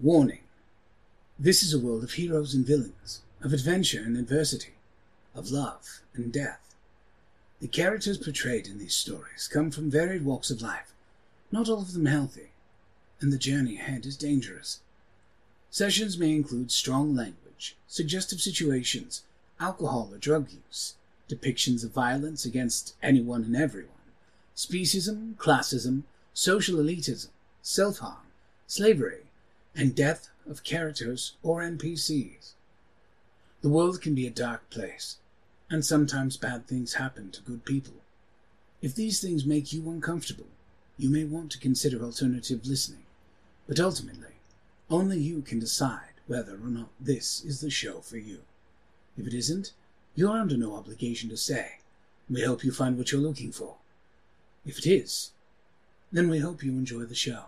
Warning. This is a world of heroes and villains, of adventure and adversity, of love and death. The characters portrayed in these stories come from varied walks of life, not all of them healthy, and the journey ahead is dangerous. Sessions may include strong language, suggestive situations, alcohol or drug use, depictions of violence against anyone and everyone, speciesism, classism, social elitism, self harm, slavery, and death of characters or NPCs. The world can be a dark place, and sometimes bad things happen to good people. If these things make you uncomfortable, you may want to consider alternative listening, but ultimately, only you can decide whether or not this is the show for you. If it isn't, you're under no obligation to stay. We hope you find what you're looking for. If it is, then we hope you enjoy the show.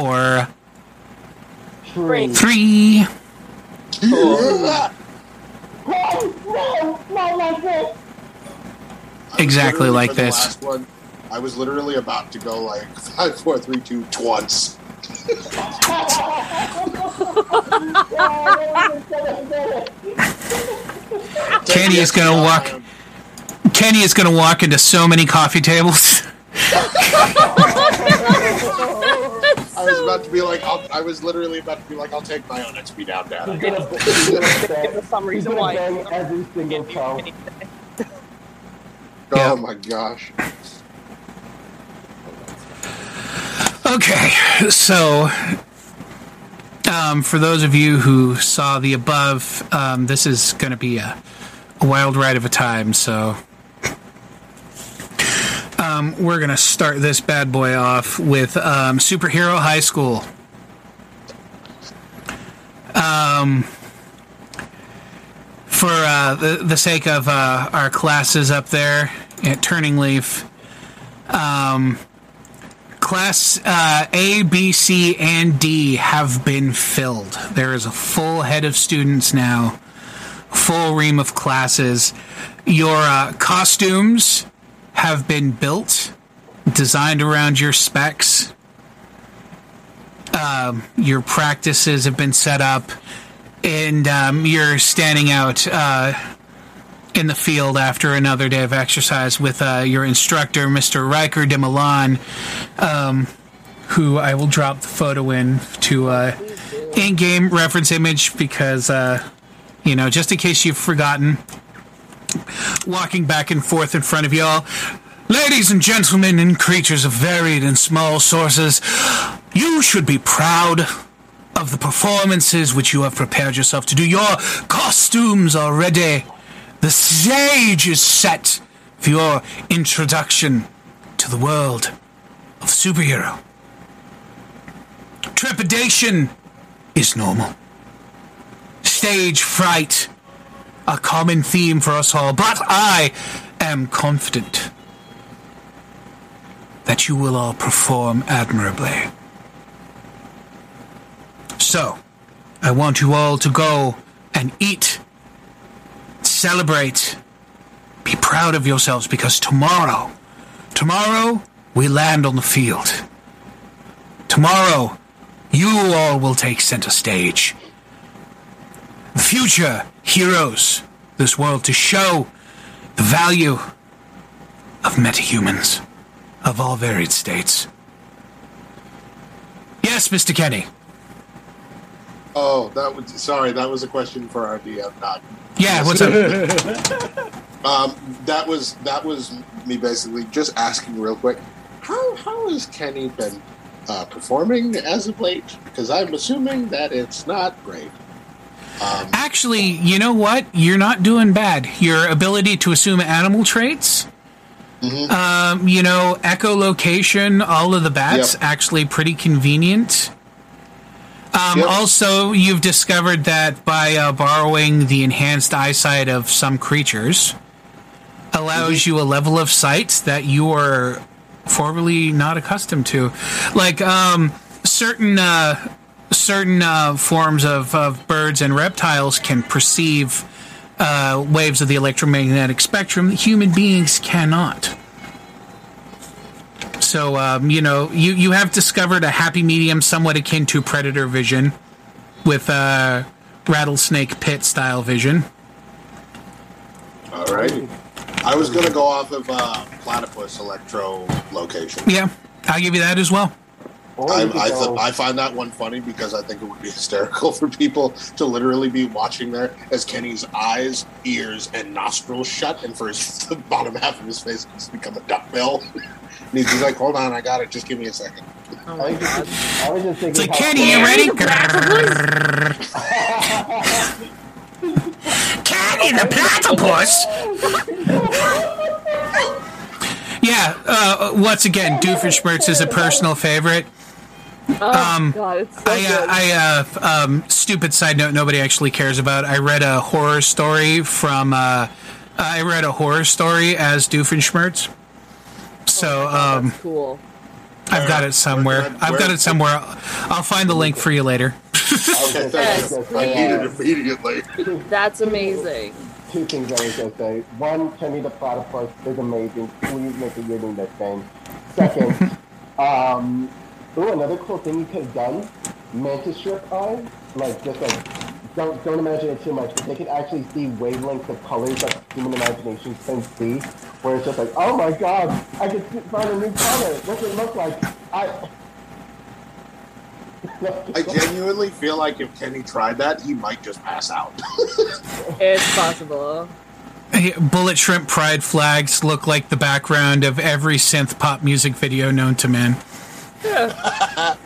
Four, Three. three. No, no, like this. Exactly like this. One, I was literally about to go like five, four, three, two, once. Kenny is gonna walk. Kenny is gonna walk into so many coffee tables. I was about to be like, I'll, I was literally about to be like, I'll take my own XP down, Dad. He's gonna, he's gonna bang, For some reason gonna why. bang every single toe. Oh Yeah. my gosh. Okay, so um, for those of you who saw the above, um, this is going to be a, a wild ride of a time. So um, we're going to start this bad boy off with um, Superhero High School. Um, for uh, the, the sake of uh, our classes up there at Turning Leaf, um, Class uh, A, B, C, and D have been filled. There is a full head of students now, full ream of classes. Your uh, costumes have been built, designed around your specs. Um, your practices have been set up, and um, you're standing out uh, in the field after another day of exercise with uh, your instructor, Mr. Riker de Milan, um, who I will drop the photo in to uh, in-game reference image because, uh, you know, just in case you've forgotten, walking back and forth in front of y'all. Ladies and gentlemen and creatures of varied and small sources, you should be proud of the performances which you have prepared yourself to do. Your costumes are ready. The stage is set for your introduction to the world of superhero. Trepidation is normal. Stage fright, a common theme for us all, but I am confident that you will all perform admirably. So, I want you all to go and eat celebrate, be proud of yourselves because tomorrow, tomorrow we land on the field. Tomorrow, you all will take center stage. The future heroes this world to show the value of metahumans of all varied states. Yes, Mr. Kenny. Oh, that was sorry. That was a question for our DM, not. Yeah, what's up? Um, that was that was me basically just asking real quick. How how has Kenny been uh, performing as of late? Because I'm assuming that it's not great. Um, Actually, you know what? You're not doing bad. Your ability to assume animal traits, mhm. um, you know, echolocation, all of the bats, Yep. actually pretty convenient. Um, Yep. Also, you've discovered that by uh, borrowing the enhanced eyesight of some creatures, allows Mm-hmm. you a level of sight that you are formerly not accustomed to. Like um, certain uh, certain uh, forms of, of birds and reptiles can perceive uh, waves of the electromagnetic spectrum that human beings cannot. So um, you know you you have discovered a happy medium, somewhat akin to predator vision, with uh, rattlesnake pit style vision. All right. I was going to go off of uh, platypus electro location. Yeah, I'll give you that as well. Or I, I, th- I find that one funny because I think it would be hysterical for people to literally be watching there as Kenny's eyes, ears, and nostrils shut, and for his the bottom half of his face just become a duckbill. and he's like, "Hold on, I got it. Just give me a second. Oh I my god. I was just thinking. It's like Kenny, you ready? Kenny the platypus. yeah. Uh, once again, Doofenshmirtz is a personal favorite. Oh Um, god, it's so I, uh, good. I, uh, f- um, stupid side note, nobody actually cares about. I read a horror story from, uh, I read a horror story as Doofenshmirtz. So, um, That's cool. I've got it somewhere. Where- I've got it somewhere. I'll find the link for you later. I Okay, Yes. I need it immediately. That's amazing. two things I was gonna say. One, Kenny the Platypus is amazing. Please make a using this thing. Second, um, ooh, another cool thing you could have done: mantis shrimp eyes. Like just like don't don't imagine it too much, but they could actually see wavelengths of colors that human imagination can see. Where it's just like, oh my god, I could see- find a new color. What does it look like? I. I genuinely feel like if Kenny tried that, he might just pass out. It's possible. Bullet Shrimp Pride flags look like the background of every synth pop music video known to man.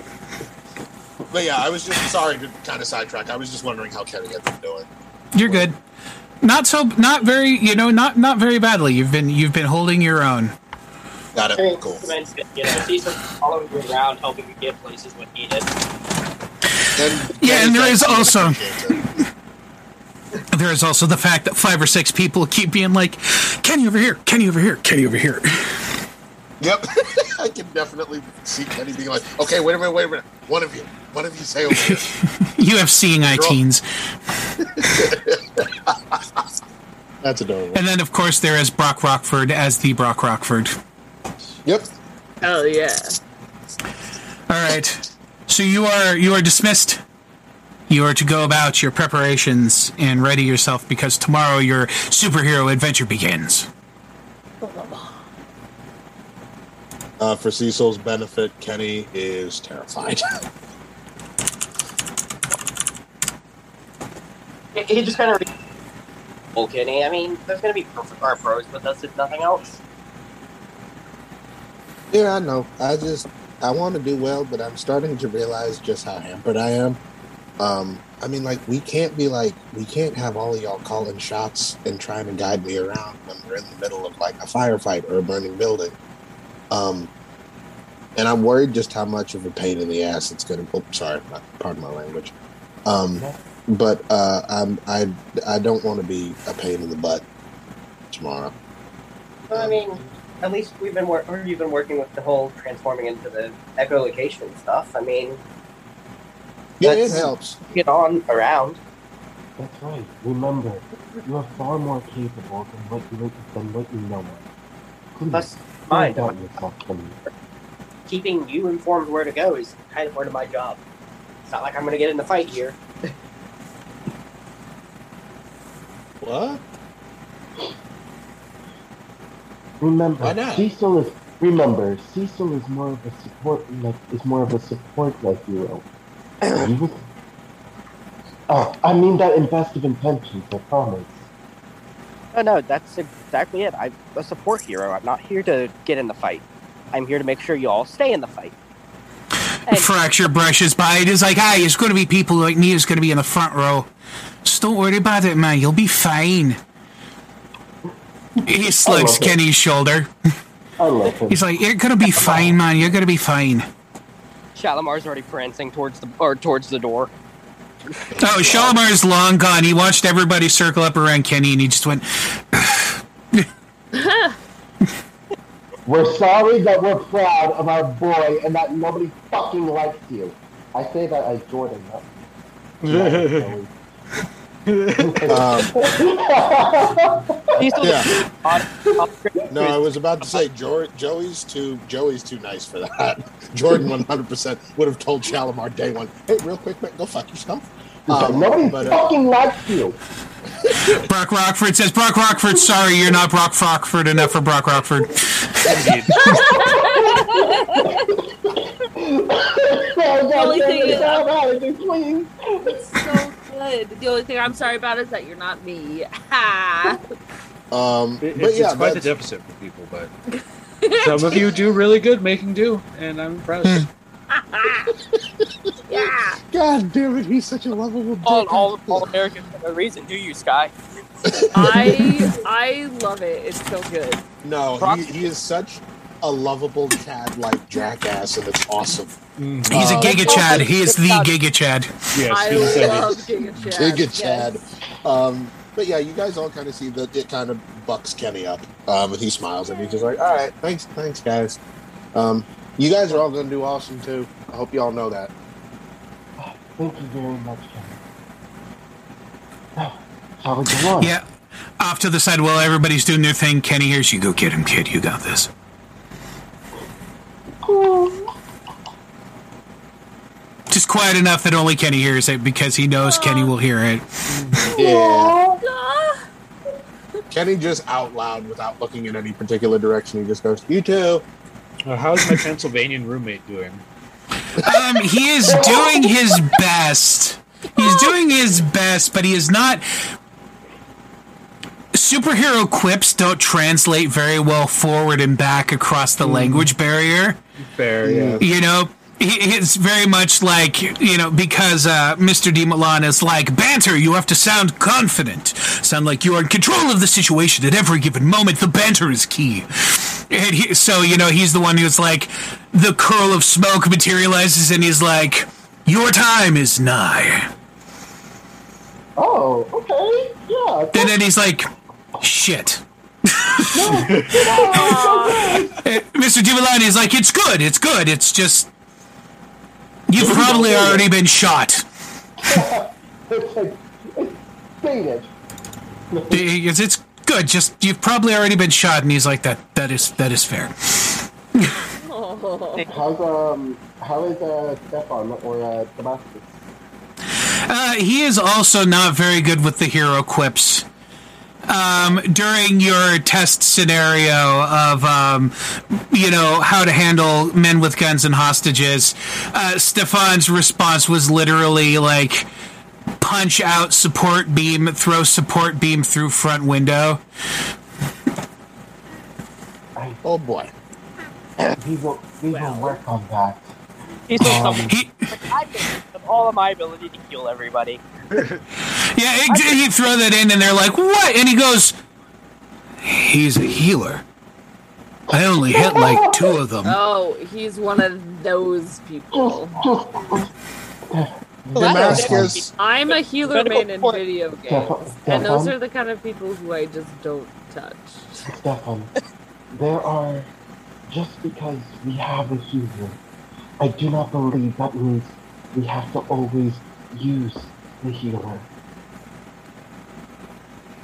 But yeah, I was just sorry to kind of sidetrack. I was just wondering how Kenny had been doing. You're good. Not so, not very, you know, not not very badly. You've been you've been holding your own. Got it. Cool. Superman's good, you know, he's following you around, helping you get places when needed. And Yeah, and there Kenny's is actually also- There is also the fact that five or six people keep being like, "Kenny over here, Kenny over here, Kenny over here." Yep, I can definitely see Kenny being like, "Okay, wait a minute, wait a minute. One of you, one of you say over here." You have seeing eye teens, That's adorable. and then of course there is Brock Rockford as the Brock Rockford. Yep. Hell yeah. All right, so you are you are dismissed. You are to go about your preparations and ready yourself because tomorrow your superhero adventure begins. Uh, for Cecil's benefit, Kenny is terrified. He, just kind of. Well, Kenny, I mean, there's going to be perfect our pros with us if nothing else. yeah, I know. I just I want to do well, but I'm starting to realize just how hampered I am. Um, I mean, like we can't be like we can't have all of y'all calling shots and trying to guide me around when we're in the middle of like a firefight or a burning building. Um, and I'm worried just how much of a pain in the ass it's going to. Oh, sorry, not- pardon my language. Um, but uh, I'm I I don't want to be a pain in the butt tomorrow. Well, I mean, at least we've been wor- or you've been working with the whole transforming into the echolocation stuff. I mean, Yeah, it helps. get on around. That's right. Remember, you are far more capable than what you than what you know. Please, Plus, don't mine. doubt yourself, Kenny. Keeping you informed where to go is kind of part of my job. It's not like I'm going to get in the fight here. What? Remember, Cecil is remember Cecil is more of a support like is more of a support like hero. You would- oh, I mean that in best of intentions. I promise. No, no, that's exactly it. I'm a support hero. I'm not here to get in the fight. I'm here to make sure you all stay in the fight. And Fracture brushes by. It is like, hey, it's going to be people like me who's going to be in the front row. Just don't worry about it, man. You'll be fine. He slugs love it. Kenny's shoulder. I love him. He's like, "You're gonna be fine, man. You're gonna be fine." Shalimar's already prancing towards the or towards the door. Oh, Shalimar's long gone. He watched everybody circle up around Kenny, and he just went, We're sorry that we're proud of our boy and that nobody fucking likes you. I say that as Jordan. Not, not as Joey. Um, He's still yeah. on, on- No, I was about to say Jor- Joey's too Joey's too nice for that. Jordan 100% would have told Shalimar day one, "Hey, real quick, man, go fuck yourself." Um, Nobody but, uh, fucking likes you. Brock Rockford says, Brock Rockford, sorry, you're not Brock Rockford enough for Brock Rockford. Indeed. the only thing is- please. It's so good. The only thing I'm sorry about is that you're not me. Um, It- but it's, yeah, it's quite the deficit for people, but some of you do really good making do, and I'm impressed. yeah. God damn it, he's such a lovable. All, dick. all, all Americans for no reason, do you, Sky? I I love it. It's so good. No, he, he is such a lovable Chad like jackass, and it's awesome. Mm. He's a Uh, Giga Chad. He is the Giga Chad. Yes, I he said it. love Giga Chad. Giga Chad. Yes. Um, but yeah, you guys all kind of see that it kind of bucks Kenny up, um, and he smiles and he's just like, "All right, thanks, thanks, guys. Um, you guys are all going to do awesome too. I hope you all know that." Thank you very much, Kenny. Shall we go on? Yeah. Off to the side while everybody's doing their thing. Kenny hears you. Go get him, kid. You got this. Just quiet enough that only Kenny hears it because he knows Kenny will hear it. Yeah. Ah, Kenny just out loud, without looking in any particular direction, he just goes, "You too." Uh, how's my Pennsylvanian roommate doing? Um, he is doing his best. He's doing his best, but he is not. Superhero quips don't translate very well forward and back across the language barrier. Fair, yeah. You know, he, it's very much like you know because uh, Mr. D. Milan is like banter. You have to sound confident, sound like you are in control of the situation at every given moment. The banter is key. And he, so you know he's the one who's like the curl of smoke materializes and he's like, "Your time is nigh." Oh, okay. Yeah. And then he's like, "Shit." Mr. Giuliani is like, "It's good. It's good. It's just." You've probably already been shot. It's like, it's dated. It's, it's good. Just you've probably already been shot, and he's like that. That is that is fair. How's, um, how is, uh, Stefan or, uh, Damascus? Uh, he is also not very good with the hero quips. Um, during your test scenario of, um, you know, how to handle men with guns and hostages, uh, Stefan's response was literally like, punch out support beam, throw support beam through front window. Oh boy. We will, we will work on that. He's doing Um, something He, I can with all of my ability to heal everybody. Yeah, ex- he throw that in, and they're like, "What?" And he goes, "He's a healer. I only hit like two of them." Oh, he's one of those people. Damascus. I'm a healer Medical man in video games, and those are the kind of people who I just don't touch. Stefan, there are, just because we have a healer, I do not believe that means we have to always use the healer.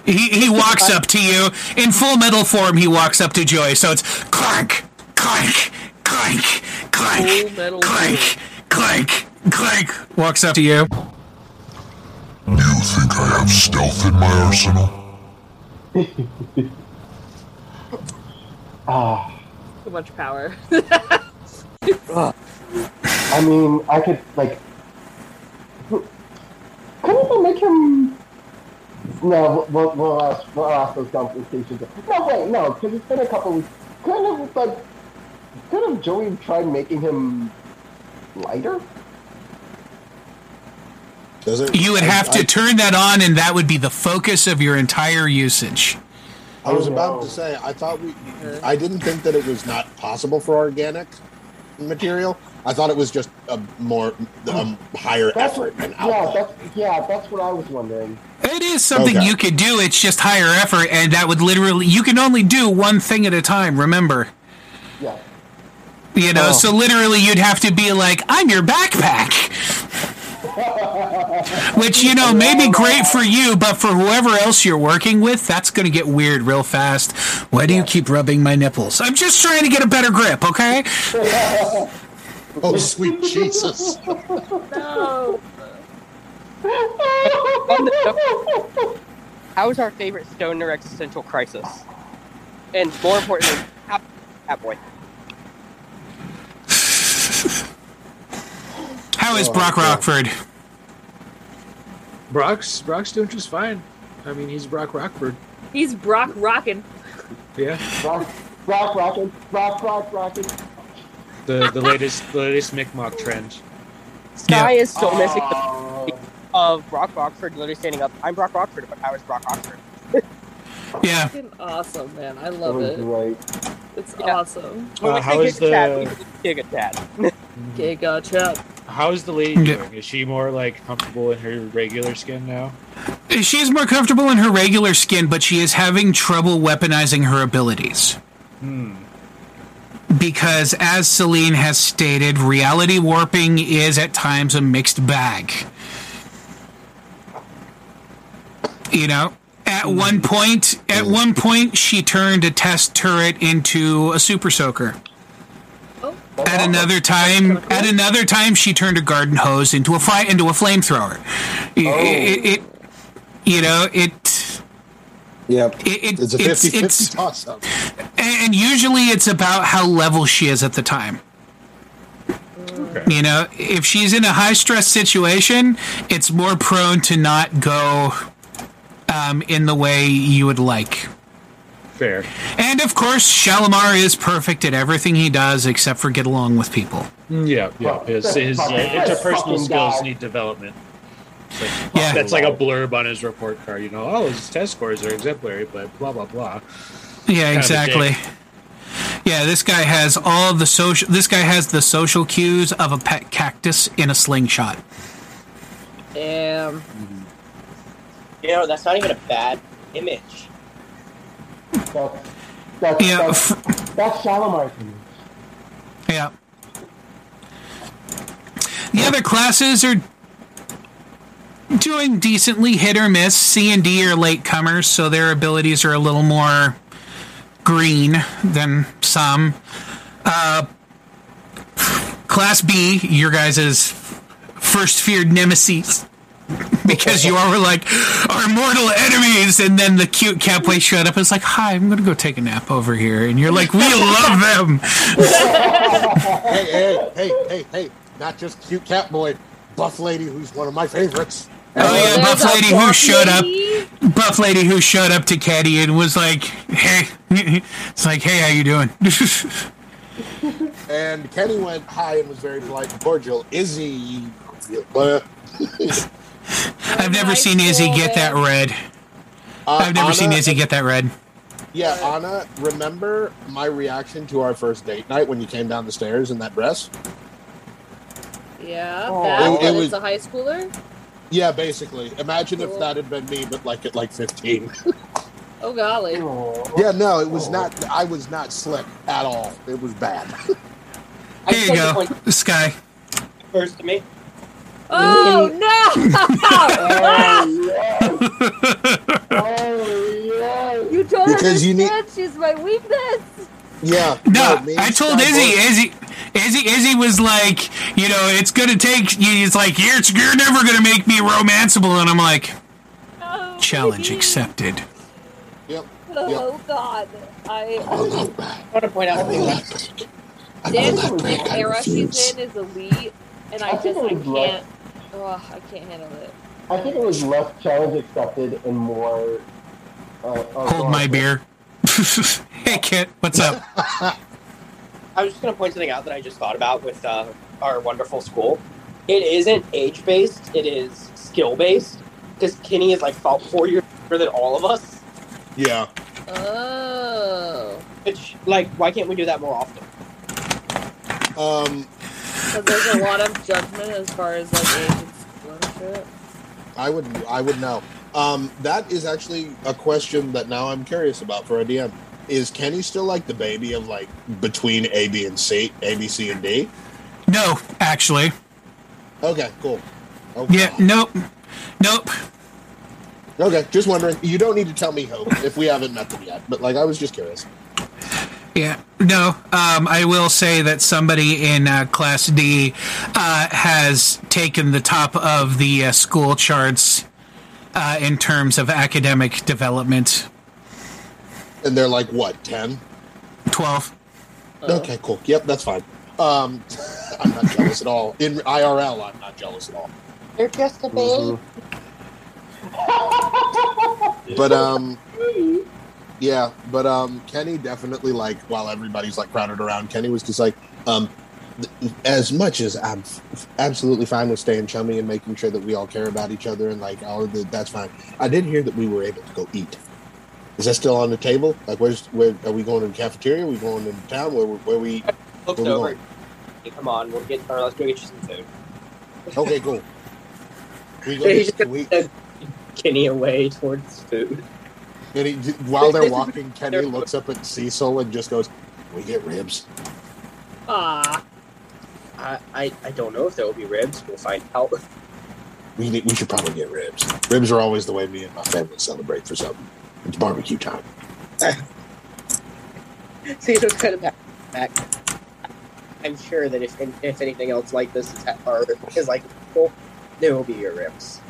He he walks up to you in full metal form. He walks up to Joy, so it's clank, clank, clank, Full clank, clank, clank, clank. Walks up to you. You think I have stealth in my arsenal? Ah, Too much power. I mean, I could, like, couldn't I make him... No, we'll, we'll, ask, we'll ask those complications. No, wait, no, because it's been a couple weeks. Couldn't have, like, couldn't have Joey tried making him lighter? Does it? You would I- have I- to turn that on, and that would be the focus of your entire usage. I was Oh, about to say, I thought we, I didn't think that it was not possible for organic material. I thought it was just a more um, higher That's effort and yeah, that's yeah, that's what I was wondering. It is something Okay. you could do. It's just higher effort, and that would literally you can only do one thing at a time. Remember, Yeah. you know. Oh. So literally, you'd have to be like, "I'm your backpack." Which, you know, may be great for you, but for whoever else you're working with, that's going to get weird real fast. Why do you keep rubbing my nipples? I'm just trying to get a better grip, okay? Oh, oh, sweet Jesus. No. On the how is our favorite stoner existential crisis? And more importantly, how Catboy? How is Oh, Brock God. Rockford? Brock's Brock's doing just fine. I mean, he's Brock Rockford. He's Brock rocking. Yeah, Brock, rock, rockin', rock, rock, rockin'. The the latest the latest Mi'kmaq trend. Sky Yeah. is still missing the Oh, of Brock Rockford literally standing up. I'm Brock Rockford, but how is Brock Rockford? Yeah. Fucking awesome, man. I love it. great. It's Yeah. awesome. When Uh, how say is Giga Chad, the- we mean Giga Chad. Okay, gotcha. How is the lady doing? Is she more like comfortable in her regular skin now? She is more comfortable in her regular skin, but she is having trouble weaponizing her abilities. Hmm. Because, as Celine has stated, reality warping is at times a mixed bag. You know, at mm-hmm. one point, at mm-hmm. one point, she turned a test turret into a super soaker. Oh. At another time, at another time, she turned a garden hose into a fire into a flamethrower. It, oh. it, it, you know, it. Yep. It, It's a 50 it's, 50 it's, toss up. And usually it's about how level she is at the time. Okay. You know, if she's in a high stress situation, it's more prone to not go um, in the way you would like. Fair. And of course, Shalimar is perfect at everything he does except for get along with people. Mm, Yeah, yeah. His, his uh, interpersonal skills need development. Like, Yeah. That's like a blurb on his report card. You know, oh, his test scores are exemplary, but blah blah blah. Yeah, exactly. Yeah, this guy has all the social. This guy has the social cues of a pet cactus in a slingshot. Damn. Mm-hmm. You know, that's not even a bad image. That's, that's, Yeah, that's, f- that's Shalimar to me. Yeah. The other classes are doing decently hit or miss. C and D are latecomers, so their abilities are a little more green than some. Uh, class B, your guys' first feared nemesis. Because you all were like our mortal enemies, and then the cute catboy showed up and was like, "Hi, I'm gonna go take a nap over here," and you're like, "We love them." hey, hey, hey, hey, hey. Not just cute cat boy, buff lady who's one of my favorites. Oh yeah, buff a lady who showed up. Buff lady who showed up to Caddy and was like, "Hey," it's like, "Hey, how you doing?" And Kenny went hi and was very polite and cordial. Izzy, I've never High seen Izzy school, get that red. uh, I've never seen Anna- Izzy get that red. Yeah, Anna, remember my reaction to our first date night when you came down the stairs in that dress? Yeah, Oh. that, It- it was- a high schooler. Yeah, basically. Imagine if that had been me, but like at like 15. Oh golly. Yeah, no, it was not. I was not slick at all. It was bad. I Here just you go, point Sky. first to me. Oh no! Oh, yes. you don't Because you need- She's my weakness. Yeah. No, me I told Izzy. Izzy, Izzy, Izzy was like, you know, it's gonna take. He's like, you're, you're never gonna make me romanceable, and I'm like, Oh, challenge please. accepted. Yep. Oh God, I. I love that. I want to point I out will something. not break. I will not break. I era refuse. she's in is elite, and I, I think just I it was less- can't. Oh, I can't handle it. I think it was less challenge accepted and more. Uh, uh, Hold my beer. hey, Kit, what's up? I was just going to point something out that I just thought about with uh, our wonderful school. It isn't age based; it is skill based. Because Kenny is like about four years older than all of us. Yeah. Oh, Which, like, why can't we do that more often? Um, because there's a lot of judgment as far as like age and school and shit. I would. I would know. Um, that is actually a question that now I'm curious about for a DM. Is Kenny still like the baby of like between A, B, and C, A, B, C, and D? No, actually. Okay, cool. Oh, Yeah, nope. Nope. Okay, just wondering. You don't need to tell me who if we haven't met them yet. But like, I was just curious. Yeah, no. Um, I will say that somebody in uh, Class D uh, has taken the top of the uh, school charts uh, in terms of academic development. And they're like, what, ten? 12. Okay, cool. Yep, that's fine. Um, I'm not jealous at all. In IRL, I'm not jealous at all. They're just a baby. But um, yeah. But um, Kenny definitely like while everybody's like crowded around, Kenny was just like, um, th- as much as I'm f- absolutely fine with staying chummy and making sure that we all care about each other and like all of the, that's fine. I did hear that we were able to go eat. Is that still on the table? Like, where's where are we going to the cafeteria? Are we going to town? Where where we? Where we over. Hey, come on, we'll get or let's go get you some food. Okay, cool. We go. He's Can we, Kenny away towards food. and he, while they're walking, Kenny looks up at Cecil and just goes, "We get ribs." Ah, I, I, I don't know if there will be ribs. We'll find out. We need, we should probably get ribs. Ribs are always the way me and my family celebrate for something. It's barbecue time. See, it was kind of back. back. I'm sure that if if anything else like this is or is like well, there will be your ribs.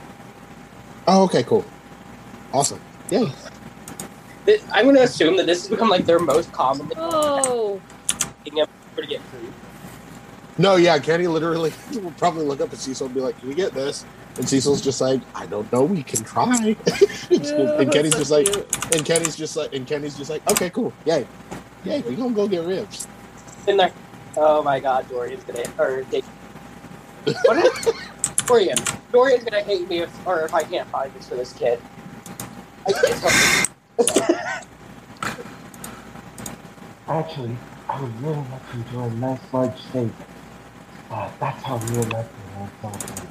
Oh, okay, cool, awesome. Yay! Th- I'm going to assume that this has become like their most common oh, thing ever to get food. No, yeah, Kenny literally will probably look up at Cecil and be like, "Can we get this?" And Cecil's just like, "I don't know. We can try." and Kenny's just like, and Kenny's just like, and Kenny's just like, "Okay, cool, yay, yay, we gonna go get ribs." In there. Oh my God, Dorian's gonna or Dave- what is Dorian? Dorian's gonna hate me if or if I can't find this for this kid. I can't tell Actually, I would really like to enjoy a nice large steak. Uh, that's how real life is.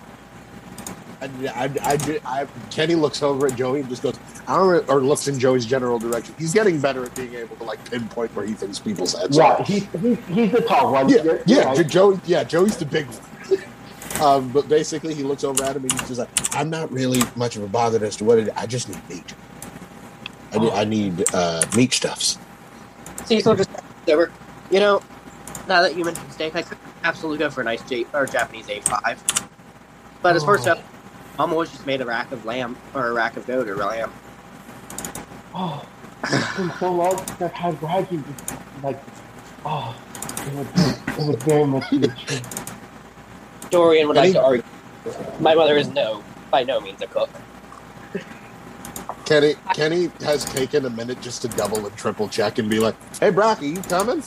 I, I, I, I, Kenny looks over at Joey and just goes, I don't, or looks in Joey's general direction. He's getting better at being able to like pinpoint where he thinks people's heads Yeah, are. he's, he's, he's the tall one. Yeah, You're- yeah, you're Jo- right. Joey, yeah, Joey's the big one. um, but basically, he looks over at him and he's just like, I'm not really much of a bother as to what it. I just need meat. I need, I need uh, meat stuffs. Cecil just over. You know, now that you mentioned steak, I could absolutely go for a nice J- or Japanese A5. But as far as Oh. stuff, Mom always just made a rack of lamb or a rack of goat or lamb. Oh, it's been so long since I've had wagyu. Like, oh, it would, it would very much be true. Dorian would like to argue. My mother is no, by no means a cook. Kenny, Kenny has taken a minute just to double and triple check and be like, "Hey, Brock, are you coming?"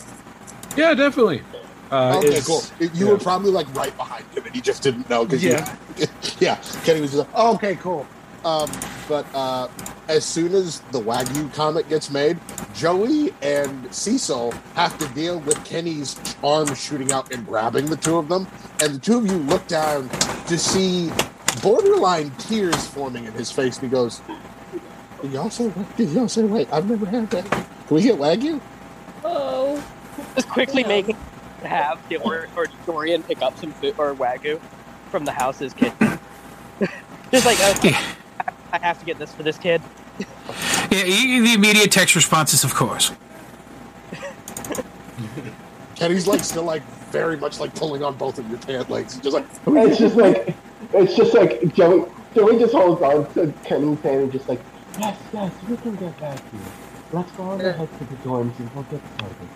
Yeah, definitely. Uh, okay, it's- cool. You yeah. were probably like right behind him, and he just didn't know because Yeah. yeah, Kenny was just like, oh, okay, cool. Um, but uh, as soon as the Wagyu comic gets made, Joey and Cecil have to deal with Kenny's arm shooting out and grabbing the two of them, and the two of you look down to see borderline tears forming in his face, and he goes, "Did y'all say? Did y'all say? Wait, I've never had that. Can we get Wagyu?" oh, Just quickly Yeah. making have Dor- or Dorian pick up some food or wagyu from the house's kitchen. just like okay, Yeah, I have to get this for this kid. yeah the immediate text response is, of course. Kenny's like still like very much like pulling on both of your pant legs, just like. It's just like, it's just like Joey. Joey just holds on to Kenny's hand and just like, yes, yes, we can get back here. Let's go on ahead to the dorms and we'll get started.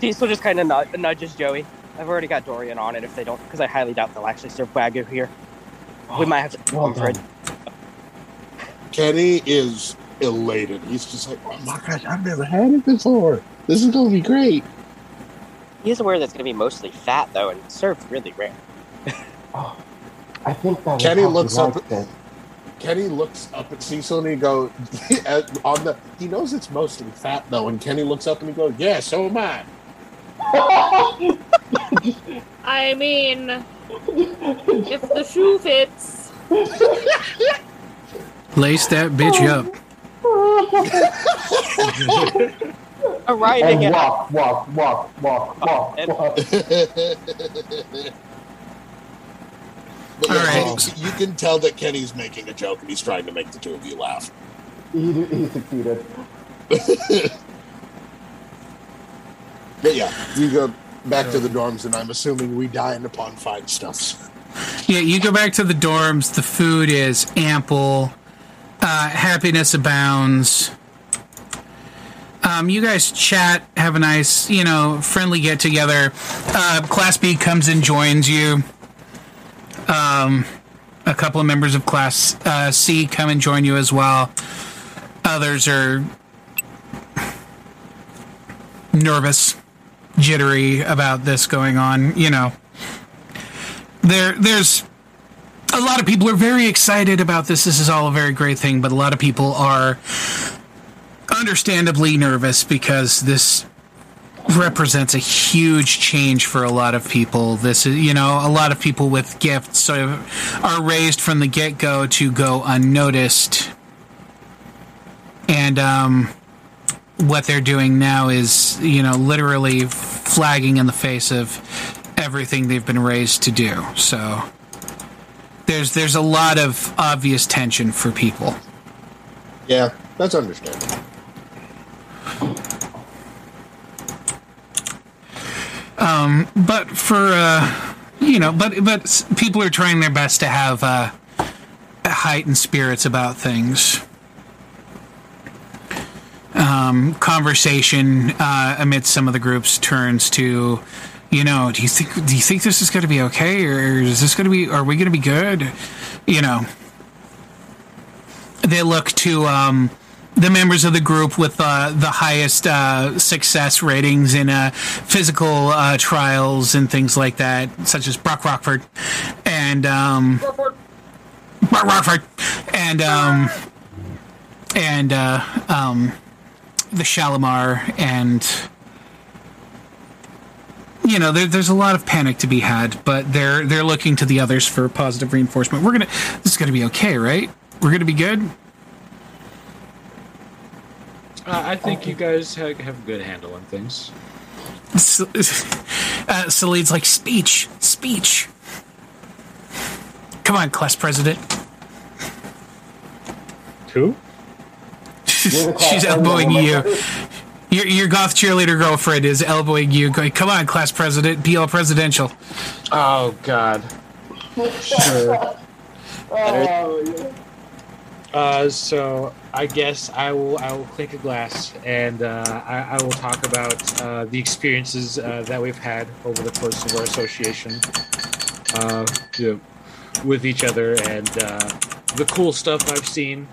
Cecil just kind of nudge, nudges Joey. I've already got Dorian on it if they don't, because I highly doubt they'll actually serve wagyu here. We might have to oh, Well come for it. done. Kenny is elated. He's just like, oh my gosh, I've never had it before. This is gonna be great. He is aware that it's going to be mostly fat though, and served really rare. Oh, I think that Kenny is how he looks up- likes. Kenny looks up at Cecil and he goes, at- on the. He knows it's mostly fat though, and Kenny looks up and he goes, yeah, so am I. I mean, if the shoe fits. Lace that bitch oh. up. Arriving and at walk, walk, walk, walk, walk, oh, And- walk. But All right. Kenny- you can tell that Kenny's making a joke and he's trying to make the two of you laugh. He, he succeeded. But yeah, you go back to the dorms, and I'm assuming we dine upon fine stuffs. Yeah, you go back to the dorms. The food is ample. Uh, happiness abounds. Um, you guys chat, have a nice, you know, friendly get together. Uh, Class B comes and joins you. Um, a couple of members of Class uh, C come and join you as well. Others are nervous, jittery about this going on. You know, there there's a lot of people are very excited about this. This is all a very great thing, but a lot of people are understandably nervous because this represents a huge change for a lot of people. This is, you know, a lot of people with gifts sort of are raised from the get go to go unnoticed. And um, what they're doing now is, you know, literally flagging in the face of everything they've been raised to do. So there's there's a lot of obvious tension for people. Yeah, that's understandable. Um, but for uh, you know, but but people are trying their best to have uh, heightened spirits about things. Um, conversation uh, amidst some of the groups turns to, you know, do you think do you think this is going to be okay, or is this going to be? Are we going to be good? You know, they look to um, the members of the group with uh, the highest uh, success ratings in uh, physical uh, trials and things like that, such as Brock Rockford and um, Brock Rockford and um, and uh, um, the Shalimar and. You know, there, there's a lot of panic to be had, but they're they're looking to the others for positive reinforcement. We're gonna, this is gonna be okay, right? We're gonna be good. Uh, I think you guys have, have a good handle on things. S- uh, Salid's like speech, speech. Come on, class president. Who? You're the class She's elbowing you. Your your goth cheerleader girlfriend is elbowing you, going, "Come on, class president, be all presidential." Oh God. Sure. Oh. Uh, so I guess I will I will clink a glass and uh, I, I will talk about uh, the experiences uh, that we've had over the course of our association uh, you know, with each other and uh, the cool stuff I've seen.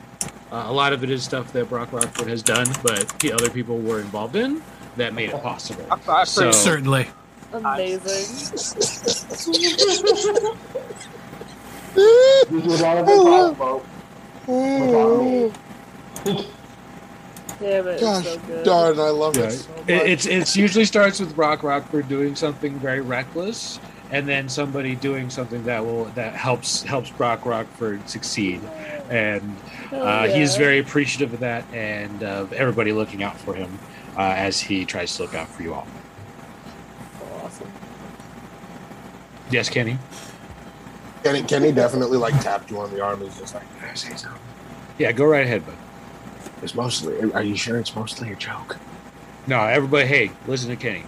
Uh, a lot of it is stuff that Brock Rockford has done, but the other people were involved in that made it possible. So Certainly. Amazing. You would not have been possible without me. Damn it. Gosh so good. darn, I love Yeah, it. So. It, it's it's usually starts with Brock Rockford doing something very reckless, and then somebody doing something that will that helps helps Brock Rockford succeed, and Hell uh, he's yeah. very appreciative of that and of everybody looking out for him uh, as he tries to look out for you all. awesome. Yes, Kenny. Kenny, Kenny definitely like tapped you on the arm. He's just like, "Can I say something?" Yeah, go right ahead, bud. It's mostly. Are you sure it's mostly a joke? No, everybody. Hey, listen to Kenny.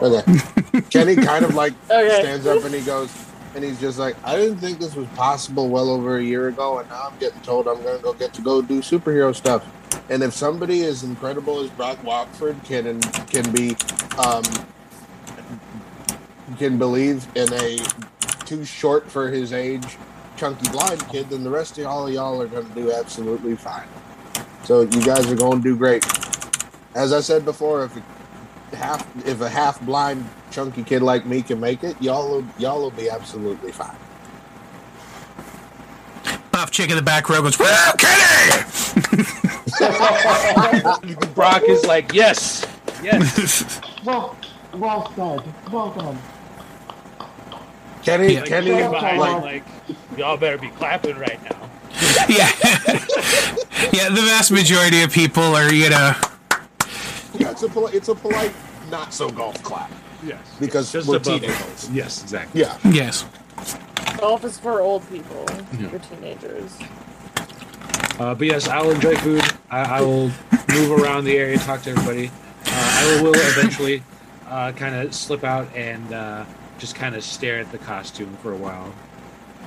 Okay. Kenny kind of like Okay. stands up and he goes, and he's just like, I didn't think this was possible well over a year ago, and now I'm getting told I'm going to go get to go do superhero stuff. And if somebody as incredible as Brock Rockford can can be, um, can believe in a too short for his age, chunky blind kid, then the rest of all y'all are going to do absolutely fine. So you guys are going to do great. As I said before, if half if a half blind chunky kid like me can make it, y'all will, y'all will be absolutely fine. Buff chick in the back row goes, "Well, Kenny!" Brock is like, yes, yes. Well, well said. Well done. Kenny, Yeah. Kenny, Looking behind him like, like, y'all better be clapping right now. yeah, yeah. The vast majority of people are, you know, yeah, it's a poli- it's a polite, not so golf clap Yes. because Just we're teenagers. Yes, exactly. Yeah, yes. Golf is for old people. Yeah. For teenagers. Uh, but yes, I will enjoy food. I, I will move around the area, talk to everybody. Uh, I will, will eventually uh, kind of slip out and uh, just kind of stare at the costume for a while.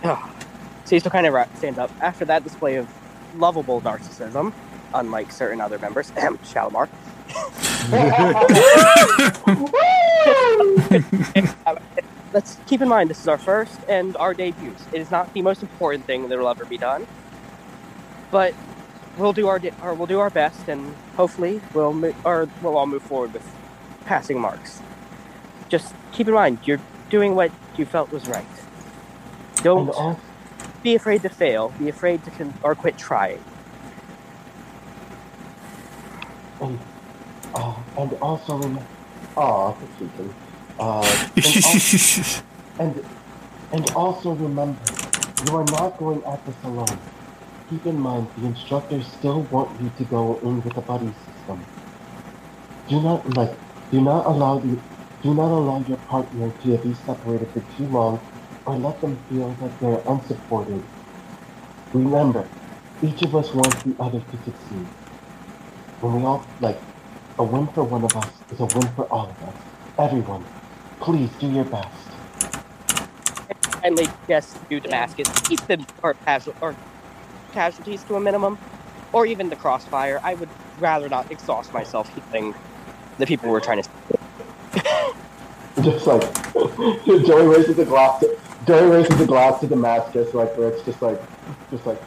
So he still kind of ra- stands up. After that display of lovable narcissism, unlike certain other members, Shalimar, let's keep in mind this is our first and our debuts. It is not the most important thing that will ever be done, but we'll do our, di- or we'll do our best, and hopefully we'll mo- or we'll all move forward with passing marks. Just keep in mind you're doing what you felt was right. Don't be afraid to fail. Be afraid to con- or quit trying. And, uh, and also, freaking. Uh, and, al- and, and also remember, you are not going at this alone. Keep in mind, the instructors still want you to go in with a buddy system. Do not like, do not allow the, do not allow your partner to be separated for too long, or let them feel that they're unsupported. Remember, each of us wants the other to succeed. When we all like, a win for one of us is a win for all of us. Everyone, please do your best. Kindly suggest to Damascus keep the or, or casualties to a minimum, or even the crossfire. I would rather not exhaust myself healing the people we're trying to. Just like Joey raises a glass. To, Joey raises the glass to Damascus, like where it's just like, just like.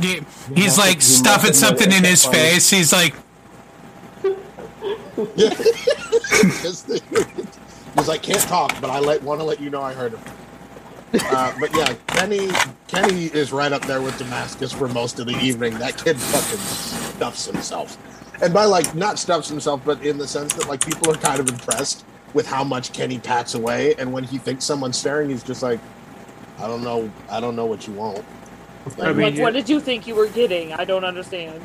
He- He's like stuffing something in his face. He's like. Because like, can't talk, but I let, want to let you know I heard him. Uh, but yeah, Kenny Kenny is right up there with Damascus for most of the evening. That kid fucking stuffs himself. And by like not stuffs himself, but in the sense that like people are kind of impressed with how much Kenny packs away, and when he thinks someone's staring, he's just like, I don't know, I don't know what you want. I mean, like, you- what did you think you were getting? I don't understand.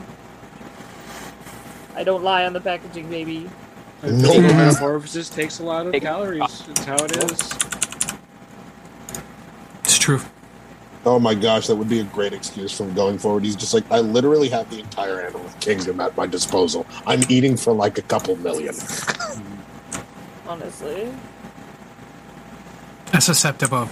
I don't lie on the packaging, baby. No. metamorphosis takes a lot of calories. It's how it is. it's true. Oh my gosh, that would be a great excuse from going forward. He's just like, I literally have the entire animal kingdom at my disposal. I'm eating for like a couple million. Honestly. That's acceptable.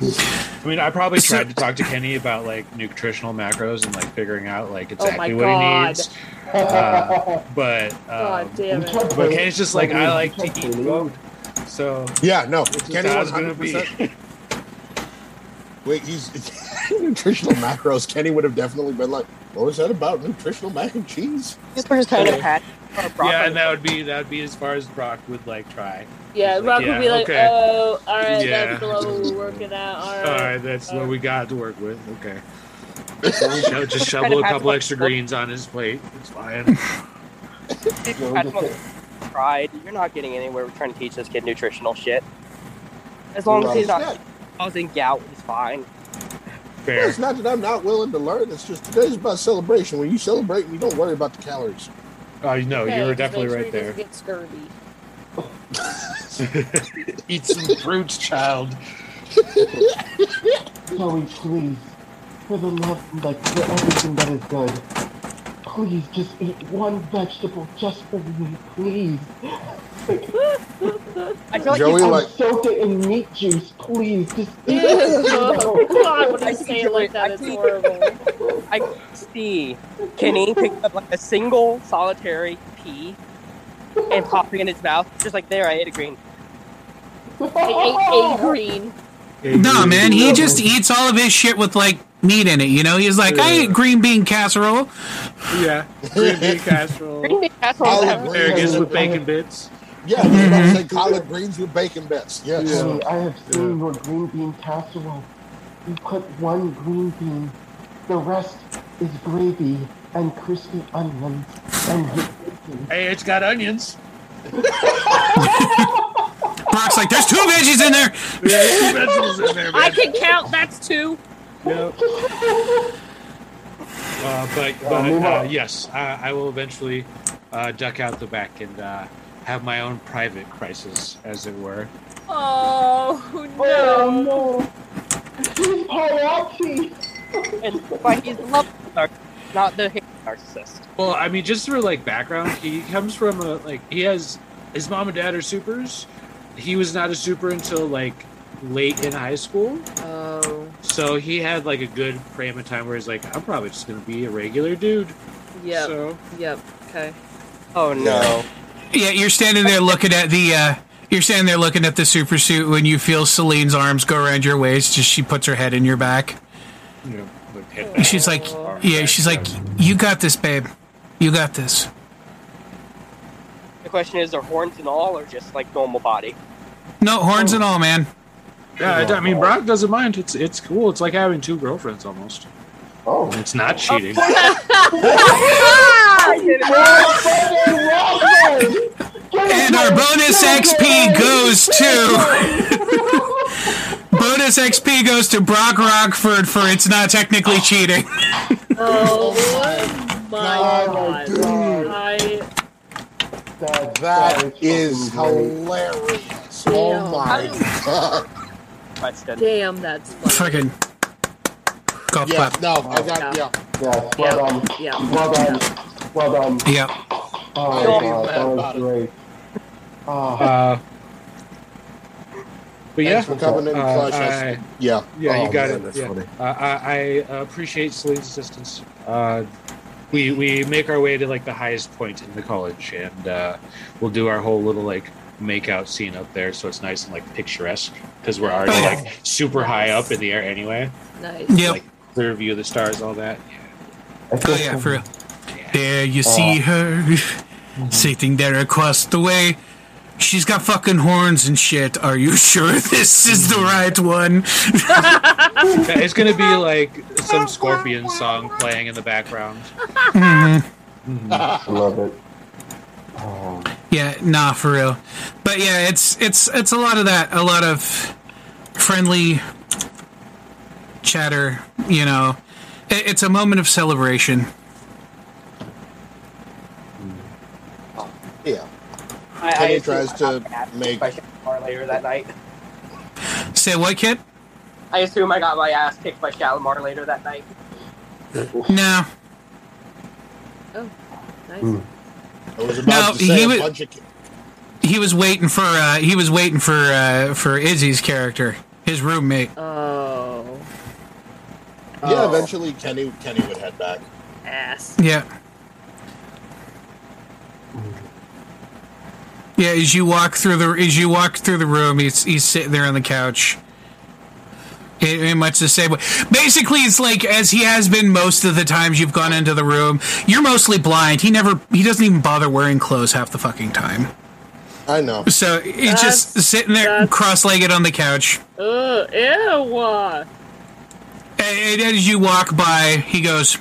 I mean, I probably tried to talk to Kenny about like nutritional macros and like figuring out like Oh my exactly what he needs. Uh, but God um, damn it. but Kenny's just like I like to eat food, so Yeah, no, Kenny was gonna be. Wait, he's nutritional macros. Kenny would have definitely been like, "What was that about nutritional mac and cheese?" These were just kind of pat. Or yeah, and that would be that would be as far as Brock would like try. Yeah, He's like, Rock yeah, would be like, okay. oh, alright, Yeah. that's the level we're working at. Alright. All right, that's what uh, we got to work with. Okay, So Sho- just shovel a couple what- extra greens on his plate. It's fine. If you No, had just one say- tried, you're not getting anywhere We're trying to teach this kid nutritional shit. As long as he's It's not not, causing gout, he's fine. Fair. it's not that I'm not willing to learn. It's just today's about celebration. When you celebrate, you don't worry about the calories. Oh, you know, Okay, you were just definitely make right sure there. doesn't Get scurvy. Eat some fruits, child. Joey, please, for the love, like for everything that is good, please just eat one vegetable just for me, please. I feel like Joey, he's like- soak it in meat juice, please. Just eat Ew. it. God, when I you see say it like that, I it's see- horrible. I can see Kenny picking up like a single solitary pea and popping in his mouth, just like there, I ate a green. I ate a green. Nah, man, he just eats all of his shit with like meat in it. You know, he's like, I ate green bean casserole. Yeah, green bean casserole. Green bean casserole. Olive have- green. Asparagus with bacon bits. Yeah, I was about to say collard greens with bacon bits. Yes. Yeah. I have seen your green bean casserole. You put one green bean, the rest is gravy and crispy onions and whipped bacon. Hey, it's got onions. Brock's like, there's two veggies in there. Yeah, two vegetables in there, I can count, that's two. Yep. Uh, but but uh, yes, I, I will eventually uh, duck out the back and uh, have my own private crisis, as it were. Oh, no! Oh no. no! Oh, he's paparazzi. and why he's love not the narcissist. Well, I mean, just for like background, he comes from a like he has his mom and dad are supers. He was not a super until like late in high school, Oh, so he had like a good frame of time where he's like, I'm probably just gonna be a regular dude. yep, So yep. Okay. Oh no. Yeah, you're standing there looking at the. uh You're standing there looking at the super suit when you feel Celine's arms go around your waist. Just she puts her head in your back. you know, like. She's like, yeah, she's like, you got this, babe. You got this. The question is, are horns and all, or just like normal body? No horns and all, man. yeah, I, I mean, Brock doesn't mind. It's it's cool. It's like having two girlfriends almost. Oh. It's not cheating. And our bonus XP goes to. bonus XP goes to Brock Rockford for it's not technically cheating. Oh my Oh god. God. I That, That is fucking hilarious. Oh my god. Damn. That's funny. Fucking golf Yeah, clap. no, I got yeah. great. Yes, well done. Yeah. Well done. Well done. Yep. Oh Don't god, that was great. Oh, Uh, but yeah, Thanks for coming in, uh, Flush. I- yeah. Yeah, you Oh, got man, it. That's Yeah. funny. Uh, I, I appreciate Celine's assistance. Uh, we we make our way to like the highest point in the college, and uh, we'll do our whole little like make out scene up there, so it's nice and like picturesque because we're already like super high up in the air anyway. Nice. Yep. Like clear view of the stars, all that. Oh yeah, for real. There you oh. see her mm-hmm. sitting there across the way. She's got fucking horns and shit. Are you sure this is the mm-hmm. right one? Yeah, it's gonna be like some Scorpion song playing in the background. Mm-hmm. I love it. Oh, Yeah, nah, for real. But yeah, it's it's it's a lot of that. A lot of friendly chatter. You know, It- it's a moment of celebration. Yeah. I, Kenny assume tries I to got my ass kicked make- by Shalimar later that night. Say what, kid? I assume I got my ass kicked by Shalimar later that night. No, Oh, Nice. Hmm. I was about No, to say he a was- bunch of ki- he was waiting for uh, he was waiting for uh, for Izzy's character, his roommate. Oh. Yeah, Oh. eventually Kenny Kenny would head back. Ass. Yeah. Yeah, as you walk through the as you walk through the room, he's he's sitting there on the couch. It, it much the same way. Basically, it's like as he has been most of the times you've gone into the room. You're mostly blind. He never he doesn't even bother wearing clothes half the fucking time. I know. So he's just sitting there cross-legged on the couch. Ugh. Ew. And, and as you walk by, he goes,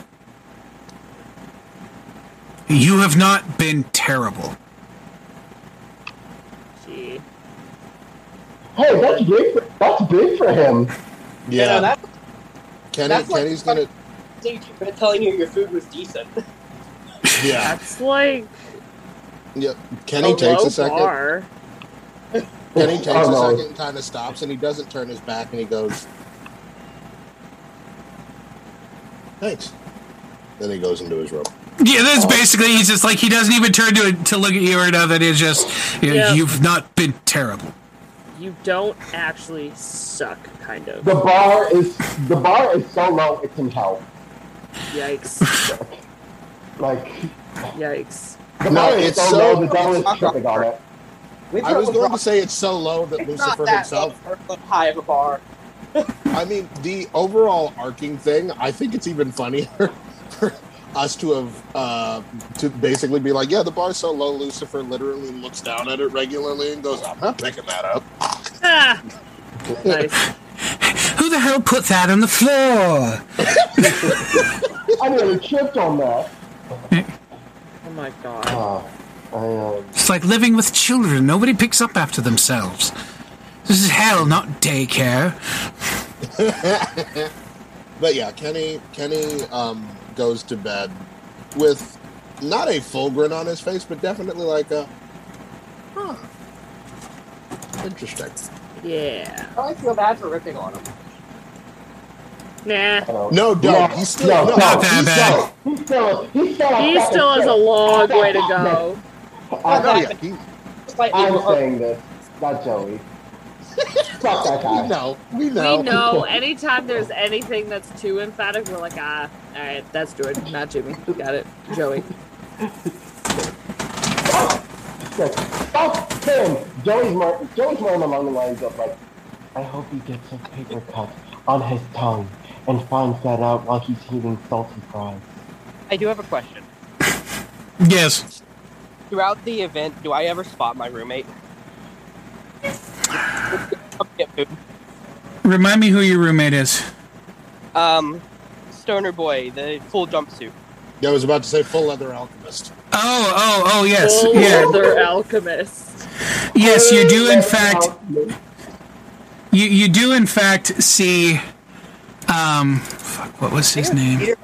"You have not been terrible." Gee. Hey, that's big. For, that's big for him. You Yeah, know, that Kenny that's like- Kenny's gonna stage been telling you your food was decent. yeah. That's like Yeah. a Kenny takes low a second. bar. Kenny takes Oh, a second and kind of stops and he doesn't turn his back and he goes Thanks. Then he goes into his room. Yeah, that's oh. basically he's just like he doesn't even turn to to look at you or nothing. It's just you know, Yeah. you've not been terrible. You don't actually suck, kind of. The bar is the bar is so low it can help. Yikes. Like Yikes. the No, bar is it's so, so- low, the devil is tripping on it. I was going to say it's so low that it's Lucifer not that himself low for high of a bar. I mean, the overall arcing thing, I think it's even funnier for us to have uh, to basically be like, yeah, the bar's so low, Lucifer literally looks down at it regularly and goes, I'm not picking that up. Ah! nice. Who the hell put that on the floor? I nearly tripped on that. Oh my god. Uh, I, um, It's like living with children. Nobody picks up after themselves. This is hell, not daycare. But yeah, Kenny Kenny um, goes to bed with not a full grin on his face, but definitely like a, huh, interesting. Yeah. I feel bad for ripping on him. Nah. I don't- No, Doug. He's still no, no, no, Not that he's bad. still- He's still, he's still, He still has a long way to go. I, No, yeah, he, Slightly I'm more- saying this, not Joey. Fuck that we know. We know. We know anytime there's anything that's too emphatic, we're like, ah, all right, that's Jordan, not Jimmy. We got it, Joey. Fuck him. Joey's more, Joey's more along the lines of like, I hope he gets a paper cut on his tongue and finds that out while he's eating salty fries. I do have a question. Yes. Throughout the event, do I ever spot my roommate? Come get food. Remind me who your roommate is. Um, Stoner Boy, the full jumpsuit. Yeah, I was about to say full leather alchemist. Oh, oh, oh, yes. Full Yeah. leather alchemist. Yes, you do in fact you you do in fact see um fuck, what was his name? Peter.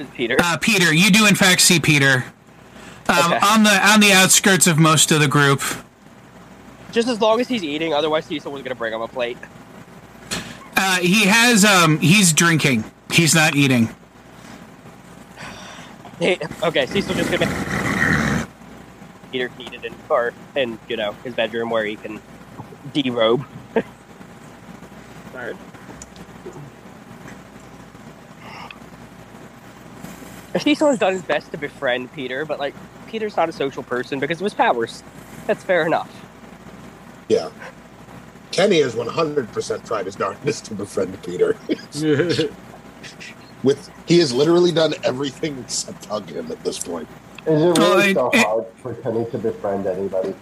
Is Peter. Uh, Peter. You do in fact see Peter. Um, Okay. on the on the outskirts of most of the group. Just as long as he's eating, otherwise Cecil was gonna bring him a plate. Uh, he has um he's drinking. He's not eating. Hey, okay, Cecil just gonna make Peter needed in or in you know his bedroom where he can derobe. Word. Cecil has done his best to befriend Peter, but like Peter's not a social person because of his powers. That's fair enough. Yeah. Kenny has 100% tried his darndest to befriend Peter. With he has literally done everything except hug him at this point. Is it really it- so it- hard for Kenny to befriend anybody?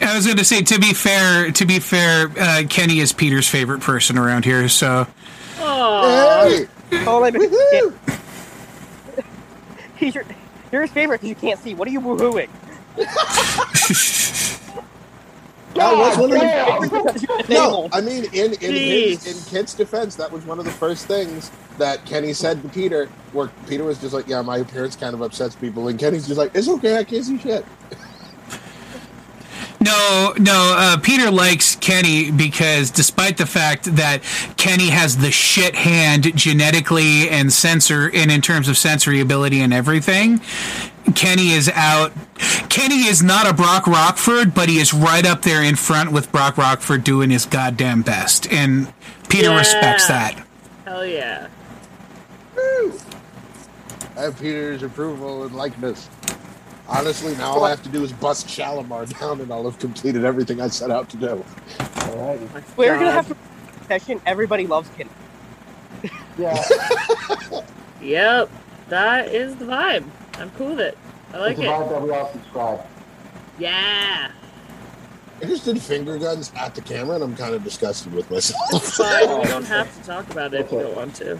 I was going to say to be fair, to be fair, uh, Kenny is Peter's favorite person around here. So Aww. Hey! Oh, I mean, Woohoo! he's your, you're his favorite because you can't see. What are you woohooing? That was one of the- damn! No, I mean, in in his, in Kit's defense, that was one of the first things that Kenny said to Peter. Where Peter was just like, "Yeah, my appearance kind of upsets people," and Kenny's just like, "It's okay, I can't see shit." No, no. Uh, Peter likes Kenny because, despite the fact that Kenny has the shit hand genetically and sensor, and in terms of sensory ability and everything, Kenny is out. Kenny is not a Brock Rockford, but he is right up there in front with Brock Rockford doing his goddamn best, and Peter Yeah. respects that. Hell yeah. Woo. I have Peter's approval and likeness. Honestly, now all I have to do is bust Shalimar down, and I'll have completed everything I set out to do. Alrighty. We're gonna have to session. Everybody loves Kenny. Yeah, Yep. That is the vibe. I'm cool with it. I like it's it. vibe that we all subscribe. Yeah. I just did finger guns at the camera, and I'm kind of disgusted with myself. Fine. We don't have to talk about it if you don't want to.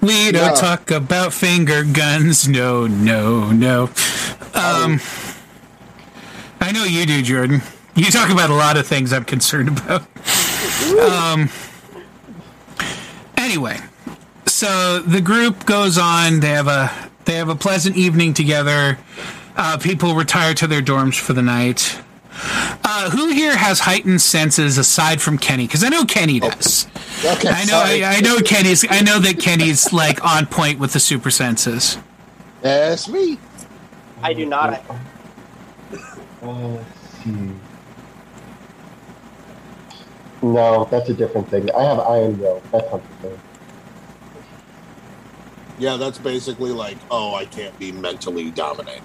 We don't No. talk about finger guns. No, no, no. Um, I know you do, Jordan. You talk about a lot of things I'm concerned about. Um, anyway, so the group goes on. They have a they have a pleasant evening together. Uh, people retire to their dorms for the night. Uh, who here has heightened senses aside from Kenny? Because I know Kenny does. Okay, I know. sorry. I, I know Kenny's. I know that Kenny's like on point with the super senses. That's me. I do not. Uh, let's see. No, that's a different thing. I have iron will. That's something. Yeah, that's basically like, oh, I can't be mentally dominated.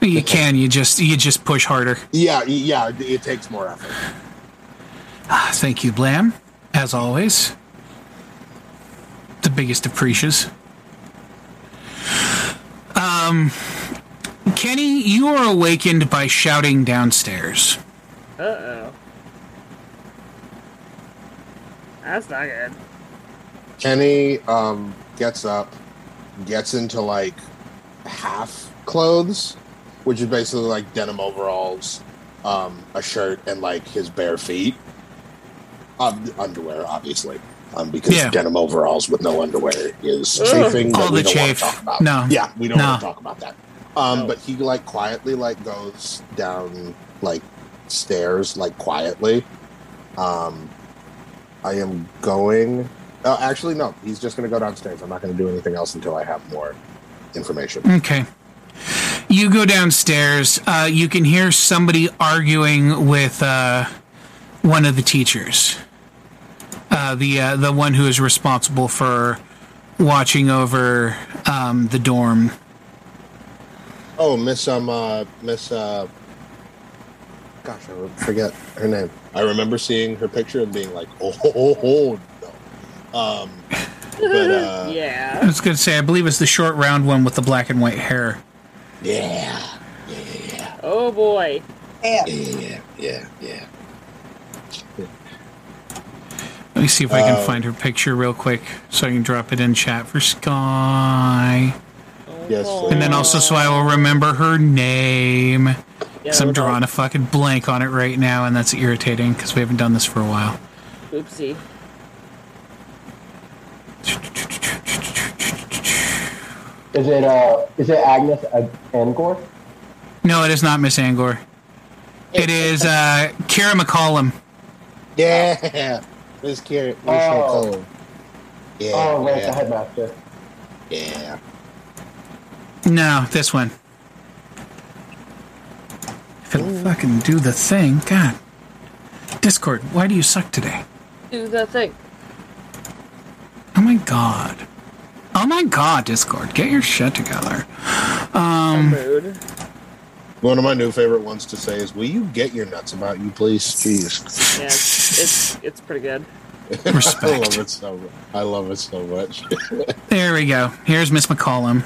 You can. You just. You just push harder. Yeah, yeah, it- it takes more effort. Ah, thank you, Blam. As always, the biggest of preaches. Um, Kenny, you are awakened by shouting downstairs. Uh oh. That's not good. Kenny um, gets up, gets into like half clothes, which is basically like denim overalls, um, a shirt, and like his bare feet. Um, underwear, obviously, um, because Yeah. denim overalls with no underwear is chafing. All the don't chafe. No. yeah, we don't No. want to talk about that. Um, No. But he like quietly like goes down like stairs like quietly. Um, I am going Uh, actually, no. He's just going to go downstairs. I'm not going to do anything else until I have more information. Okay. You go downstairs. Uh, you can hear somebody arguing with uh, one of the teachers. Uh, the uh, the one who is responsible for watching over um, the dorm. Oh, Miss um, uh, Miss uh, gosh, I forget her name. I remember seeing her picture and being like, oh, oh, oh. Um, but uh, I was going to say, I believe it's the short, round one with the black and white hair. yeah, yeah, yeah, Oh boy. yeah, yeah, yeah, yeah. Let me see if I can Uh, find her picture real quick so I can drop it in chat for Sky. Oh, Yes, boy. And then also so I will remember her name. Yeah, Because I'm drawing a fucking blank on it right now, and that's irritating because we haven't done this for a while. Oopsie. Is it uh? Is it Agnes Ag- Angor? No, it is not Miss Angor. It is uh, Kira McCollum. Yeah, Miss Karen. Miss Oh. Nicole. Yeah, oh, right, the yeah, headmaster. yeah. No, this one. If it'll fucking do the thing, God. Discord, why do you suck today? Do the thing. Oh my god. Oh my god, Discord, get your shit together. I'm. One of my new favorite ones to say is, "Will you get your nuts about you, please?" Jeez, Yeah, it's, it's it's pretty good. I love it so. I love it so much. There we go. Here's Miss McCollum.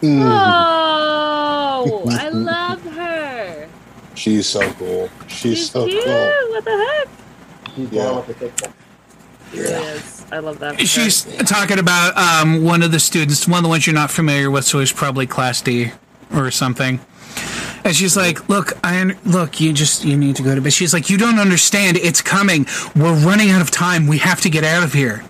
Mm, Oh, I love her. She's so cool. She's, She's so cute. cool. What the heck? She's Yeah. Down with the is. I love that. for her. She's talking about um, one of the students, one of the ones you're not familiar with, so it's probably Class D or something. And she's like, "Look, I un- look. You just you need to go to bed." She's like, "You don't understand. It's coming. We're running out of time. We have to get out of here."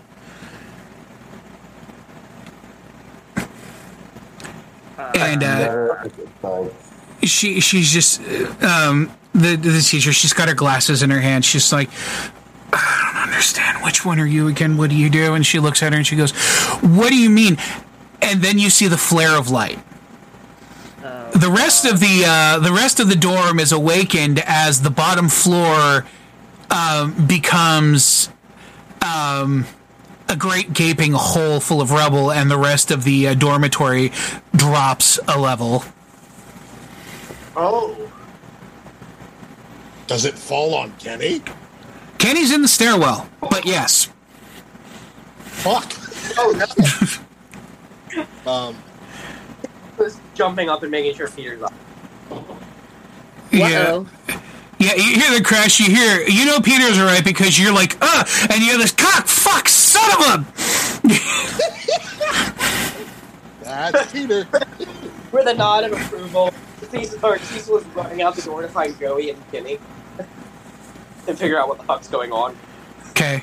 And uh, she she's just um, the the teacher. She's got her glasses in her hand. She's like, I don't understand. Which one are you again? What do you do? And she looks at her and she goes, What do you mean? And then you see the flare of light. The rest of the uh, the rest of the dorm is awakened as the bottom floor um, becomes um, a great gaping hole full of rubble, and the rest of the uh, dormitory drops a level. Oh. Does it fall on Kenny? Kenny's in the stairwell, but yes. Fuck. Oh no. Um, Just jumping up and making sure Peter's up. Yeah. Uh-oh. Yeah, you hear the crash, you hear, you know Peter's alright because you're like, uh, and you hear this cock, fuck, son of a! that's Peter. With a nod of approval, Cecil, or Cecil is running out the door to find Joey and Kenny and figure out what the fuck's going on. Okay.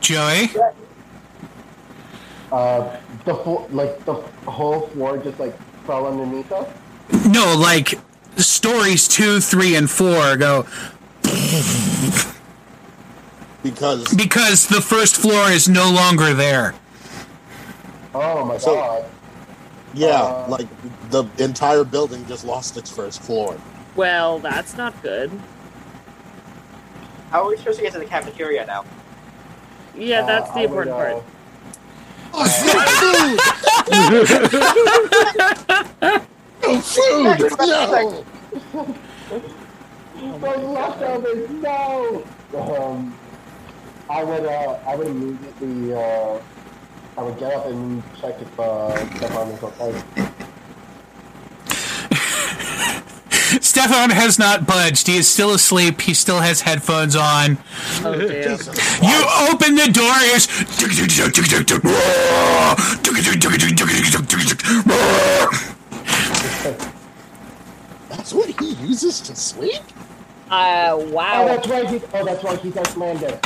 Joey? Uh, the flo- like the whole floor just like fell underneath us. No, like, stories two, three, and four go, Because because the first floor is no longer there. Oh my So- god! yeah, Uh, like the entire building just lost its first floor. Well, that's not good. How are we supposed to get to the cafeteria now? Yeah, Uh, that's the I would, important uh, part. No food. No. Those leftovers, no! Um, I would, uh, I would immediately, uh, I would get up and check if, uh, Stefan is okay. Stefan has not budged. He is still asleep. He still has headphones on. Oh, damn. You open the door, is That's what he uses to sleep. Uh, Oh, wow. that's right, he's, oh, that's right, he's Icelandic.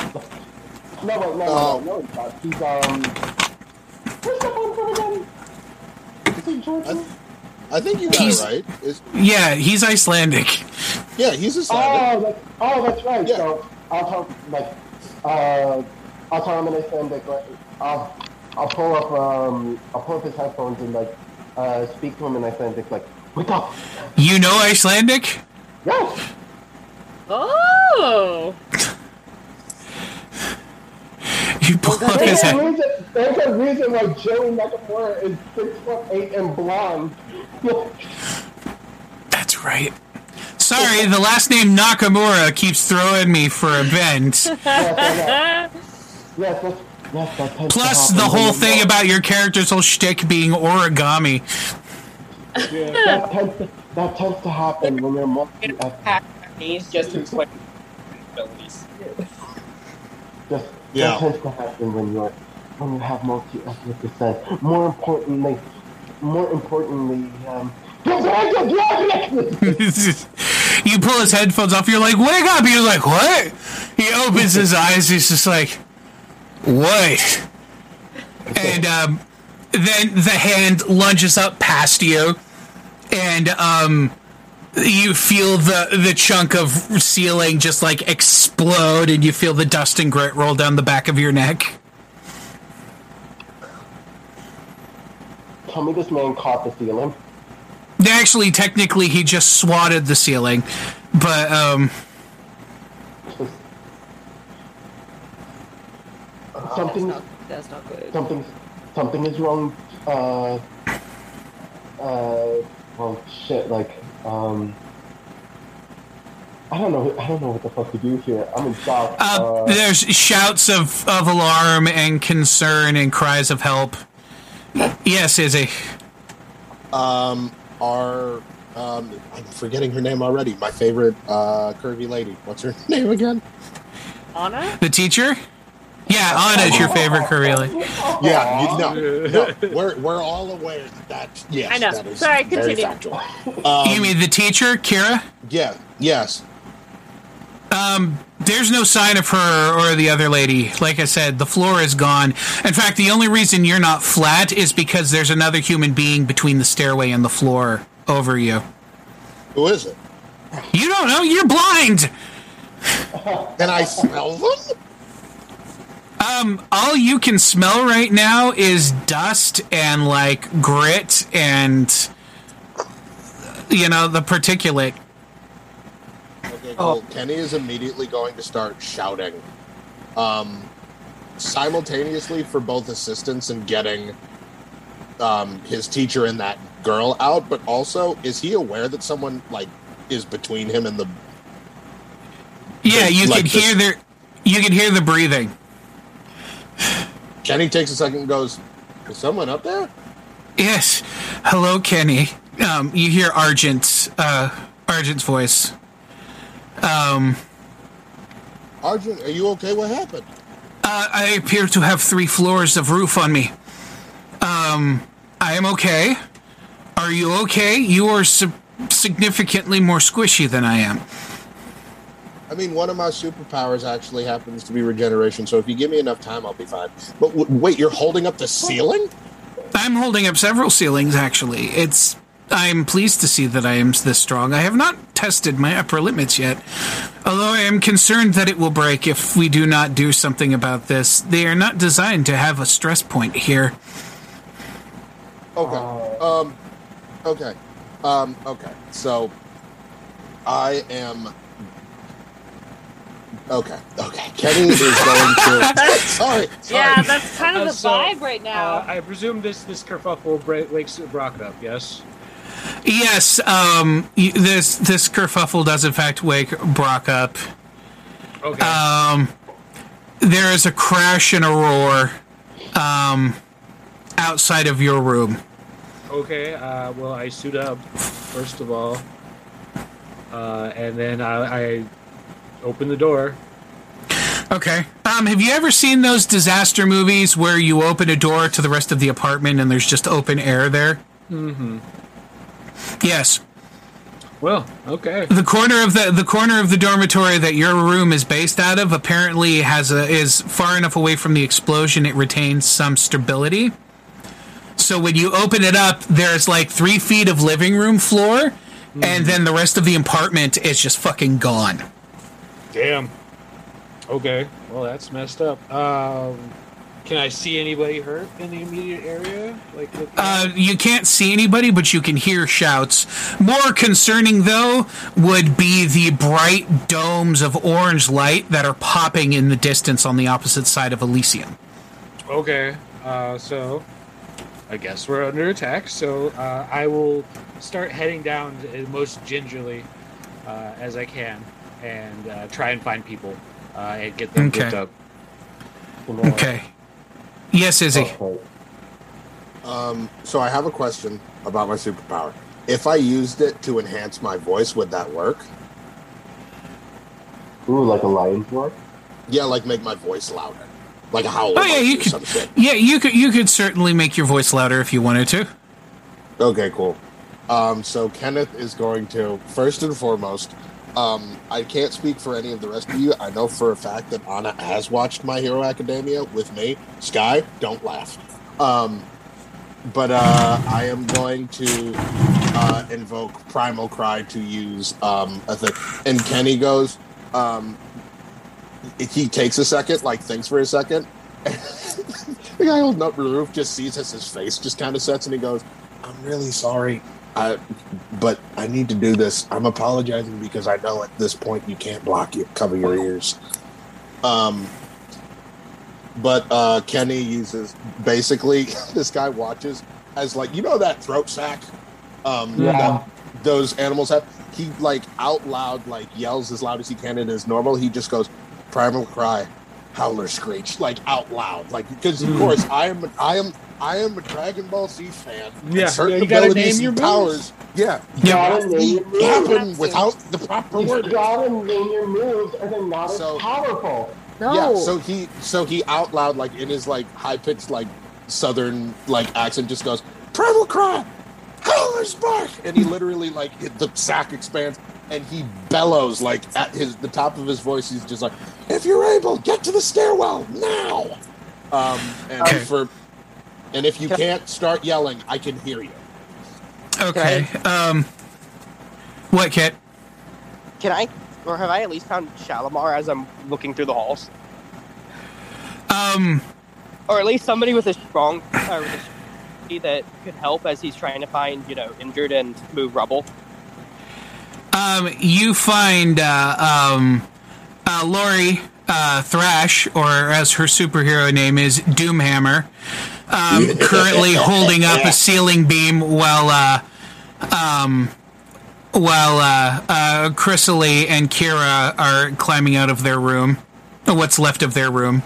No, wait, no, Oh. no, no, he's not. He's, um, where's Stefan from again? Is he Georgian? I think you got He's- it right. Is Yeah, he's Icelandic. yeah, he's a Slavic. Oh, that's, oh, that's right. Yeah. So I'll tell, like, uh, I'll tell him in Icelandic. Like, I'll I'll pull up um I'll pull up his headphones and like uh speak to him in Icelandic. Like, wake up! You know Icelandic? Yes. Oh! You pull up his There's a head. reason. There's a reason why Joey Nakamura is six foot eight and blonde. That's right. Sorry, the last name Nakamura keeps throwing me for a bend. Plus, the whole thing about your character's whole shtick being origami. that tends to, that tends to happen when you're multi-ethnic. Hack knees just to explain abilities. Just Yeah. that tends to happen when you're when you have multi-ethnic descent. More importantly, more importantly, um, you pull his headphones off, you're like, wake up! You're like, what? He opens his eyes, he's just like, what? And um, then the hand lunges up past you, and um, you feel the, the chunk of ceiling just like explode, and you feel the dust and grit roll down the back of your neck. Tell me this man caught the ceiling. Actually, technically, he just swatted the ceiling, but um, Just- That's Something, not, that's not good. something, something is wrong. Uh, uh, well, shit. Like, um, I don't know. I don't know what the fuck to do here. I'm in shock. Uh, Uh, there's shouts of, of alarm and concern and cries of help. Yes, Izzy. Um, our um, I'm forgetting her name already. My favorite uh, curvy lady. What's her name again? Anna? The teacher? Yeah, Anna's your favorite curvy lady. Yeah, you, no, no, we're we're all aware that that yes, I know. that is Sorry, very continue. factual. Um, You mean the teacher, Kira? yeah, yes. Um, there's no sign of her or the other lady. Like I said, the floor is gone. In fact, the only reason you're not flat is because there's another human being between the stairway and the floor over you. Who is it? You don't know, you're blind! Can I smell them? Um, all you can smell right now is dust and like grit and you know the particulate. Cool. Kenny is immediately going to start shouting, um, simultaneously for both assistance and getting um, his teacher and that girl out. But also, is he aware that someone like is between him and the? Yeah, Like- you like can hear the you can hear the breathing. Kenny takes a second and goes, "Is someone up there?" Yes. Hello, Kenny. Um, you hear Argent's uh Argent's voice. Um, Arjun, are you okay? What happened? uh, I appear to have three floors of roof on me. Um, I am okay. Are you okay? You are su- significantly more squishy than I am. I mean, one of my superpowers actually happens to be regeneration. So if you give me enough time, I'll be fine. But w- wait, you're holding up the ceiling? I'm holding up several ceilings, actually. It's. I'm pleased to see that I am this strong. I have not tested my upper limits yet, although I am concerned that it will break if we do not do something about this. They are not designed to have a stress point here. Okay. Um. Okay. Um. Okay. So, I am. Okay. Okay. Kenny is going to. sorry. Sorry. Yeah, that's kind of Uh, the so, vibe right now. Uh, I presume this this kerfuffle break, wakes Brock up. Yes. Yes, um, this this kerfuffle does in fact wake Brock up. Okay. Um, there is a crash and a roar, um, outside of your room. okay. Uh, well, I suit up first of all, uh, and then I, I open the door. Okay. Um, have you ever seen those disaster movies where you open a door to the rest of the apartment and there's just open air there? Mm-hmm. Yes. Well, okay. The corner of the the corner of the dormitory that your room is based out of apparently has a is far enough away from the explosion it retains some stability. So when you open it up, there's like three feet of living room floor, and then the rest of the apartment is just fucking gone. Damn. Okay, well that's messed up. Um, can I see anybody hurt in the immediate area? Like, Uh, you can't see anybody, but you can hear shouts. More concerning, though, would be the bright domes of orange light that are popping in the distance on the opposite side of Elysium. Okay, uh, so I guess we're under attack. So uh, I will start heading down most gingerly uh, as I can and uh, try and find people uh, and get them Okay. picked up. You know, Okay. Yes, Izzy. okay. Um, so I have a question about my superpower. If I used it to enhance my voice, would that work? Ooh, like a lion's roar. Yeah, like make my voice louder, like a howl. Oh yeah, you or could. some shit. Yeah, you could. You could certainly make your voice louder if you wanted to. Okay, cool. Um, so Kenneth is going to first and foremost. Um, I can't speak for any of the rest of you. I know for a fact that Anna has watched My Hero Academia with me. Sky, don't laugh. Um, but uh, I am going to uh, invoke Primal Cry to use um, a thing. And Kenny goes. Um, he takes a second, like thinks for a second. the guy holding up the roof just sees as his face just kind of sets, and he goes, "I'm really sorry, I, but I need to do this. I'm apologizing because I know at this point you can't block you, cover your ears." Um, but uh, Kenny uses basically this guy watches as like you know that throat sack, um, Yeah. that those animals have. He like out loud like yells as loud as he can in his normal. He just goes primal cry, howler screech like out loud like because of hmm. course I am I am I am a Dragon Ball Z fan. and Yeah, certain yeah, you gotta abilities name your and moves. powers. Yeah, You gotta name they your moves. without the proper You gotta name your moves, or they're not So- as powerful. No. Yeah, so he so he out loud like in his like high pitched like southern like accent just goes primal cry, howler's bark, and he literally like the sack expands and he bellows like at his the top of his voice. He's just like, if you're able, get to the stairwell now. Um, and Okay. for and if you can't start yelling, I can hear you. Okay. Um. What, Kit? Can I, or have I at least found Shalimar as I'm looking through the halls, Um. or at least somebody with a strong, uh, with a sh- that could help as he's trying to find, you know, injured and move rubble. Um, you find uh, um, uh, Lori uh, Thrash, or as her superhero name is, Doomhammer, um, currently holding up a ceiling beam while uh, um, while uh, uh, Chrysalie and Kira are climbing out of their room, or what's left of their room.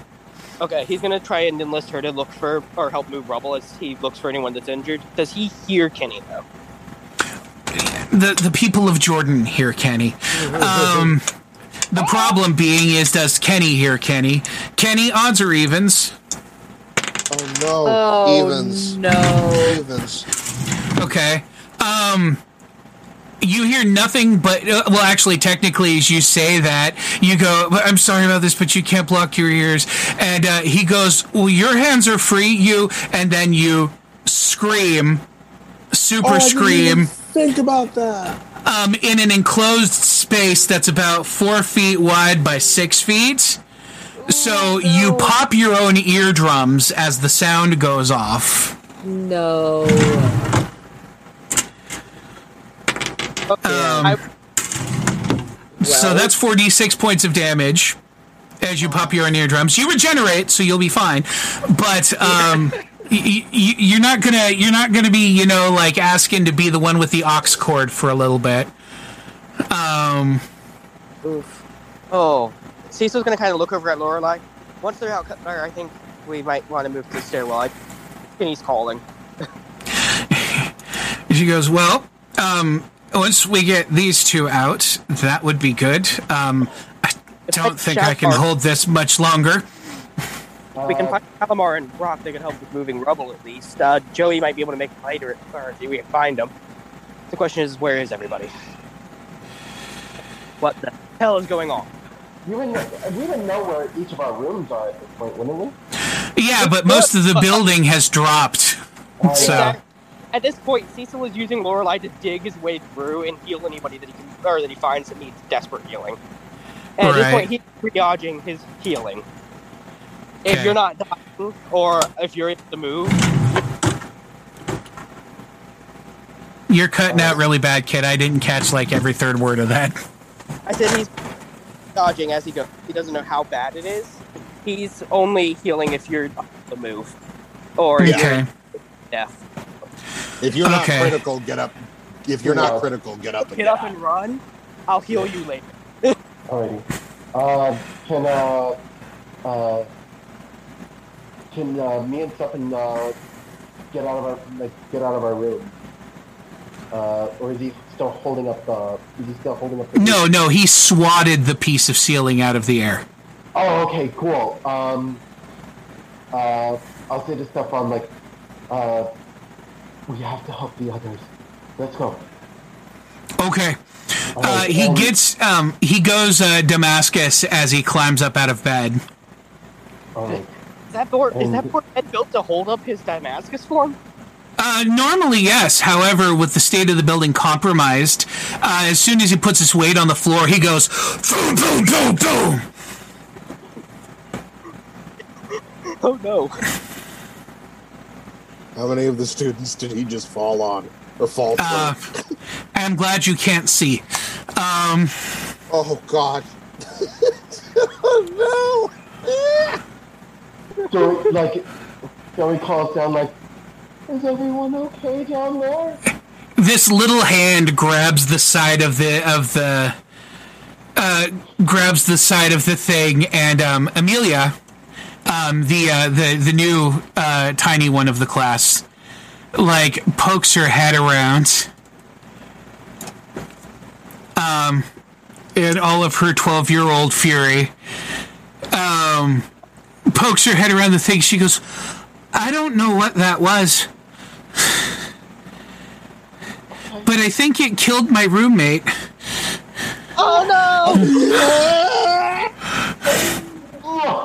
Okay, he's gonna try and enlist her to look for or help move rubble as he looks for anyone that's injured. Does he hear Kenny though? The the people of Jordan here, Kenny. Um, the problem being is, does Kenny here, Kenny? Kenny, odds or evens? Oh no, Oh evens, no. evens. Okay. Um, you hear nothing but uh, well, actually, technically, as you say that, you go. I'm sorry about this, but you can't block your ears. And uh, he goes, "Well, your hands are free, you." And then you scream, super scream. Think about that. um, in an enclosed space that's about four feet wide by six feet. So you pop your own eardrums as the sound goes off. No. Okay, Um, I, so that's 4d6 points of damage as you pop your own eardrums. You regenerate, so you'll be fine. But um, y- y- you're not gonna you're not gonna be you know like asking to be the one with the aux cord for a little bit. Um, oof. Oh, Cecil's gonna kind of look over at Lorelai. Once they're out, I think we might want to move to the stairwell. I, Kenny's calling. She goes, Well, um, once we get these two out, that would be good. Um, I don't think I can hold this much longer. If we can find Calamar and Brock, they can help with moving rubble at least. Uh, Joey might be able to make it later, or if we can find them. The question is, where is everybody? What the hell is going on? You would know, we would know where each of our rooms are at this point, wouldn't we? Yeah, but most of the building has dropped. Uh, So- Exact- At this point, Cecil is using Lorelai to dig his way through and heal anybody that he can, or that he finds that needs desperate healing. And at this point, he's triaging his healing. If Okay. you're not dying, or if you're able to move, You're cutting out really bad, kid. I didn't catch like every third word of that. I said he's dodging as he goes. He doesn't know how bad it is. He's only healing if you're able to move, or if you're Okay. deaf. If you're not Okay. critical, get up. If you're Yeah. not critical, get up and Get up and run. I'll heal you later. Alrighty. Uh, can uh, uh, can uh, me and Stefan uh, get out of our like get out of our room? Uh, or is he still holding up the? Is he still holding up the? No, no, he swatted the piece of ceiling out of the air. Oh, okay, cool. Um, uh, I'll say to Stefan like, uh, we have to help the others. Let's go. Okay. Uh, he gets um he goes uh, Damascus as he climbs up out of bed. Is that board? Is that board bed built to hold up his Damascus form? Uh, normally, yes. However, with the state of the building compromised, uh, as soon as he puts his weight on the floor, he goes boom, boom, boom, boom. Oh no! How many of the students did he just fall on or fall? Uh, I'm glad you can't see. Um, oh God! oh no! So like, Joey calls down like, is everyone okay down there? this little hand grabs the side of the of the uh, grabs the side of the thing, and um, Amelia, um, the uh, the the new uh, tiny one of the class, like pokes her head around. Um, in all of her twelve-year-old fury, um, pokes her head around the thing. She goes, "I don't know what that was." But I think it killed my roommate. Oh Oh no! no!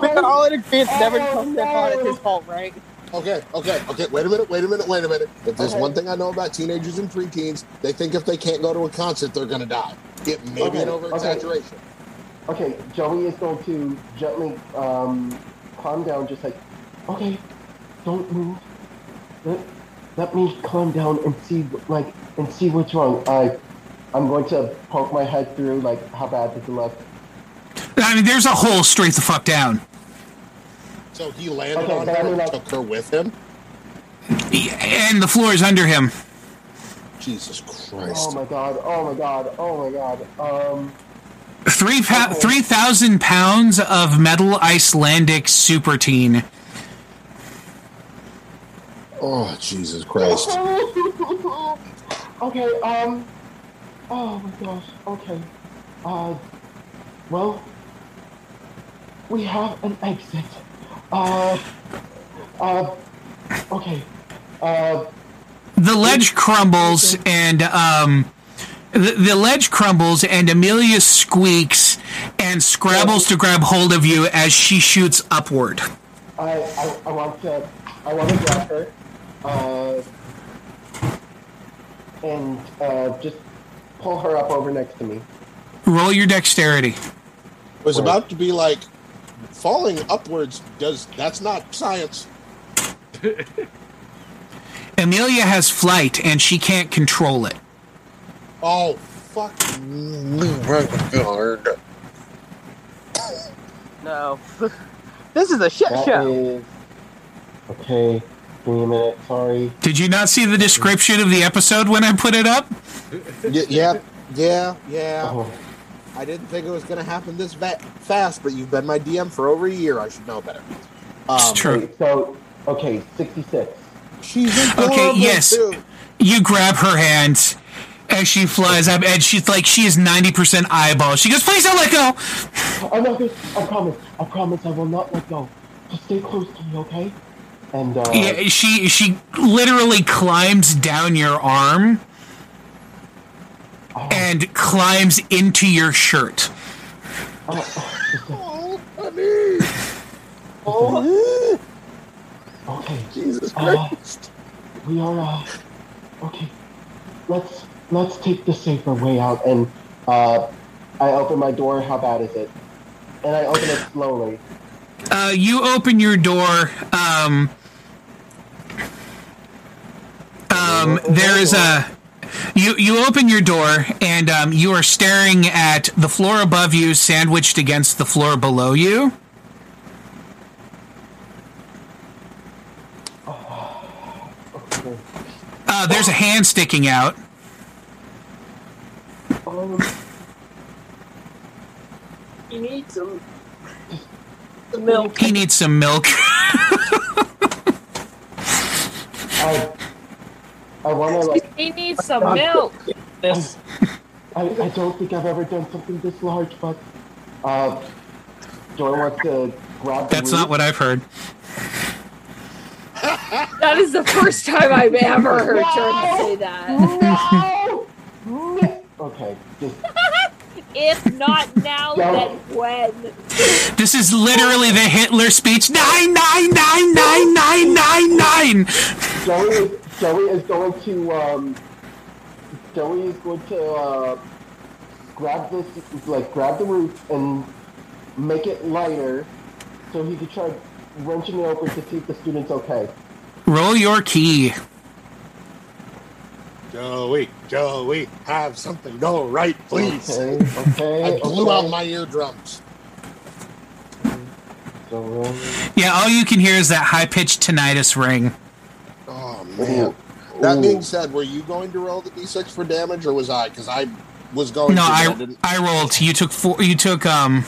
We all in agreement. Never Oh, told Stefan it's his fault, right? Okay, okay, okay. Wait a minute, wait a minute, wait a minute. If there's Okay. one thing I know about teenagers and preteens, they think if they can't go to a concert, they're gonna die. It may be Okay, an over exaggeration. Okay, Joey is going to gently um, calm down, just like, okay, don't move. Let, let me calm down and see, like, and see what's wrong. I, I'm going to poke my head through, like, how bad does it look? I mean, there's a hole straight the fuck down. So he landed Okay, on but I her mean, and like- took her with him. And the floor is under him. Jesus Christ! Oh my god! Oh my god! Oh my god! Um, Three pa- Okay. 3,000 pounds of metal Icelandic super teen. Oh Jesus Christ! okay. Um. Oh my gosh. Okay. Uh. Well. We have an exit. Uh. Uh. Okay. Uh. The ledge crumbles and, um, the, the ledge crumbles and Amelia squeaks and scrabbles to grab hold of you as she shoots upward. I, I, I want to I want to grab her, uh, and uh, just pull her up over next to me. Roll your dexterity. was about to be like falling upwards. Does that's not science? Amelia has flight and she can't control it. Oh fuck me right. No. this is a shit That show. is okay. Give me a minute. Sorry. Did you not see the description of the episode when I put it up? Y- yeah, yeah, yeah. Oh, I didn't think it was going to happen this va- fast, but you've been my DM for over a year. I should know better. It's Um, true. wait, so okay, sixty-six. She's Okay, adorable, yes. too. You grab her hand as she flies up, and she's like, she is 90% eyeball. She goes, please don't let go. I'm not gonna. I promise. I promise. I will not let go. Just stay close to me, okay? And uh, Yeah, she she literally climbs down your arm oh, and climbs into your shirt. oh, oh, a- Oh, honey. Oh. okay. Jesus Uh, Christ. we are uh okay let's let's take the safer way out and uh I open my door. How bad is it? And I open it slowly. Uh, you open your door. Um, um, there is a. You you open your door and um, you are staring at the floor above you, sandwiched against the floor below you. Okay. Uh, there's a hand sticking out. Um, You need some, some milk. He needs some milk. I, I want to like. He needs some milk. This I, I don't think I've ever done something this large, but uh, Joy want to grab. The That's not what I've heard. That is the first time I've ever heard Jordan say that. No! No! Okay, just If not now, then when? This is literally the Hitler speech. Nine nine nine nine nine nine nine. Joey is, Joey is going to um, Joey is going to uh, grab this like grab the root and make it lighter so he can try wrenching it open to see if the student's okay. Roll your key. Joey, Joey, have something go right, please. Okay, okay. I blew okay. out my eardrums. Um, Yeah, all you can hear is that high pitched tinnitus ring. Oh man. That Ooh. being said, were you going to roll the d6 for damage, or was I? Because I was going. No, to, but I didn't. I rolled. You took four. You took um.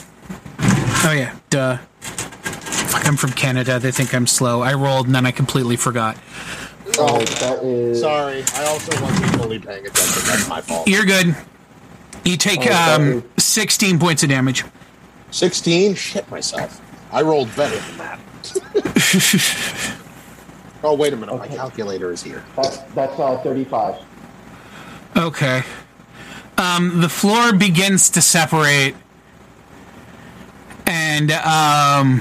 Oh yeah, duh. Fuck, I'm from Canada. They think I'm slow. I rolled and then I completely forgot. Oh, that is. Sorry, I also wasn't fully paying attention. That's my fault. You're good. You take Oh, that um 16 points of damage. Sixteen. Shit myself. I rolled better than that. oh wait a minute, my calculator is here. That's that's uh, thirty-five. Okay. Um, the floor begins to separate, and um,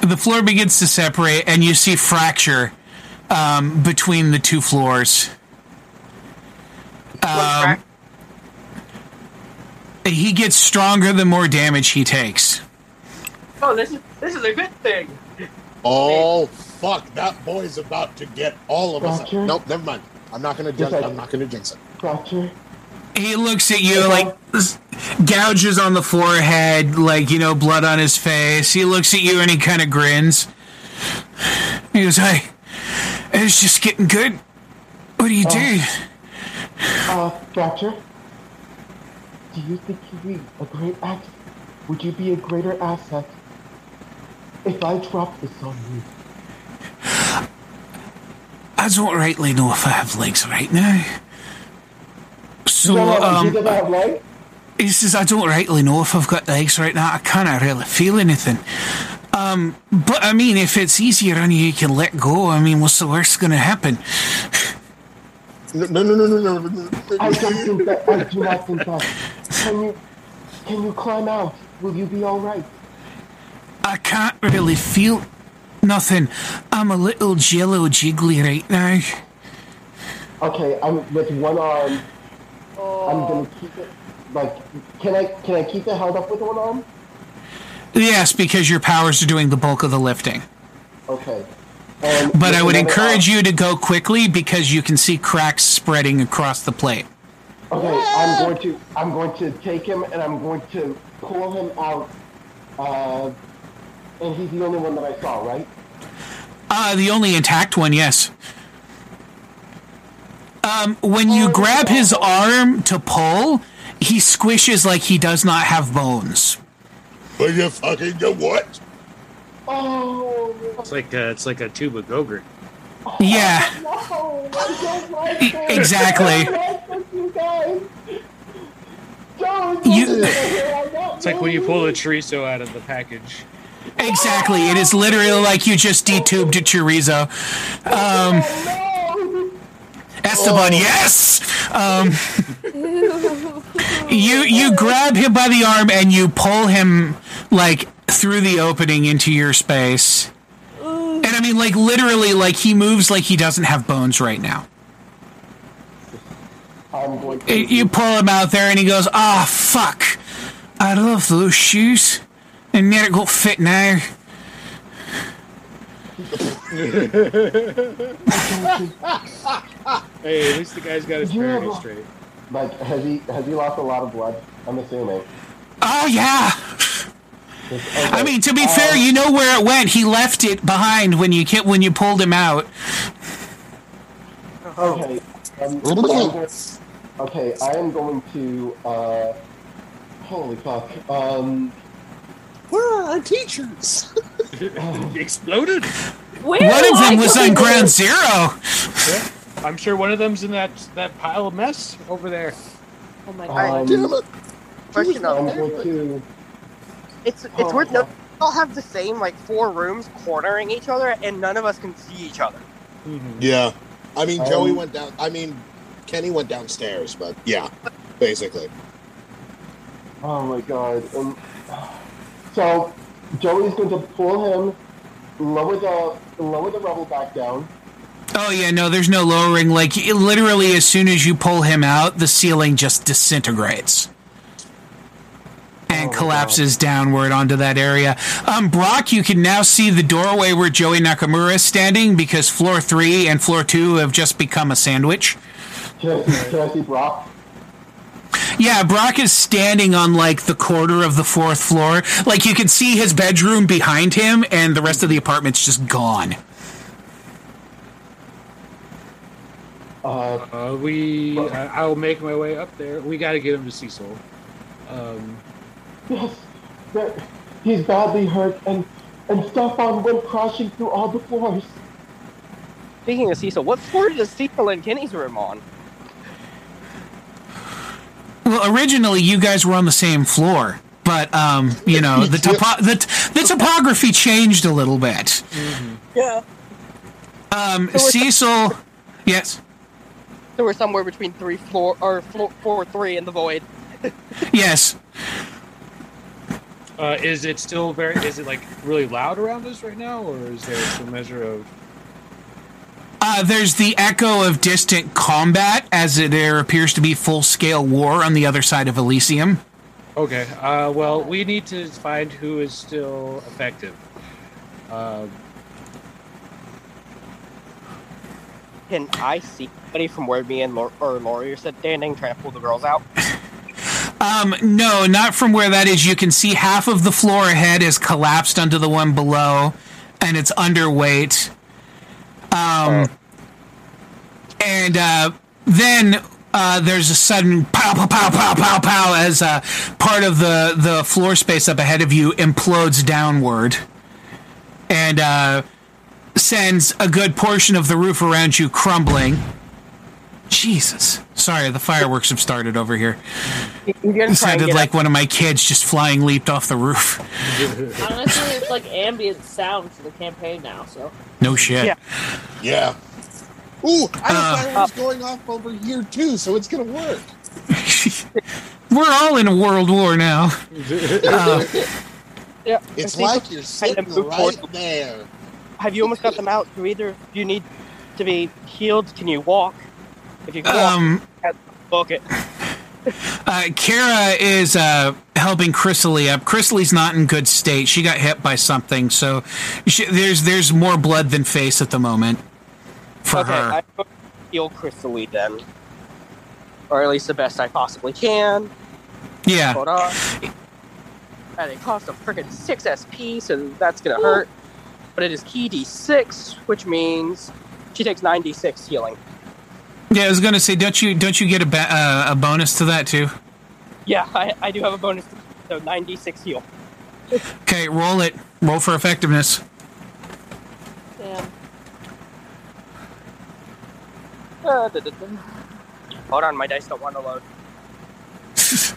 the floor begins to separate, and you see fracture um, between the two floors. Um, he gets stronger the more damage he takes. oh, this is this is a good thing. Oh fuck! That boy's about to get all of us. Roger. Nope, never mind. I'm not gonna. Jinx, I'm not gonna jinx it. Fracture. He looks at you like gouges on the forehead, like you know, blood on his face. He looks at you and he kind of grins. He goes, "Hey, it's just getting good. What do you do?" Uh, fracture. Do you think you'd be a great act? Would you be a greater asset if I dropped this on you? I don't rightly know if I have legs right now. So, No, no, you um, didn't have legs? he says, "I don't rightly know if I've got legs right now. I can't really feel anything." Um, but I mean, if it's easier on you, you can let go. I mean, what's the worst going to happen? No, no, no, no, no, no, no. I don't think that. I do not think that. Can you? Can you climb out? Will you be all right? I can't really feel nothing. I'm a little jello jiggly right now. Okay, I'm with one arm. I'm Oh, gonna keep it. Like, can I? Can I keep it held up with one arm? Yes, because your powers are doing the bulk of the lifting. Okay. And But I would encourage arm- you to go quickly because you can see cracks spreading across the plate. Okay, I'm going to. I'm going to take him and I'm going to pull him out. Uh, and he's the only one that I saw, right? Uh, the only intact one, yes. Um, when you grab his arm to pull, he squishes like he does not have bones. Will you fucking do what? Oh It's like a, it's like a tube of Gogurt. Yeah, no! I don't like exactly. I don't like this, you guys. Don't You- do this. I don't It's like when you pull the chorizo out of the package. exactly. It is literally like you just detubed a chorizo. Um, No. Esteban, yes. Um, you you grab him by the arm and you pull him like through the opening into your space. And I mean, like literally, like he moves like he doesn't have bones right now. I'm going to. You pull him out there, and he goes, "Ah, fuck! I love those shoes, and yet it got fit now." Hey, at least the guy's got his Yeah. priorities straight. Like, has he has he lost a lot of blood? I'm assuming. Oh yeah. Just- I mean, to be Um, fair, you know where it went. He left it behind when you ki- when you pulled him out. Okay. Um, going, okay, I am going to. Uh, holy fuck. Um, Where are our teachers? He exploded. Where One of them like- was on ground zero. Yeah. I'm sure one of them's in that that pile of mess over there. Oh my god. um, Damn it. Question I'm of going it's it's Oh, worth noting. We all have the same like four rooms cornering each other, and none of us can see each other. Yeah. I mean, Joey Um, went down. I mean, Kenny went downstairs, but yeah, basically. Oh my god. Um, so, Joey's going to pull him, lower the lower the rubble back down. Oh yeah, no, there's no lowering. Like it- literally, as soon as you pull him out, the ceiling just disintegrates and Oh, collapses downward onto that area. Um, Brock, you can now see the doorway where Joey Nakamura is standing because floor three and floor two have just become a sandwich. Can I see, can I see Brock? Yeah, Brock is standing on like the quarter of the fourth floor. Like you can see his bedroom behind him, and the rest of the apartment's just gone. Uh, Uh, we, I, I'll make my way up there. We got to get him to Cecil. Um, yes, there, he's badly hurt, and and Stefan went crashing through all the floors. Speaking of Cecil, what floor does Cecil and Kenny's room on? Well, originally you guys were on the same floor, but um, you know the topo- the, t- the topography changed a little bit. Yeah. Um, So it's- Cecil, yes, So we're somewhere between three floor or floor four three and the void. yes. uh, is it still very? Is it like really loud around us right now, or is there some measure of? Uh, there's the echo of distant combat as it, there appears to be full scale war on the other side of Elysium. Okay. Uh, well, we need to find who is still effective. Uh, Can I see anybody from where me and Lor- or Laurie are standing, trying to pull the girls out? Um, no, not from where that is. You can see half of the floor ahead is collapsed onto the one below, and it's underweight. Um, and uh, then uh, there's a sudden pow, pow, pow, pow, pow, pow as uh, part of the the floor space up ahead of you implodes downward, and uh, sends a good portion of the roof around you crumbling. Jesus, sorry, the fireworks have started over here. You- You're It sounded get like one of my kids just flying leaped off the roof. Honestly, it's like ambient sound for the campaign now. So No shit. Yeah. Yeah. Ooh, I Uh, have fireworks going off over here too, so it's gonna work. We're all in a world war now. Uh, Yeah. It's like you're sitting right forward. there. Have you almost got them out? Do either do you need to be healed? Can you walk? If you can walk, um, book it. Uh, Kara is uh, helping Chrysalie up. Chrysalie's not in good state. She got hit by something, so she, there's there's more blood than face at the moment for okay, her. Going heal Chrysalie then, or at least the best I possibly can. yeah. Hold on. And it costs a freaking six SP, so that's gonna hurt. But it is key D6, which means she takes nine D6 healing. Yeah, I was gonna say, don't you don't you get a ba- uh, a bonus to that too? Yeah, I, I do have a bonus, so ninety six heal. Okay, roll it. Roll for effectiveness. damn. Uh, da, da, da. Hold on, my dice don't want to load.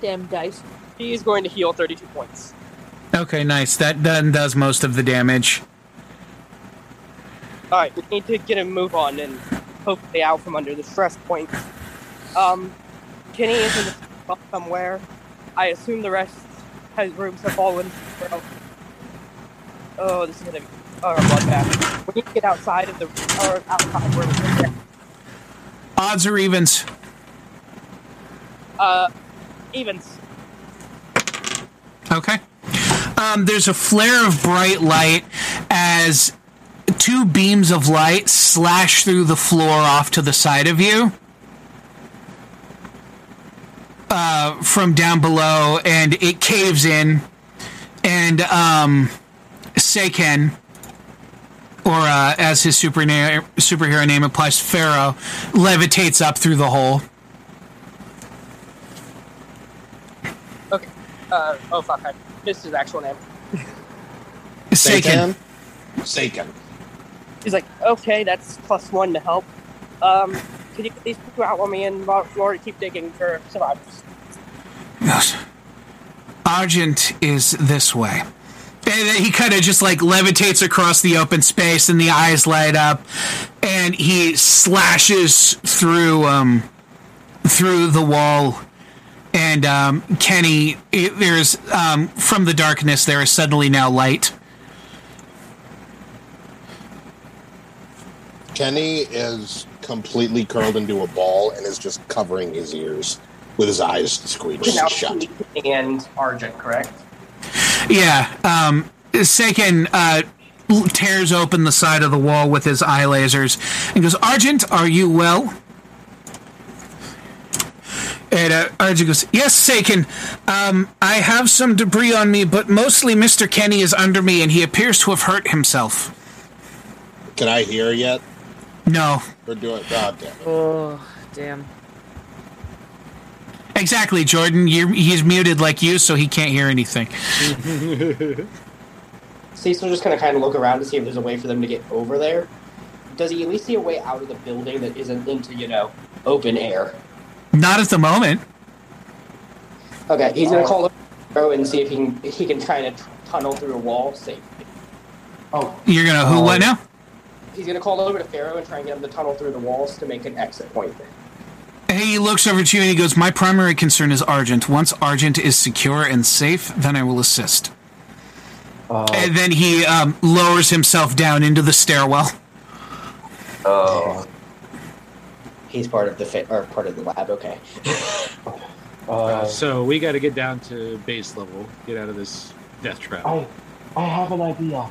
Damn dice. He is going to heal 32 points. Okay, nice. That then does most of the damage. Alright, we need to get a move on and hopefully out from under the stress point. Um, Kenny is in the spot somewhere. I assume the rest has rooms have fallen. Oh, this is gonna be a bloodbath. We need to get outside of the or outside where we're Odds or evens? Uh, evens. Okay. Um, there's a flare of bright light as two beams of light slash through the floor off to the side of you. Uh, from down below, and it caves in, and um, Seiken, or uh, as his super na- superhero name implies, Pharaoh, levitates up through the hole. Okay. Uh, oh fuck! I missed his actual name. Seiken. Seiken. He's like, okay, that's plus one to help. Um, can you get these two out on me and Laura keep digging for survivors? Yes. Argent is this way. He kind of just like levitates across the open space, and the eyes light up, and he slashes through um through the wall. And um, Kenny, it, there's um, from the darkness there is suddenly now light. Kenny is completely curled into a ball and is just covering his ears with his eyes squeezed shut. and Argent, correct? Yeah, um, Seiken uh, tears open the side of the wall with his eye lasers and goes, Argent, are you well? And uh, Argent goes, Yes, Seiken. Um, I have some debris on me, but mostly Mr. Kenny is under me and he appears to have hurt himself. Can I hear yet? No. Or do it? God damn it. Oh, damn. Exactly, Jordan. You're, he's muted like you, so he can't hear anything. Cecil just gonna kind of look around to see if there's a way for them to get over there. Does he at least see a way out of the building that isn't into, you know, open air? Not at the moment. Okay, he's gonna oh. call over and see if he can he can try to tunnel through a wall safely. Oh, You're gonna who? What oh. now? He's gonna call over to Pharaoh and try and get him to tunnel through the walls to make an exit point. There. Hey, he looks over to you and he goes, My primary concern is Argent. Once Argent is secure and safe, then I will assist. uh, And then he um, lowers himself down into the stairwell. Oh. He's part of the fit or part of the lab. Okay. uh, So we got to get down to base level, get out of this death trap. I, I have an idea.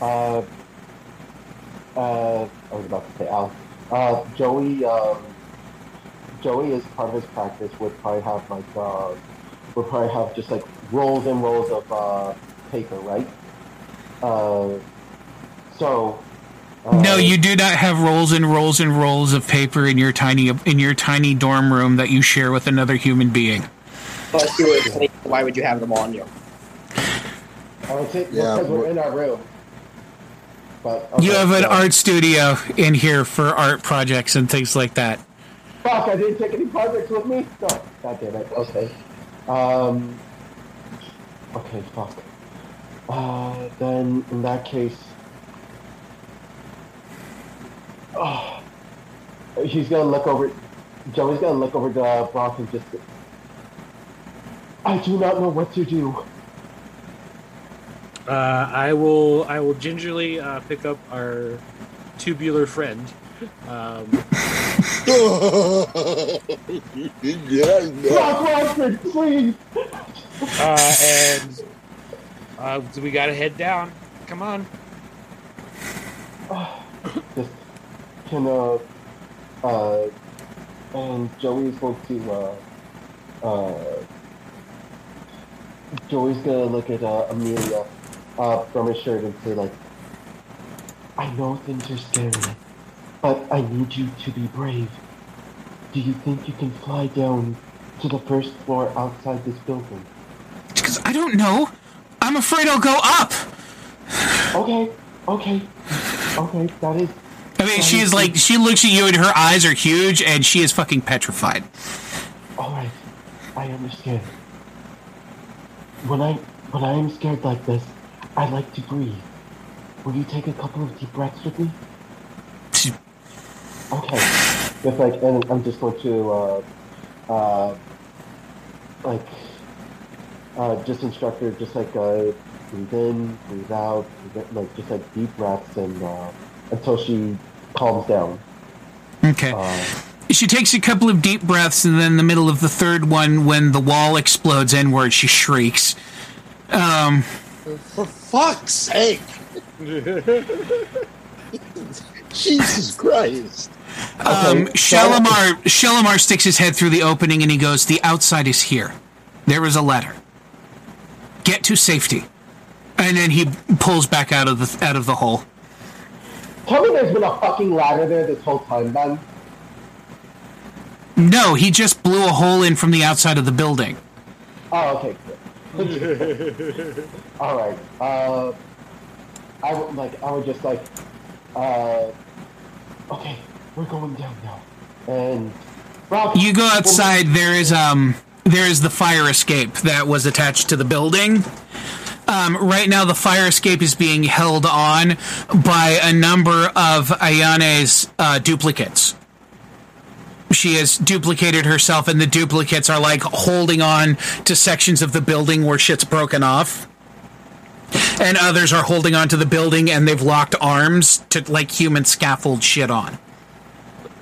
Uh, uh, I was about to say Al. Uh, Joey, um, Joey is part of his practice would probably have like, uh, would probably have just like rolls and rolls of, uh, paper, right? Uh, so. Uh, No, you do not have rolls and rolls and rolls of paper in your tiny in your tiny dorm room that you share with another human being. Plus, you would, why would you have them on you? I would say, Yeah, because we're we're- in our room. But, You have an so- art studio in here for art projects and things like that. Fuck, I didn't take any projects with me? No, god damn it. Okay. Um. Okay, fuck. Uh, then in that case. Oh. He's gonna look over. Joey's gonna look over the Brock and just. I do not know what to do. Uh, I will I will gingerly uh, pick up our tubular friend. Um, yeah, no. Brock Rockford, please! uh, and uh, we got to head down. Come on. just can uh uh and Joey's going to uh uh Joey's gonna look at uh, Amelia uh from his shirt and say like I know things are scary, but I need you to be brave. Do you think you can fly down to the first floor outside this building? Because I don't know. I'm afraid I'll go up. Okay, okay, okay, that is I mean, she is like she looks at you and her eyes are huge and she is fucking petrified. Alright, I understand. When I when I am scared like this, I like to breathe. Will you take a couple of deep breaths with me? Okay. Just like and I'm just going to uh uh like uh just instruct her just like uh breathe in, breathe out, breathe in, like just like deep breaths, and uh, until she calms down. Okay. Uh, She takes a couple of deep breaths, and then in the middle of the third one, when the wall explodes inward, she shrieks. Um, For fuck's sake! Jesus Christ! um, Okay, Shalimar, Shalimar sticks his head through the opening and he goes, The outside is here. There is a ladder. Get to safety. And then he pulls back out of the out of the hole. tell me there's been a fucking ladder there this whole time, Ben. No, he just blew a hole in from the outside of the building. Oh, okay. All right. Uh, I would like. I would just like. Uh, okay, we're going down now, and Rob, You go outside. There is um there is the fire escape that was attached to the building. Um, right now, the fire escape is being held on by a number of Ayane's uh, duplicates. She has duplicated herself, and the duplicates are like holding on to sections of the building where shit's broken off. And others are holding on to the building, and they've locked arms to like human scaffold shit on.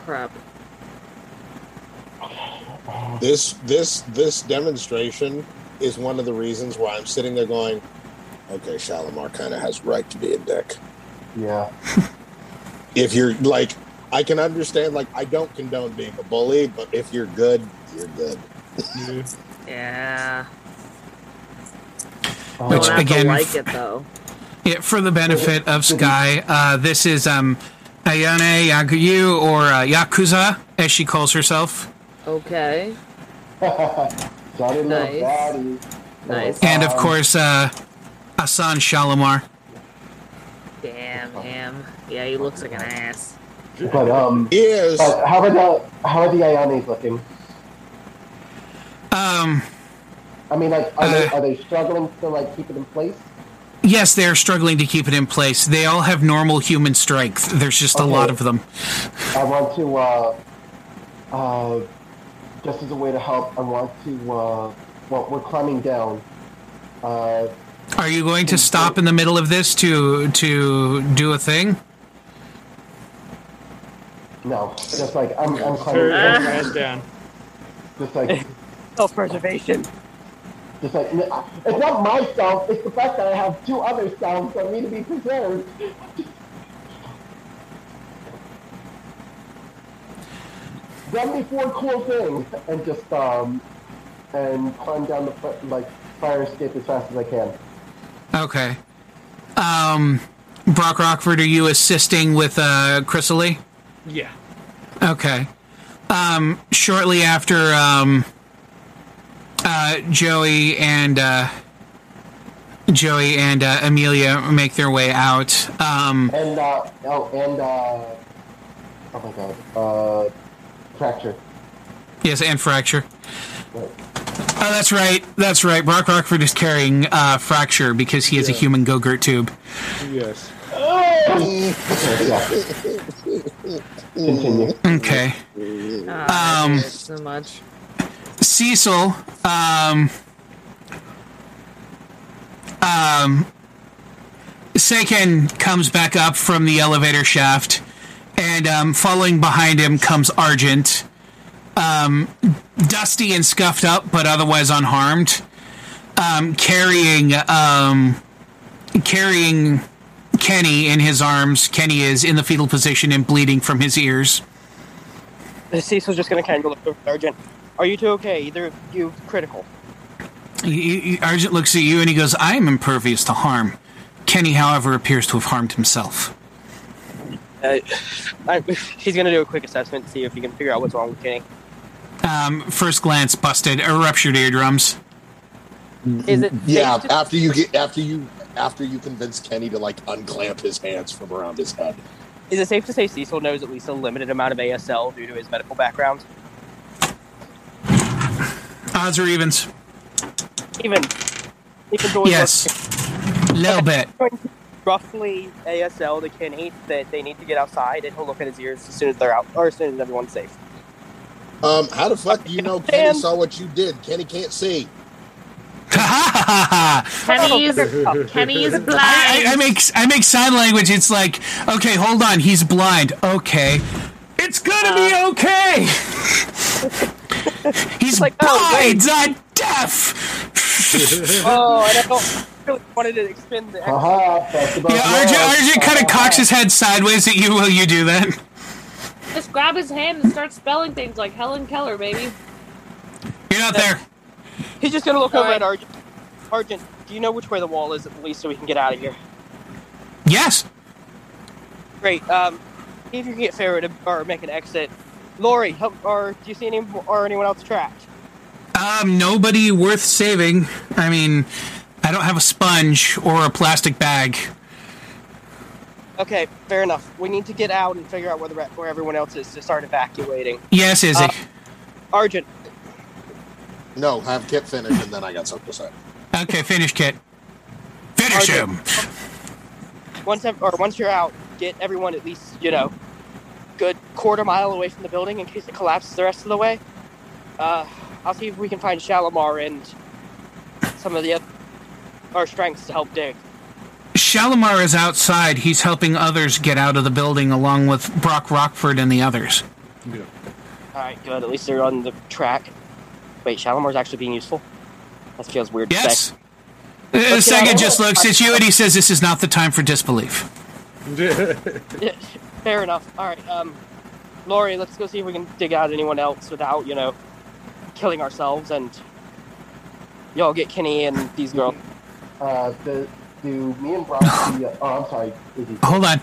Crap. This this this demonstration is one of the reasons why I'm sitting there going, okay, Shalimar kind of has right to be a dick. yeah. If you're like, I can understand. Like, I don't condone being a bully, but if you're good, you're good. Yeah. Uh, Which, again, like it though. Yeah, for the benefit of Sky, uh, this is um, Ayane Yaguyu, or uh, Yakuza, as she calls herself. Okay. Nice. Nice. And of course, uh, Asan Shalimar. Damn him. Yeah, he looks like an ass. But um, He is. but how are the how are the Iones looking? Um, I mean, like, are they Uh, are they struggling to like keep it in place? yes, they are struggling to keep it in place. They all have normal human strength. There's just a lot of them. I want to, uh, uh, just as a way to help, I want to, uh, well, we're climbing down. Uh, Are you going to stop in the middle of this to to do a thing? No, just like, I'm, I'm climbing Turn down. your ass down. Just like, Self preservation. just like, it's not myself, it's the fact that I have two other selves that need to be preserved. Done before cool thing, and just, um, and climb down the, like, fire escape as fast as I can. Okay. Um, Brock Rockford, are you assisting with uh, Chrysalie? Yeah. Okay. Um, shortly after um, uh, Joey and uh, Joey and uh, Amelia make their way out, um, And, uh, oh, and, uh, oh my god, uh, fracture. yes, and Fracture. Right. Oh, that's right. That's right. Brock Rockford is carrying uh, Fracture because he has a human Go-Gurt tube. Yes. Okay, yeah. Continue. Okay. Ah, Um, so much. Cecil, um, um, Seiken comes back up from the elevator shaft, and um, following behind him comes Argent, um, dusty and scuffed up, but otherwise unharmed, um, carrying um, carrying Kenny in his arms. Kenny is in the fetal position and bleeding from his ears. Cecil's just gonna kind of look over at Argent. Are you two okay? Either of you critical? He- he- Argent looks at you and he goes, I am impervious to harm. Kenny, however, appears to have harmed himself. Uh, I, he's gonna do a quick assessment to see if he can figure out what's wrong with Kenny. Um, first glance, busted, or ruptured eardrums. Is it? Yeah, to- after you get after you after you convince Kenny to like unclamp his hands from around his head. Is it safe to say Cecil knows at least a limited amount of ASL due to his medical background? Odds or evens? Even, even Yes. A little bit. roughly ASL to Kenny that they need to get outside, and he'll look at his ears as soon as they're out, or as soon as everyone's safe. Um, how the fuck do you know Kenny saw what you did? Kenny can't see. Ha Kenny's Kenny's blind. I, I, I make I make sign language. It's like, okay, hold on, he's blind. Okay, it's gonna be Uh. okay. he's like, oh, blind, not deaf. Oh, and I don't really wanted to expend the. Haha, that's about Yeah, love. Argent, Argent kind of cocks his head sideways at you while you do that. Just grab his hand and start spelling things like Helen Keller, baby. You're not there. He's just gonna look over Alright. at Argent. Argent, do you know which way the wall is at least so we can get out of here? Yes. Great. Um, see if you can get Pharaoh to or make an exit. Lori, help, or do you see any or anyone else trapped? Um, nobody worth saving. I mean, I don't have a sponge or a plastic bag. Okay, fair enough. We need to get out and figure out where the re- where everyone else is to start evacuating. Yes, Izzy. Uh, Argent, No, have Kit finish, and then I got something to say. okay, finish, Kit. Finish Argent. him. once ev- or once you're out, get everyone at least you know, good quarter mile away from the building in case it collapses the rest of the way. Uh, I'll see if we can find Shalimar and some of the other our strengths to help dig. Shalimar is outside. He's helping others get out of the building along with Brock Rockford and the others. All right, good. At least they're on the track. Wait, Shalimar's actually being useful. That feels weird. to Yes. say. Uh, Sega just looks at you and he says, This is not the time for disbelief. Fair enough. All right, um, Lori, let's go see if we can dig out anyone else without you know killing ourselves and y'all get Kenny and these girls. Uh, the, do me and Brock see, oh, I'm sorry. Izzy. Hold on.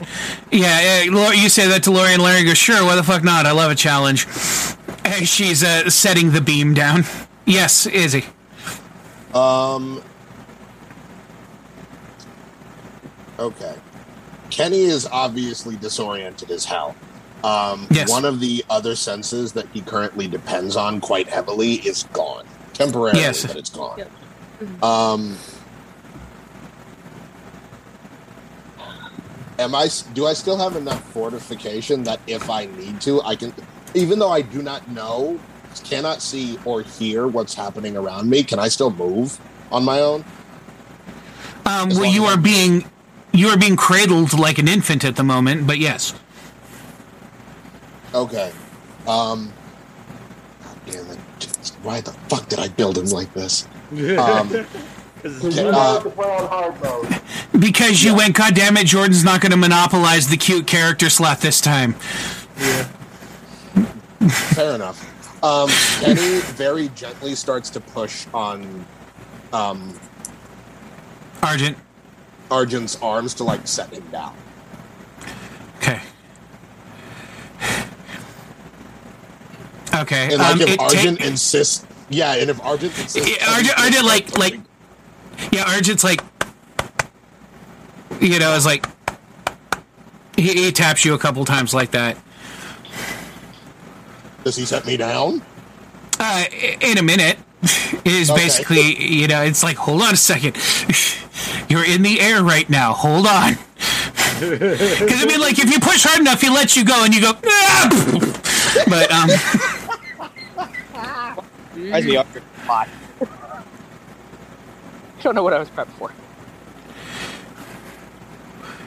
Yeah, yeah you say that to Lori, and Larry goes, Sure, why the fuck not? I love a challenge. As she's uh, setting the beam down. Yes, Izzy. Um. Okay. Kenny is obviously disoriented as hell. Um, Yes. One of the other senses that he currently depends on quite heavily is gone. Temporarily, Yes. but it's gone. Yep. Um. Am I Do I still have enough fortification that if I need to, I can, even though I do not know, cannot see or hear what's happening around me, can I still move on my own? Um, well, you are I'm- being you are being cradled like an infant at the moment, but yes. Okay. Um. God damn it! Why the fuck did I build him like this? Um. Because you uh, to play on hard mode. Because you went, God damn it, Jordan's not going to monopolize the cute character slot this time. Yeah. Fair enough. Um, Kenny very gently starts to push on um, Argent. Argent's arms to like set him down. Okay. Okay. And like um, if Argent Arjun take- insists, yeah, and if Argent insists, Yeah, Argent- Argent, like- like- yeah, Argent's like, you know, it's like, he, he taps you a couple times like that. does he set me down? Uh, in a minute. It is Okay. basically, you know, it's like, hold on a second. You're in the air right now. Hold on. Because, I mean, like, if you push hard enough, he lets you go and you go, ah! But, um, Reminds me of your spot. Don't know what I was prepped for.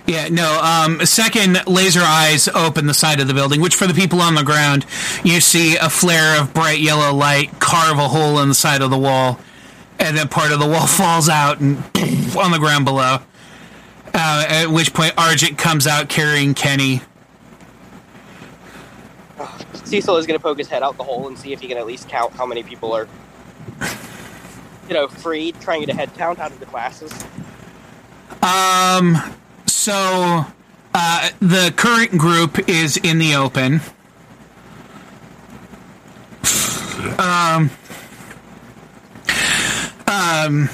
yeah, no, um, second, laser eyes open the side of the building, which for the people on the ground, you see a flare of bright yellow light carve a hole in the side of the wall, and then part of the wall falls out and on the ground below. Uh, at which point, Argent comes out carrying Kenny. Cecil is going to poke his head out the hole and see if he can at least count how many people are, you know, free, trying to head count out of the classes. Um, so uh, the current group is in the open. Um, um,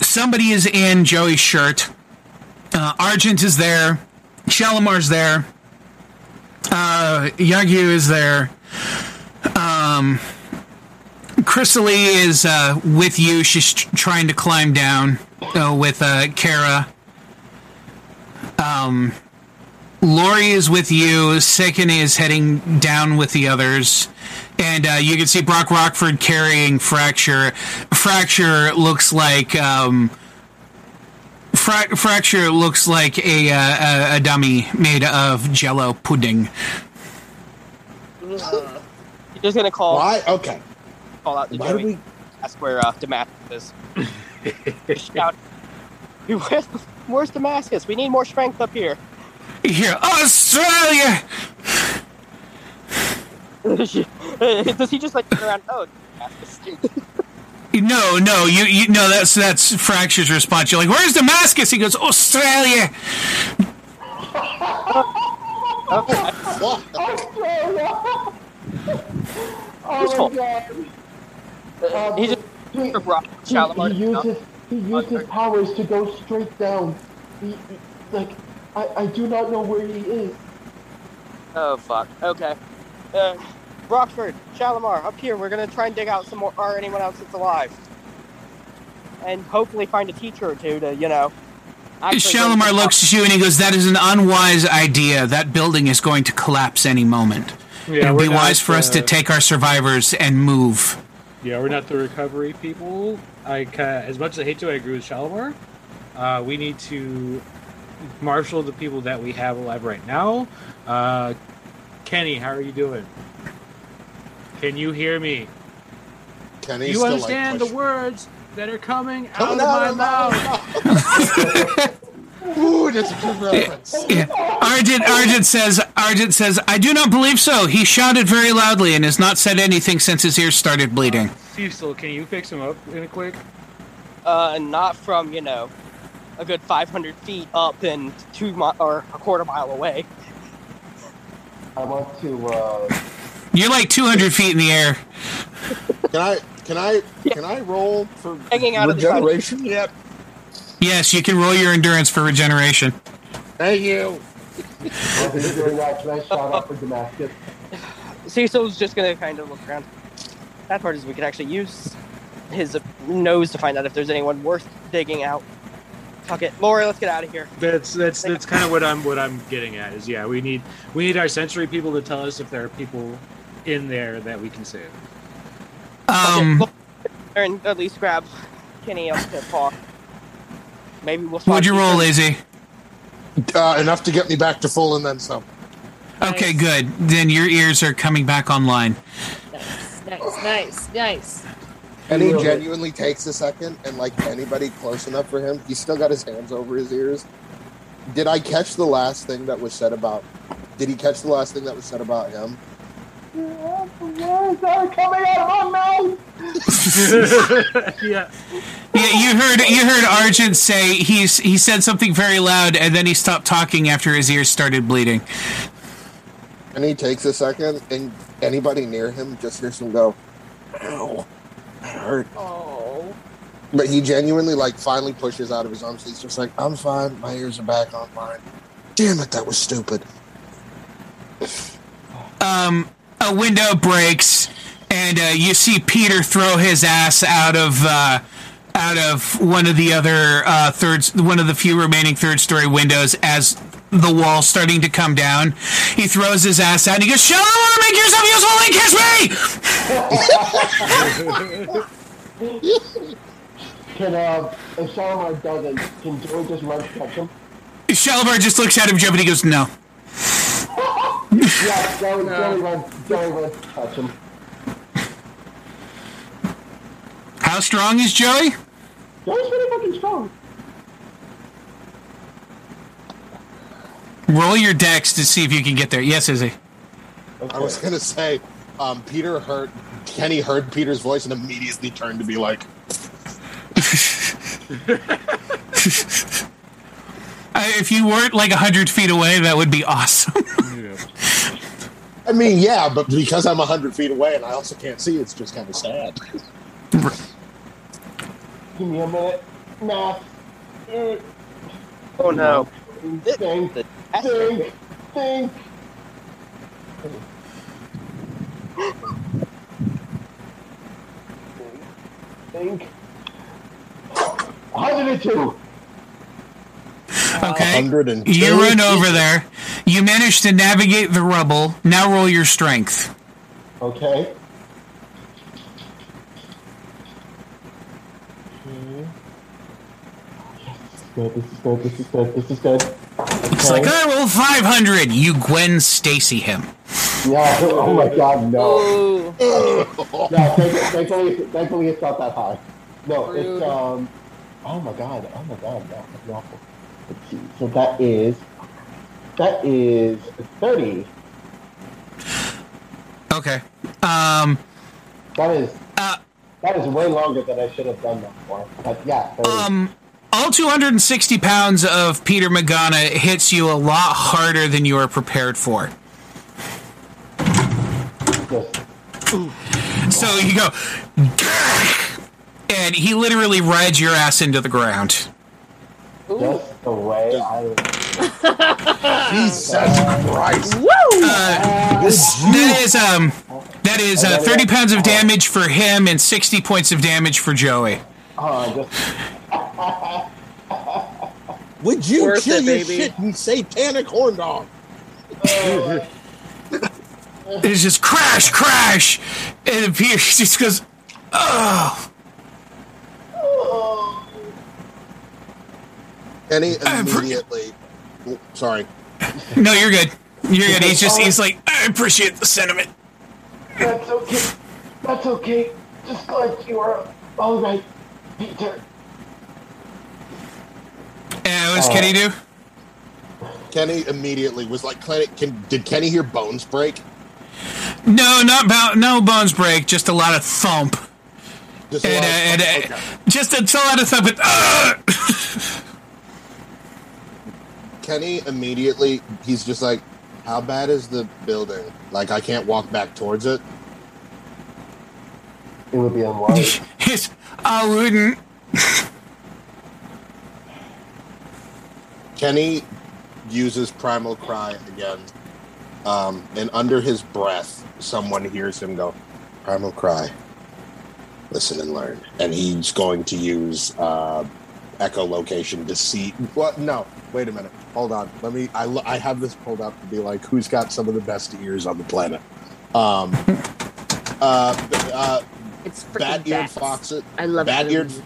somebody is in Joey's shirt. Uh, Argent is there. Shalimar's there. Uh, Yagyu is there. Um, Chrysalie is uh, with you. She's tr- trying to climb down uh, with uh, Kara. Um, Lori is with you. Seiken is heading down with the others. and uh, you can see Brock Rockford carrying Fracture. Fracture looks like um, Fra- Fracture looks like a, uh, a a dummy made of Jello pudding. He's just gonna call Why? Okay. Call out to Why do Joey. we? That's where uh, Damascus is. Shout, "Where's, where's Damascus? We need more strength up here. Here, Australia. Does he just like turn around? Oh, Damascus. No, no, you, you no. That's that's Fracture's response. You're like, "Where's Damascus?" He goes, "Australia." Okay. Australia! Oh my god. Uh, He just he, for he, he uses he used his powers to go straight down. He, he- like I, I do not know where he is. Oh fuck. Okay. Uh, Rockford, Shalimar, up here. We're gonna try and dig out some more, or anyone else that's alive, and hopefully find a teacher or two to, you know. actually Shalimar looks at you and he goes, "That is an unwise idea. That building is going to collapse any moment. Yeah, It'd be we're not, wise for us to uh, take our survivors and move." Yeah, we're not the recovery people. I uh, as much as I hate to, I agree with Shalimar. Uh, we need to marshal the people that we have alive right now. Uh, Kenny, how are you doing? Can you hear me? Kenny, Do you still, understand like, the words that are coming out Coming of out my of mouth? mouth. Ooh, that's a good reference. Yeah. Argent, Argent says, Argent says, I do not believe so. He shouted very loudly and has not said anything since his ears started bleeding. Cecil, can you fix him up in a quick? Uh, not from you know, a good 500 feet up and two mi- or a quarter mile away. I want to. Uh, You're like 200 feet in the air. Can I? Can I? Can I roll for Hanging out of the sun. Regeneration yet? Yes, you can roll your endurance for regeneration. Thank you. while he's doing that, can I shout out for Damascus? Cecil's just gonna kind of look around. That part is we could actually use his nose to find out if there's anyone worth digging out. Fuck it, Lori, let's get out of here. That's that's that's kind of what I'm what I'm getting at. Is yeah, we need we need our sensory people to tell us if there are people in there that we can save. Um, Look, and at least grab Kenny up to paw. Maybe we'll. swap what'd you roll, teachers. Lazy? Uh, enough to get me back to full and then some. Okay, good. Then your ears are coming back online. Nice, nice, nice, nice. And he Nailed it. genuinely takes a second, and like anybody close enough for him, he's still got his hands over his ears. Did I catch the last thing that was said about? Did he catch the last thing that was said about him? Words are coming out of my mouth! yeah. Yeah, you heard you heard Argent say he's he said something very loud and then he stopped talking after his ears started bleeding. And he takes a second, and anybody near him just hears him go, "Ow, that hurt." Oh. But he genuinely, like, finally pushes out of his arms. He's just like, "I'm fine. My ears are back online." Damn it, that was stupid. um, a window breaks, and uh, you see Peter throw his ass out of uh, out of one of the other uh, third, one of the few remaining third story windows as the wall's starting to come down. He throws his ass out and he goes, "Shut up! Make yourself useful and kiss me!" Can, uh, if Shalimar doesn't, can Joey just run catch him? Shalimar just looks at him, and he goes, "No." Yeah, Joey, Joey runs, Joey runs to catch him. How strong is Joey? Joey's pretty fucking strong. Roll your decks to see if you can get there. Yes, Izzy. I was gonna say, um, Peter heard Kenny heard Peter's voice and immediately turned to be like, if you weren't like hundred feet away, that would be awesome. I mean, yeah, but because I'm hundred feet away and I also can't see, it's just kind of sad. Give me a minute. Math. Mm, Oh no. Think, The- think, think. Think. 102. Uh, okay. You run over there. You manage to navigate the rubble. Now roll your strength. Okay. Good, this is good, this is good. It's like, I roll 500. You Gwen Stacy him. Yeah, oh my god, no. no, thankfully, thankfully it's not that high. No, it's, um, oh my god, oh my god, That's awful. Let's see, so that is, that is 30. Okay. Um, That is, uh, that is way longer than I should have done that for. But yeah, 30. um, all 260 pounds of Peter Magana hits you a lot harder than you are prepared for. So you go, and he literally rides your ass into the ground. just the way I Jesus Christ. woo! Uh, that is um, that is uh, 30 pounds of damage for him and 60 points of damage for Joey. uh, just, Would you Worth kill it, your baby. shit, you satanic horn dog? It's just crash, crash, and Peter just goes, oh. Kenny Uh, per- immediately. Oh, Sorry. No, you're good. You're good. He's just he's like, I appreciate the sentiment. that's okay. That's okay. Just glad you are alright, Peter. And what does Kenny do? Kenny immediately was like, Kenny, can, did Kenny hear bones break? No, not bo- no bones break, just a lot of thump. Just a And, lot uh, of- and, uh, okay. just a lot of thump. And, uh, Kenny immediately, he's just like, how bad is the building? Like, I can't walk back towards it. It would be unwise. Yes, I wouldn't. Kenny uses Primal Cry again. Um, and under his breath, someone hears him go, Primal Cry. Listen and learn. And he's going to use uh, echolocation to see. What? No. Wait a minute. Hold on. Let me. I, lo- I have this pulled up to be like, who's got some of the best ears on the planet? Um, uh, uh, It's freaking bat-eared foxes. I love bat-eared them.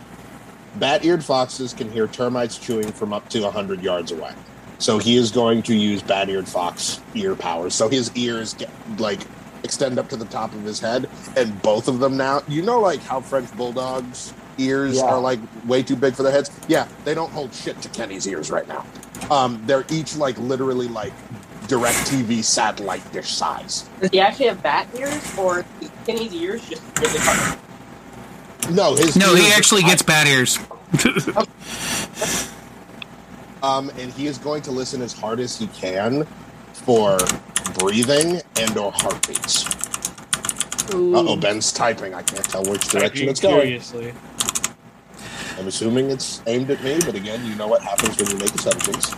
bat-eared foxes can hear termites chewing from up to 100 yards away so he is going to use bat-eared fox ear powers so his ears get like extend up to the top of his head and both of them now you know like how french bulldogs ears Yeah. are like way too big for their heads yeah they don't hold shit to kenny's ears right now um they're each like literally like DirecTV satellite dish size Does he actually have bat ears, or Kenny's ears just really hard? no his No, he actually gets bat ears. Um, and he is going to listen as hard as he can for breathing and or heartbeats. Uh oh, Ben's typing. I can't tell which direction Typing it's going. Curiously. I'm assuming it's aimed at me, but again, you know what happens when you make assumptions.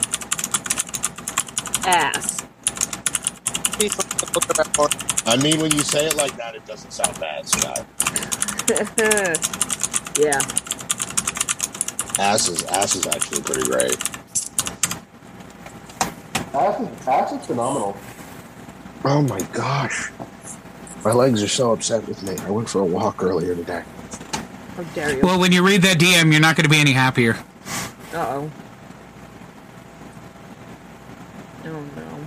Ass. Please look at that horn. I mean, when you say it like that, it doesn't sound bad, Scott. yeah. Ass is ass is actually pretty great. Ass is, ass is phenomenal. Oh my gosh, my legs are so upset with me. I went for a walk earlier today. How dare you? Well, when you read that DM, you're not going to be any happier. Uh oh. Oh no.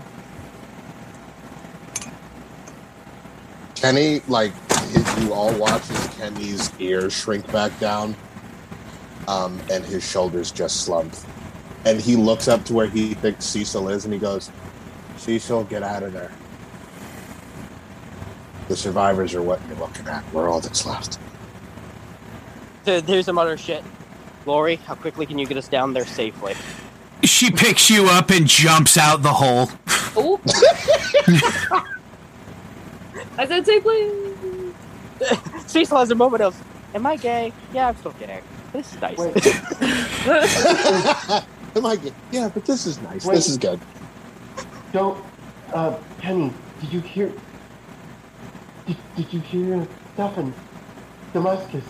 Kenny, like, his, you all watch as Kenny's ears shrink back down, um, and his shoulders just slump. And he looks up to where he thinks Cecil is, and he goes, Cecil, get out of there. The survivors are what you're looking at. We're all that's left. There- There's some other shit. Lori, how quickly can you get us down there safely? She picks you up and jumps out the hole. Oh. I said safely. Cecil has a moment of, am I gay? Yeah, I'm still kidding. This is nice. Wait. Am I gay? Yeah, but this is nice. Wait. This is good. Don't, uh, Penny, did you hear, did, did you hear stuff in Damascus?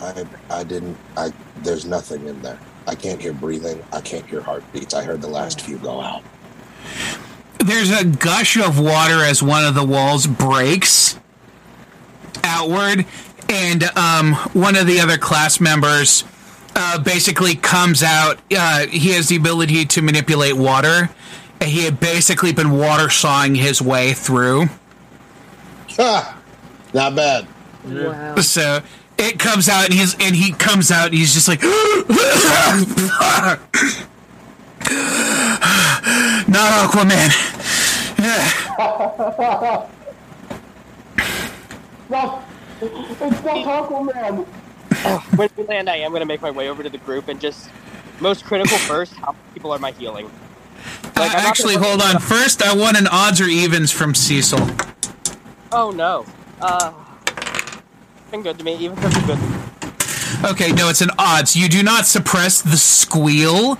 I, I didn't. I there's nothing in there. I can't hear breathing. I can't hear heartbeats. I heard the last few go out. There's a gush of water as one of the walls breaks outward, and um, one of the other class members uh, basically comes out. Uh, he has the ability to manipulate water. And he had basically been water sawing his way through. Ha! Not bad. Wow. So it comes out, and he's and he comes out, and he's just like, not Aquaman. No, it's not Aquaman. When we land, I am going to make my way over to the group and just most critical first. How people are my healing? Uh, Like, I'm actually, hold on. First, I want an odds or evens from Cecil. Oh no. Uh, been good to me. Even if it's good. Okay, no, it's an odds. You do not suppress the squeal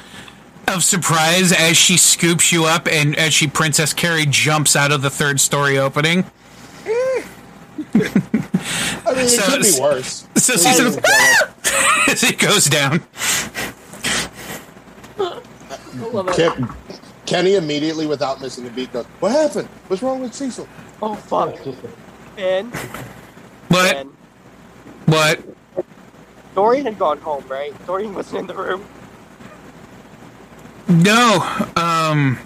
of surprise as she scoops you up and as she Princess carry jumps out of the third story opening. I mean, it So- could be worse. So Cecil as it goes down. Ken, Kenny immediately, without missing a beat, goes, "What happened? What's wrong with Cecil?" Oh fuck. Ben. What? Ben. What? Dorian had gone home, right? Dorian wasn't in the room. No. Um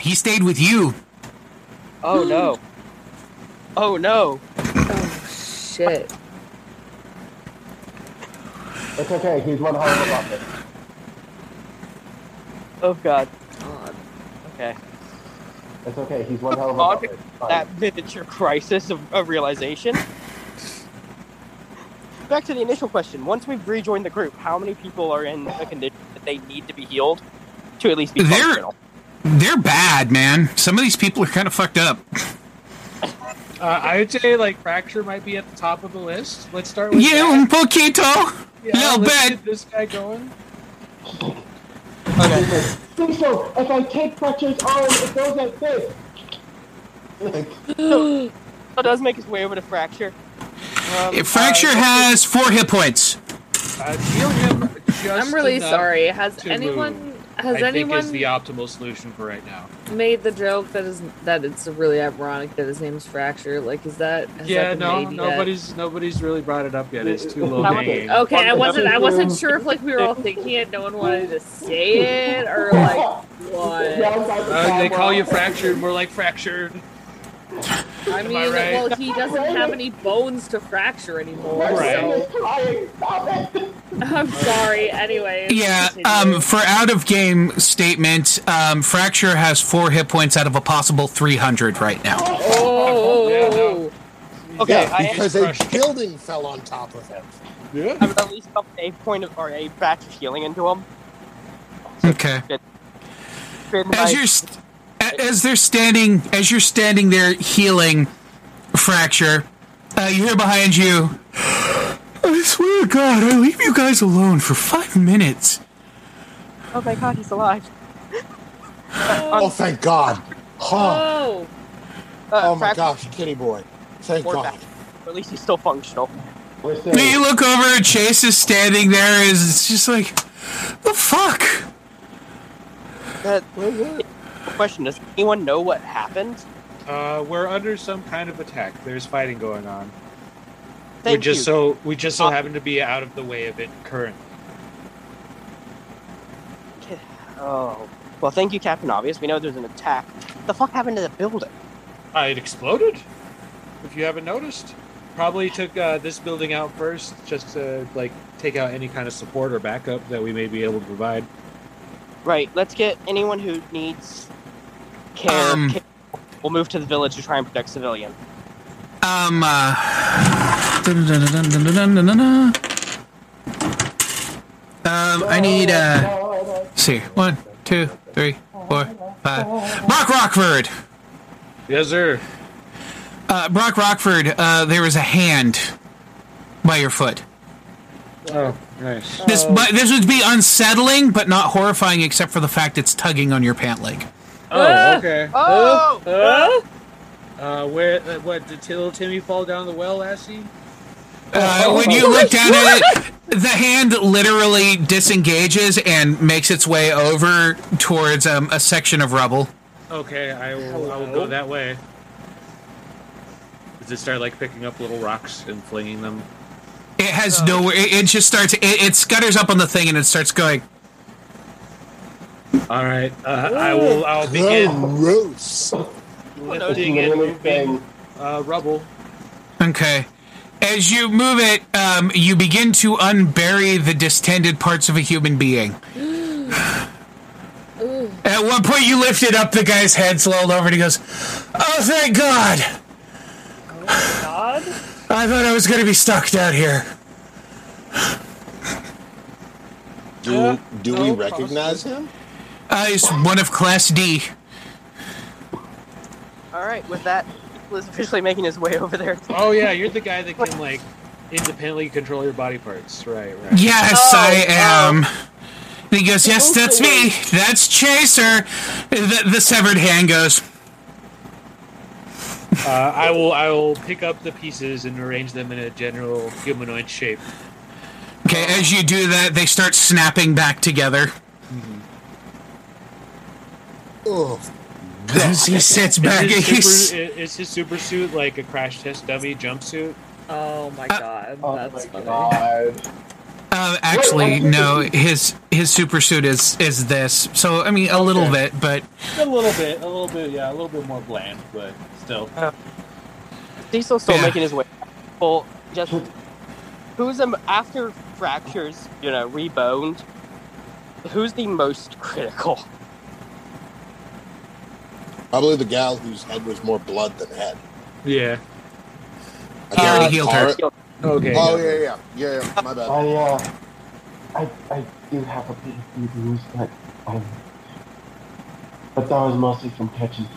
he stayed with you. Oh no. Oh no. Oh shit. It's okay. He's one hell of a bucket. Oh god. God. Okay. It's okay. He's one hell of a bucket. That miniature crisis of, of realization. Back to the initial question. Once we've rejoined the group, how many people are in a condition that they need to be healed to at least be They're- functional? They're bad, man. Some of these people are kind of fucked up. Uh, I would say like fracture might be at the top of the list. Let's start with You un that. poquito. Yeah, little let's bit. get this guy going. Okay. So if I take fracture's arm, it goes like this. So it does make his way over to fracture. Um, If Fracture uh, has four hit points. Uh, heal him. Just I'm really sorry. Has to anyone has I think anyone is the optimal solution for right now. made the joke that is that it's really ironic that his name's Fracture? Like, is that has yeah, that been no, made yet? nobody's nobody's really brought it up yet. It's too low How hanging. Okay, I wasn't. I wasn't sure if like we were all thinking it. No one wanted to say it or like what. Uh, they call you fractured, more like fractured. I mean, I right? well, he doesn't have any bones to fracture anymore. Right. So crying. Stop it. I'm sorry. Anyway. Yeah, um, for out of game statement, um, Fracture has four hit points out of a possible 300 right now. Oh, Yeah, no. Okay, yeah, because a crushed. building fell on top of him. Yeah. I would at least pump a point of, or a batch of healing into him. Okay. Created As by- you're st- a- as they're standing, as you're standing there healing Fracture, uh, you hear behind you. I swear to God, I leave you guys alone for five minutes. Oh my god, he's alive. Oh, thank God! Oh, Oh, Uh, oh my fracture gosh, Kitty boy! Thank or God! back. Or at least he's still functional. We're You look over, and Chase is standing there. Is it's just like, the fuck? Uh, question: Does anyone know what happened? Uh, we're under some kind of attack. There's fighting going on. Thank we just you. so we just so Uh, happen to be out of the way of it currently. Oh, well, thank you, Captain Obvious. We know there's an attack. What The fuck happened to the building? Uh, it exploded. If you haven't noticed, probably took uh, this building out first, just to like take out any kind of support or backup that we may be able to provide. Right. Let's get anyone who needs care. Um, care- We'll move to the village to try and protect civilian. Um, uh. Um, I need, uh. let's see. One, two, three, four, five. Brock Rockford! Yes, sir. Uh, Brock Rockford, uh, there was a hand by your foot. Oh, nice. This, but this would be unsettling, but not horrifying, except for the fact it's tugging on your pant leg. Oh, okay. Oh! oh, Uh, where? Uh, what? Did little Timmy fall down the well, Lassie? Uh, when you look down at it, the hand literally disengages and makes its way over towards um, a section of rubble. Okay, I will. I will go that way. Does it start like picking up little rocks and flinging them? It has no. It, it just starts. It, it scutters up on the thing and it starts going. All right, uh, I will. I'll begin Gross. lifting and moving uh, rubble. Okay. As you move it, um, you begin to unbury the distended parts of a human being. At one point, you lifted up the guy's head, slowed over, and he goes, "Oh, thank God! Oh God. I thought I was going to be stuck down here." Do do we no, recognize him? Uh, he's one of Class D. All right, with that, Liz officially making his way over there. Oh yeah, you're the guy that can like independently control your body parts. Right, right. Yes, Oh, I am. And he goes, "Yes, that's me. That's Chaser." The, the severed hand goes, Uh, I will. I will pick up the pieces and arrange them in a general humanoid shape. "Okay." As you do that, they start snapping back together. Oh, As he sits Is back, his, super, is his super suit like a crash test dummy jumpsuit? Oh my god, Oh that's my funny. god. uh, actually no. His his super suit is is this. So I mean, a little Okay. bit, but A little bit, a little bit, yeah, a little bit more bland, but still. Diesel's still Yeah. making his way. Well, just who's the after fractures, you know, reboned. Who's the most critical? probably the gal whose head was more blood than head. Yeah. I He already can't healed her. it. Okay. Oh yeah, yeah, yeah, yeah. My bad. I, uh, I, I do have a bit of bruise, but, um, but that was mostly from catching.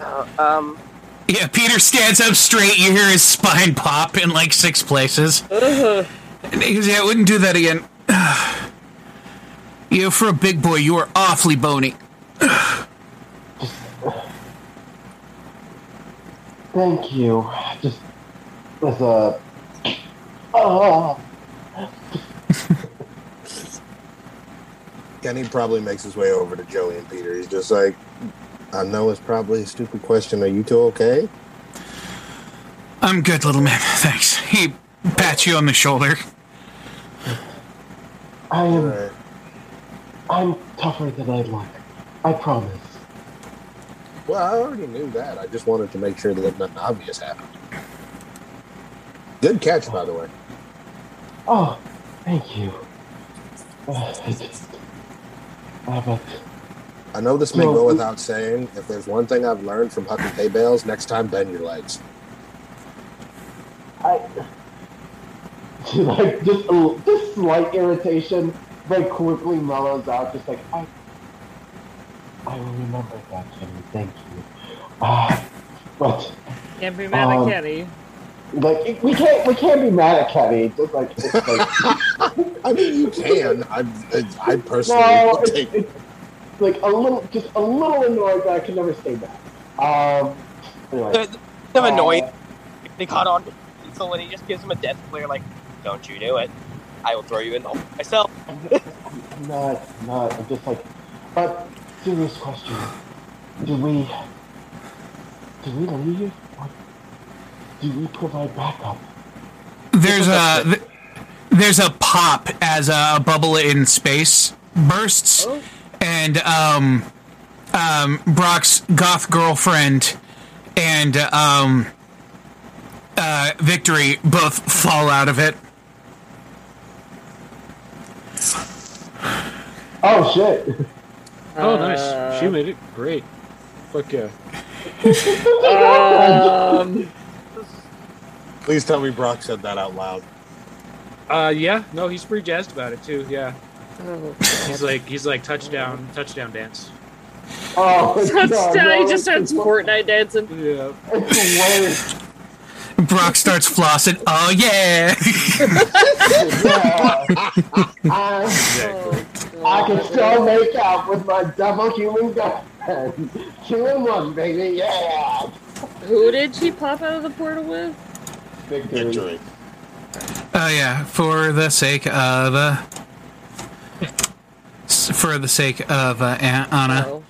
Uh, um, yeah. Peter stands up straight. You hear his spine pop in like six places. Ugh. And he goes, "Yeah, I wouldn't do that again." you know, for a big boy, you are awfully bony. Thank you. Just as a. Oh, Kenny probably makes his way over to Joey and Peter. He's just like, I know it's probably a stupid question. Are you two okay? I'm good, little man. Thanks. He pats you on the shoulder. I am. Alright. I'm tougher than I'd like. I promise. Well, I already knew that. I just wanted to make sure that nothing obvious happened. Good catch, by the way. Oh, thank you. Uh, I just. Uh, but I know this may No, go without saying. If there's one thing I've learned from hucking hay bales, next time bend your legs. I. Like, just a just slight irritation, but quickly mellows out, just like, I. I will remember that, Kenny. Thank you. Ah, but. Can't be mad Um, at Kenny. Like we can't we can't be mad at Kenny. Just like it's like I mean, you can. I, I personally no, would it's, take. It's like a little just a little annoyed, but I can never stay back. Um. Anyway, they're, they're annoyed. uh, They caught on to Diesel and he just gives him a death glare like, don't you do it. I will throw you in the hole myself. I'm not not. I'm just like. But serious question: Do we do we leave? Or do we provide backup? There's a th- there's a pop as a bubble in space bursts, and um, um, Brock's goth girlfriend and um, uh, Victory both fall out of it. Oh shit! Oh, Uh, nice. She made it. Great. Fuck yeah. Um, Please tell me Brock said that out loud. Uh, yeah. No, he's pretty jazzed about it too. Yeah. Oh, He's like, he's like touchdown, touchdown dance. Oh, touchdown! no, he just starts Fortnite dancing. Yeah. It's. Brock starts flossing. Oh yeah! Yeah. I, Exactly. I can still make out with my double human girlfriend. Two in one, baby. Yeah. Who did she pop out of the portal with? Victory. Victory. Oh yeah, for the sake of uh, s- for the sake of uh, An- Anna, Oh.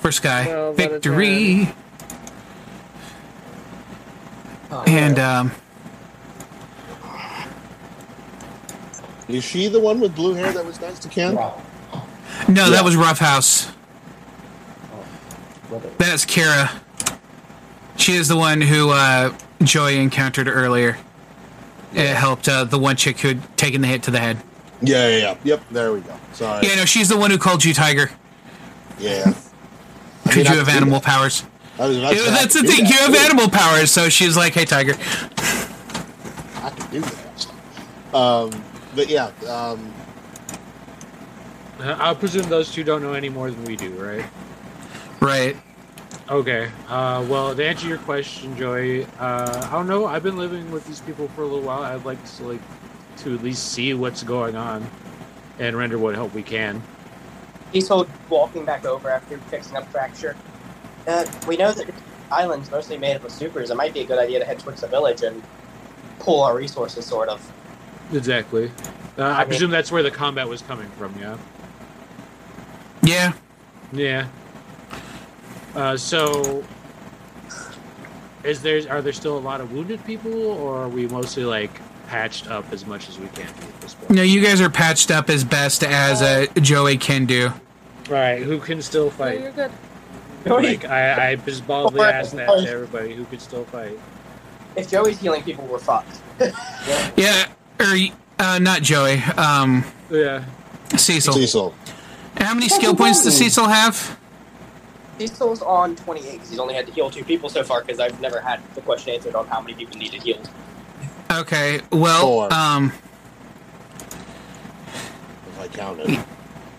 for Sky, Well, that is victory. And um, Is she the one with blue hair that was nice to Ken? No, Yeah. that was Rough House. What the- That's Kara. She is the one who uh, Joy encountered earlier. It helped uh, the one chick who had taken the hit to the head. Yeah, yeah, yeah. Yep, there we go. Sorry. Yeah, no, she's the one who called you Tiger Yeah. I because mean, I you have animal that. powers. I was about to Yeah, that's the thing. that, You have too. animal powers, so she's like, "Hey, Tiger." I could do that. Um, but yeah, um, Uh, I presume those two don't know any more than we do, right? Right. Okay. Uh, well, to answer your question, Joey, uh, I don't know. I've been living with these people for a little while. I'd like to like to at least see what's going on and render what help we can. He's told walking back over after fixing up fracture. Uh, we know that the island's mostly made up of supers. It might be a good idea to head towards the village and pull our resources, sort of. Exactly. Uh, I, I mean- presume that's where the combat was coming from. Yeah. Yeah. Yeah. Uh, so, is there are there still a lot of wounded people, or are we mostly like patched up as much as we can be at this point? No, you guys are patched up as best as uh, Joey can do. Right. Who can still Oh, fight? you're good. Like I, I just baldly asked that to everybody who could still fight. If Joey's healing people, we're fucked. Yeah, or uh, not Joey. Um, Yeah. Cecil. Cecil. How many skill points does Cecil have? Cecil's on 28 because he's only had to heal two people so far because I've never had the question answered on how many people needed healed. Okay. Well, Four. um, If I counted.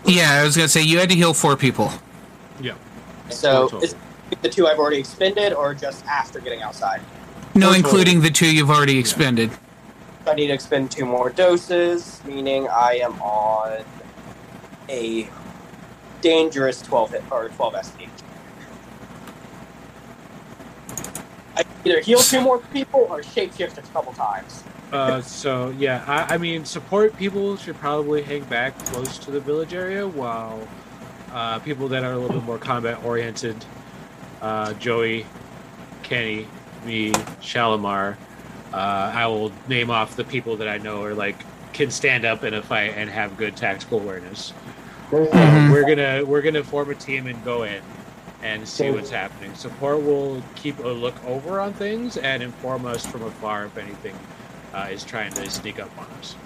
yeah, I was gonna say you had to heal four people. Yeah. So Four is it the two I've already expended or just after getting outside? No, Four including the two you've already expended. I need to expend two more doses, meaning I am on a dangerous 12 hit or 12 SP. I either heal two more people or shapeshift a couple times. Uh, so yeah, I, I mean, support people should probably hang back close to the village area, while uh, people that are a little bit more combat oriented, uh, Joey, Kenny, me, Shalimar, uh, I will name off the people that I know are like can stand up in a fight and have good tactical awareness. There's Mhm. We're gonna we're gonna form a team and go in and see what's happening. Support will keep a look over on things and inform us from afar if anything uh, is trying to sneak up on us.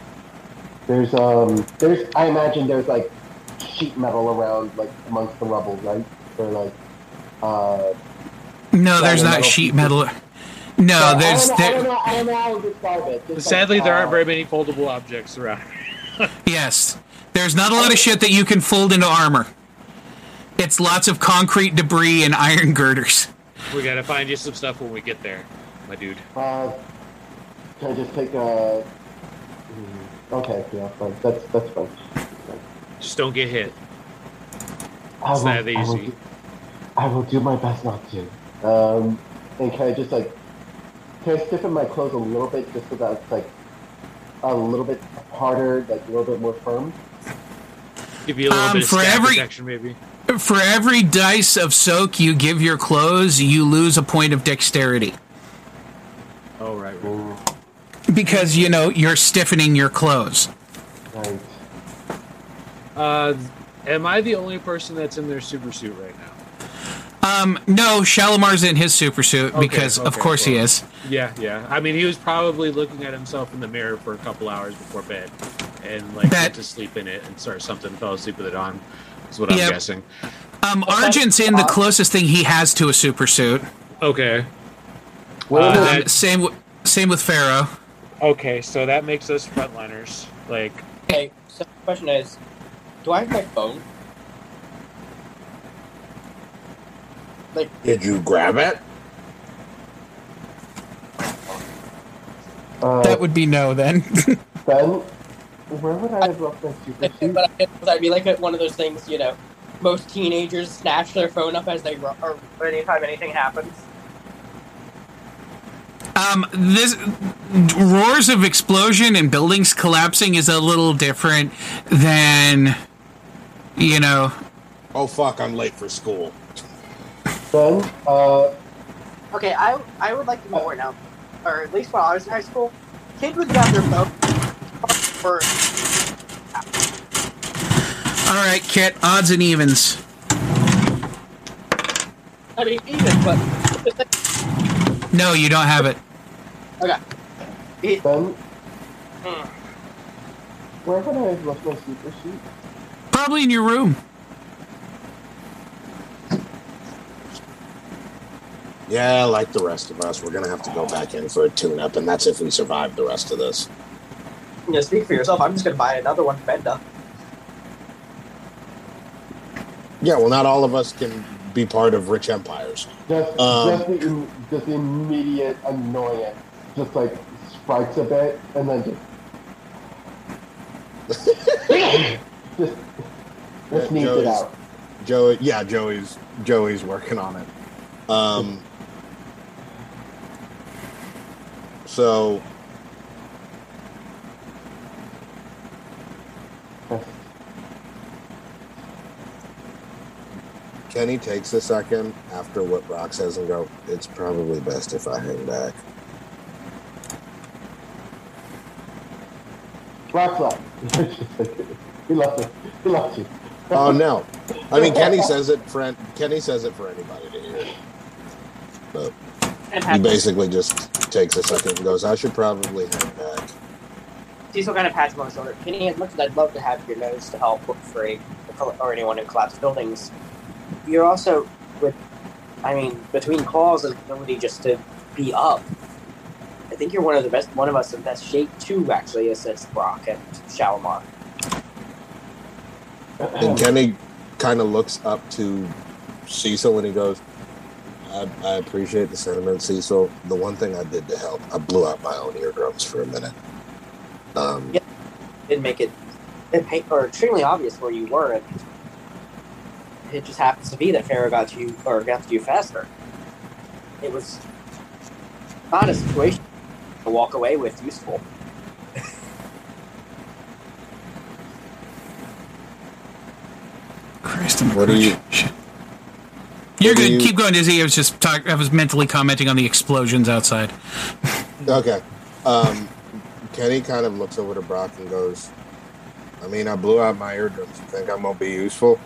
There's um there's I imagine there's like sheet metal around like amongst the rubble, right? Or like uh No, there's not metal sheet pieces. metal. No, I there's don't, know, I don't there. know I don't know how describe it. Just Sadly, like, there uh, aren't very many foldable objects around. Yes, there's not a lot of shit that you can fold into armor. It's lots of concrete debris and iron girders. We gotta find you some stuff when we get there, my dude. Uh, can I just take a? hmm, Okay, yeah, fine. That's that's fine. Just don't get hit. I It's will, that I will, easy. do, I will do my best not to. Um, and can I just like, can I stiffen my clothes a little bit just so that it's like a little bit harder, like a little bit more firm? Give you a little Um, bit of for stab every- protection, maybe. For every dice of soak you give your clothes, you lose a point of dexterity Oh right, right. Because you know you're stiffening your clothes. right. Uh, am I the only person that's in their super suit right now? Um, no, Shalimar's in his super suit Okay, because of okay, course he is. Yeah, yeah. I mean, he was probably looking at himself in the mirror for a couple hours before bed, and like That- went to sleep in it and or something. Fell asleep with it on. Is what I'm guessing. Um, Argent's in the closest thing he has to a super suit. Okay. Well, Uh, that- same, w- same with Pharaoh. Okay, so that makes us frontliners. Like, Okay, so the question is, do I have my phone? Like, Did you grab it? Uh, That would be no then. then, where would I have left my super suit? but I- that'd be like one of those things, you know, most teenagers snatch their phone up as they ru- or anytime anything happens. Um, this roars of explosion and buildings collapsing is a little different than, you know. Oh fuck! I'm late for school. Then, uh, Okay, I I would like to know right now. or at least while I was in high school, kids would grab their phone for All right, Kit. Odds and evens. I mean even, but No, you don't have it. okay. It, Ben, mm, where would I have left my super sheet? Probably in your room. Yeah, like the rest of us, we're gonna have to go back in for a tune-up, and that's if we survive the rest of this. You know, speak for yourself. I'm just gonna buy another one, Benda. Yeah, well, not all of us can be part of rich empires. Just, Um, just, the, just the immediate annoyance. Just like spikes a bit and then just. just just needs it out. Joey, yeah, Joey's Joey's working on it. Um, so Kenny takes a second after what Brock says and go, "It's probably best if I hang back." Rock's up. he loves it. He loves you. Oh no! I mean, Kenny says it for Kenny says it for anybody to hear. But he basically just takes a second and goes, "I should probably hang back." Cecil kind of pats him on the shoulder. Kenny, as much as I'd love to have your nose to help look for a, or anyone who collapsed buildings, you're also with, I mean, between calls and ability just to be up. I think you're one of the best, one of us in best shape too, actually, assist Brock and Shalimar. And Kenny kind of looks up to Cecil and he goes, I, I appreciate the sentiment, Cecil. The one thing I did to help, I blew out my own eardrums for a minute. Um, Yeah. Didn't make it, it or extremely obvious where you were, and it just happens to be that Pharaoh got to you or got to you faster. It was not a situation to walk away with useful. Christ, I'm What do you- You're what do good. you- Keep going, Dizzy. I was just talk- I was mentally commenting on the explosions outside. Okay. Um, Kenny kind of looks over to Brock and goes, I mean, I blew out my eardrums. You think I'm going to be useful?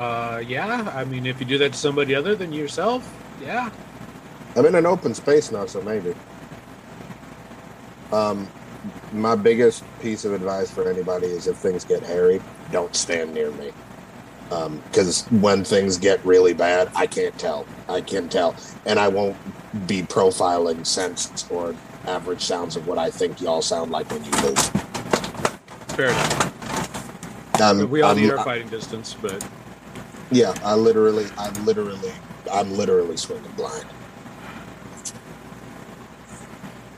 Uh, yeah. I mean, if you do that to somebody other than yourself, yeah. I'm in an open space now, so maybe. Um, my biggest piece of advice for anybody is if things get hairy, don't stand near me. Because when things get really bad, I can't tell. I can tell. And I won't be profiling scents or average sounds of what I think y'all sound like when you move. Fair enough. Um, we all I'm- need our fighting distance, but Yeah, I literally, I literally, I'm literally swinging blind.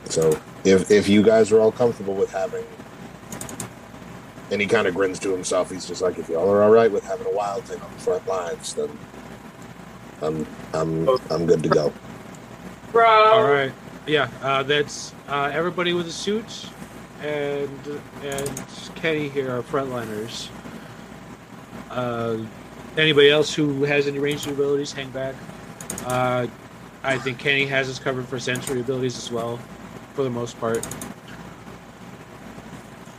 So if if you guys are all comfortable with having, and he kind of grins to himself, he's just like, if y'all are all right with having a wild thing on the front lines, then I'm I'm I'm good to go. Bro! all right. Yeah, uh, that's uh, everybody with a suit, and and Kenny here are frontliners. Uh, anybody else who has any ranged abilities, hang back. Uh, I think Kenny has us covered for sensory abilities as well, for the most part.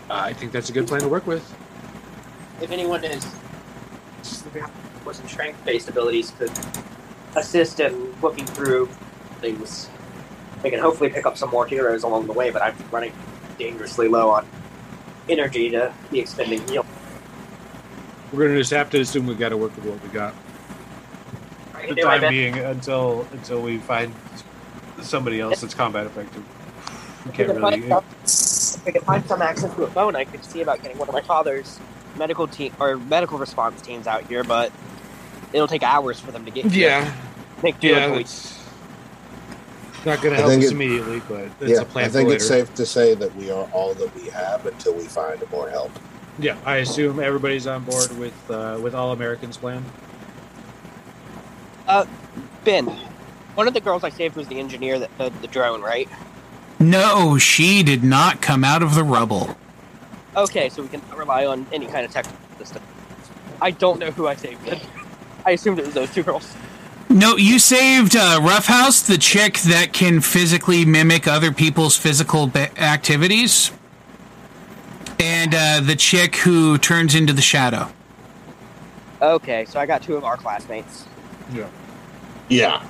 Uh, I think that's a good plan to work with. if anyone is some strength-based abilities could assist in looking through things, we can hopefully pick up some more heroes along the way. But I'm running dangerously low on energy to be expending heal. We're gonna just have to assume we've got to work with what we got. I can the do my time best. being, until until we find somebody else that's combat effective. We If we, can't can find really. some, if we can find some access to a phone, I could see about getting one of my father's medical team or medical response teams out here, but it'll take hours for them to get here. Yeah, Make do yeah. until It's not gonna I help think us it- immediately, but it's yeah, a plan I think for it's later. safe to say that we are all that we have until we find more help. Yeah, I assume everybody's on board with uh, with all Americans' plan. Ben, one of the girls I saved was the engineer that the, the drone, right? No, she did not come out of the rubble. Okay, so we can rely on any kind of technical system. I don't know who I saved. Then. I assumed it was those two girls. No, you saved uh, Roughhouse, the chick that can physically mimic other people's physical ba- activities, and uh, the chick who turns into the shadow. Okay, so I got two of our classmates. Yeah. Yeah.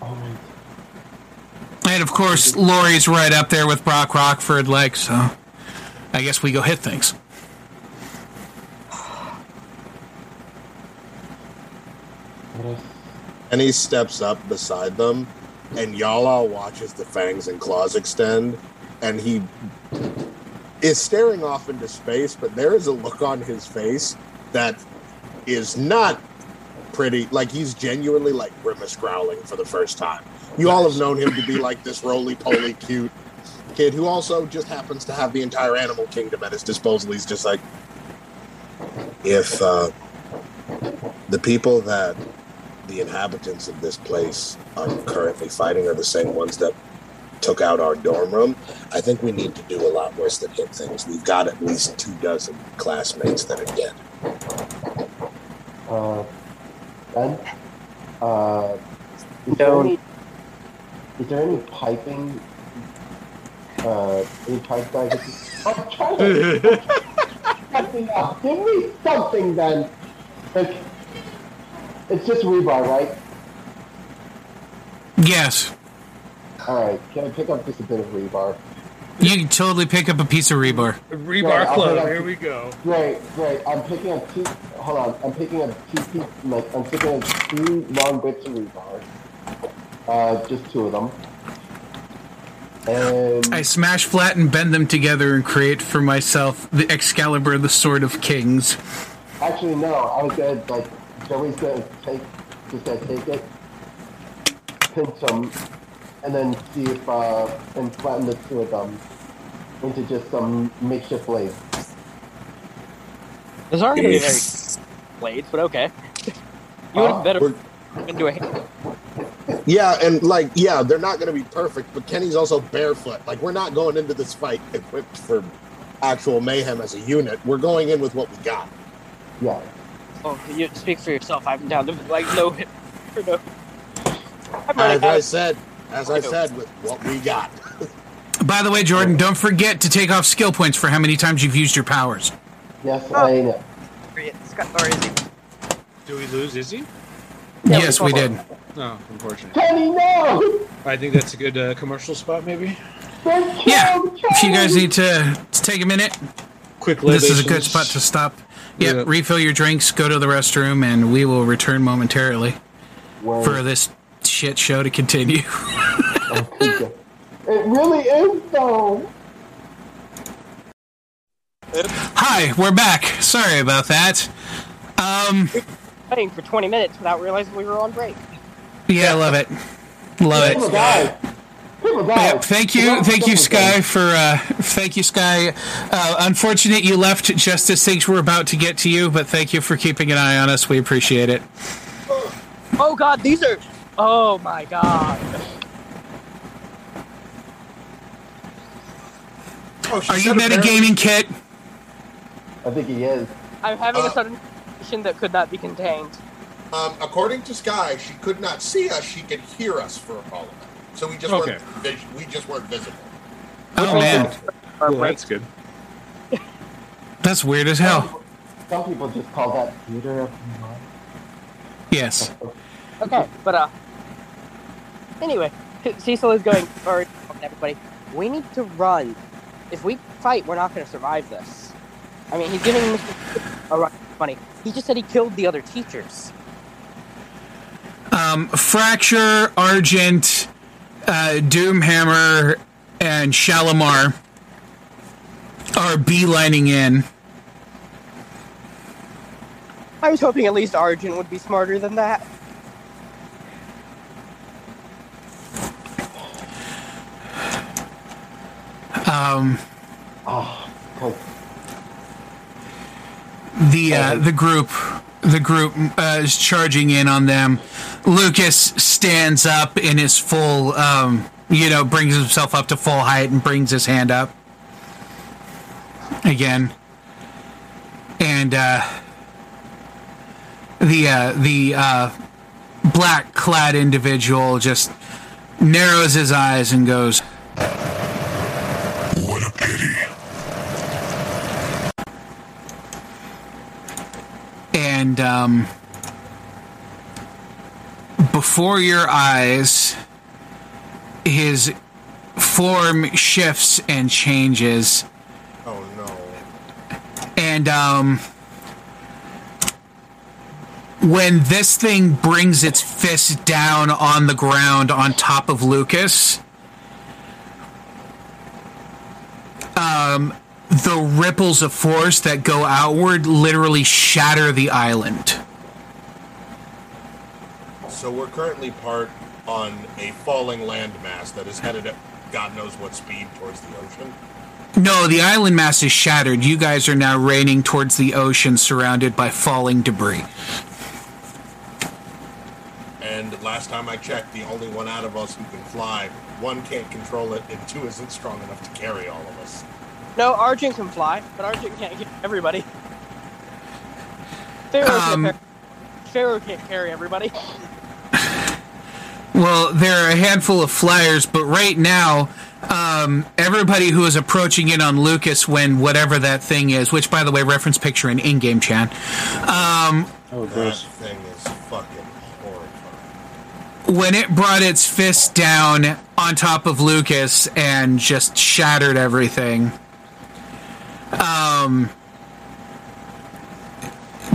Oh And of course, Lori's right up there with Brock Rockford, like, so I guess we go hit things. And he steps up beside them, and Yala watches the fangs and claws extend, and he is staring off into space, but there is a look on his face that is not pretty. Like he's genuinely like grimace growling for the first time. You all have known him to be like this roly poly cute kid who also just happens to have the entire animal kingdom at his disposal. He's just like, if uh, the people that the inhabitants of this place are currently fighting are the same ones that took out our dorm room, I think we need to do a lot worse than hit things. We've got at least two dozen classmates that are dead. Uh, Ben, uh, is, there any, is there any piping? Uh, any pipe that I could- I'm trying to something else. Give me something then. Like, it's just rebar, right? Yes, All right. Can I pick up just a bit of rebar? you can totally pick up a piece of rebar. Rebar Yeah, I'll Club. Here we go. Great, great. I'm picking up two. Hold on. I'm picking up two pieces. Like I'm picking up two long bits of rebar. Uh, just two of them. And I smash flat and bend them together and create for myself the Excalibur, the Sword of Kings. actually, no. I was gonna like Joey's gonna take just gonna take it, pinch them, and then see if uh and flatten the two of them into just some makeshift blades. Those aren't going to be very blades, but okay. You would have better We're- into a hand. Yeah, and like, yeah, they're not going to be perfect, but Kenny's also barefoot. Like, we're not going into this fight equipped for actual mayhem as a unit. We're going in with what we got. Yeah. Oh, you speak for yourself. I'm down to like no hit or no. I'm As running I out. said, as I said, with what we got. By the way, Jordan, don't forget to take off skill points for how many times you've used your powers. Yes, I know. Scott, or is he? Do we lose Izzy? Yeah, yes, we we did. No, unfortunate. Kenny, no! I think that's a good uh, commercial spot, maybe. Thank Yeah, you, if you guys need to, to take a minute, Quick. this is a good spot to stop. Yep, Yeah. refill your drinks, go to the restroom, and we will return momentarily Word. for this shit show to continue. it really is though. Hi, we're back. Sorry about that. Um, Playing for 20 minutes without realizing we were on break. yeah, I love it, love it. died. People died. Yep, thank you, thank you, Sky, for uh, thank you, Sky. Uh, unfortunate you left just as things were about to get to you, but thank you for keeping an eye on us. We appreciate it. Oh god, these are. Oh my god. Are you metagaming, Kit? I think he is. I'm having Uh. a sudden vision that could not be contained. Um, according to Sky, she could not see us; she could hear us for all of it. So we just Okay. weren't vis- we just weren't visible. Oh man, Our Cool, break. that's good. that's weird as hell. Some people just call that theater of the mind. Yes. Okay, but uh. Anyway, Cecil is going. Or everybody, we need to run. If we fight, we're not going to survive this. I mean, he's giving Mr. a run money. He just said he killed the other teachers. Um, Fracture, Argent, uh, Doomhammer, and Shalimar are beelining in. I was hoping at least Argent would be smarter than that. Um, Oh, God. the uh, the group the group uh, is charging in on them. Lucas stands up in his full, um, you know, brings himself up to full height and brings his hand up again, and uh, the uh, the uh, black clad individual just narrows his eyes and goes, What a pity. And um, before your eyes, his form shifts and changes, Oh no. and um, when this thing brings its fist down on the ground on top of Lucas, um, the ripples of force that go outward literally shatter the island. So we're currently part on a falling landmass that is headed at God knows what speed towards the ocean. No, the island mass is shattered. You guys are now raining towards the ocean surrounded by falling debris. And last time I checked, the only one out of us who can fly, one can't control it, and two isn't strong enough to carry all of us. No, Argent can fly, but Argent can't get everybody. Pharaoh, Um, can't, Pharaoh can't carry everybody. Well, there are a handful of flyers, but right now, um, everybody who is approaching in on Lucas when whatever that thing is, which by the way, reference picture in in-game chan, um, Oh, That thing is fucking horrifying. when it brought its fist down on top of Lucas and just shattered everything, um,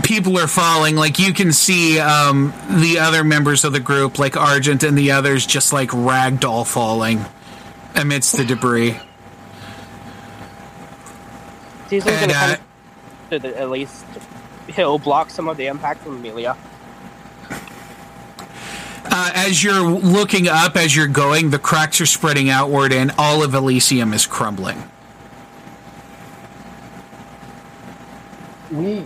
people are falling. Like you can see um, the other members of the group, like Argent and the others, just like ragdoll falling amidst the debris. Gonna uh, to the, at least he'll block some of the impact from Amelia. Uh, as you're looking up, as you're going, the cracks are spreading outward, and all of Elysium is crumbling. We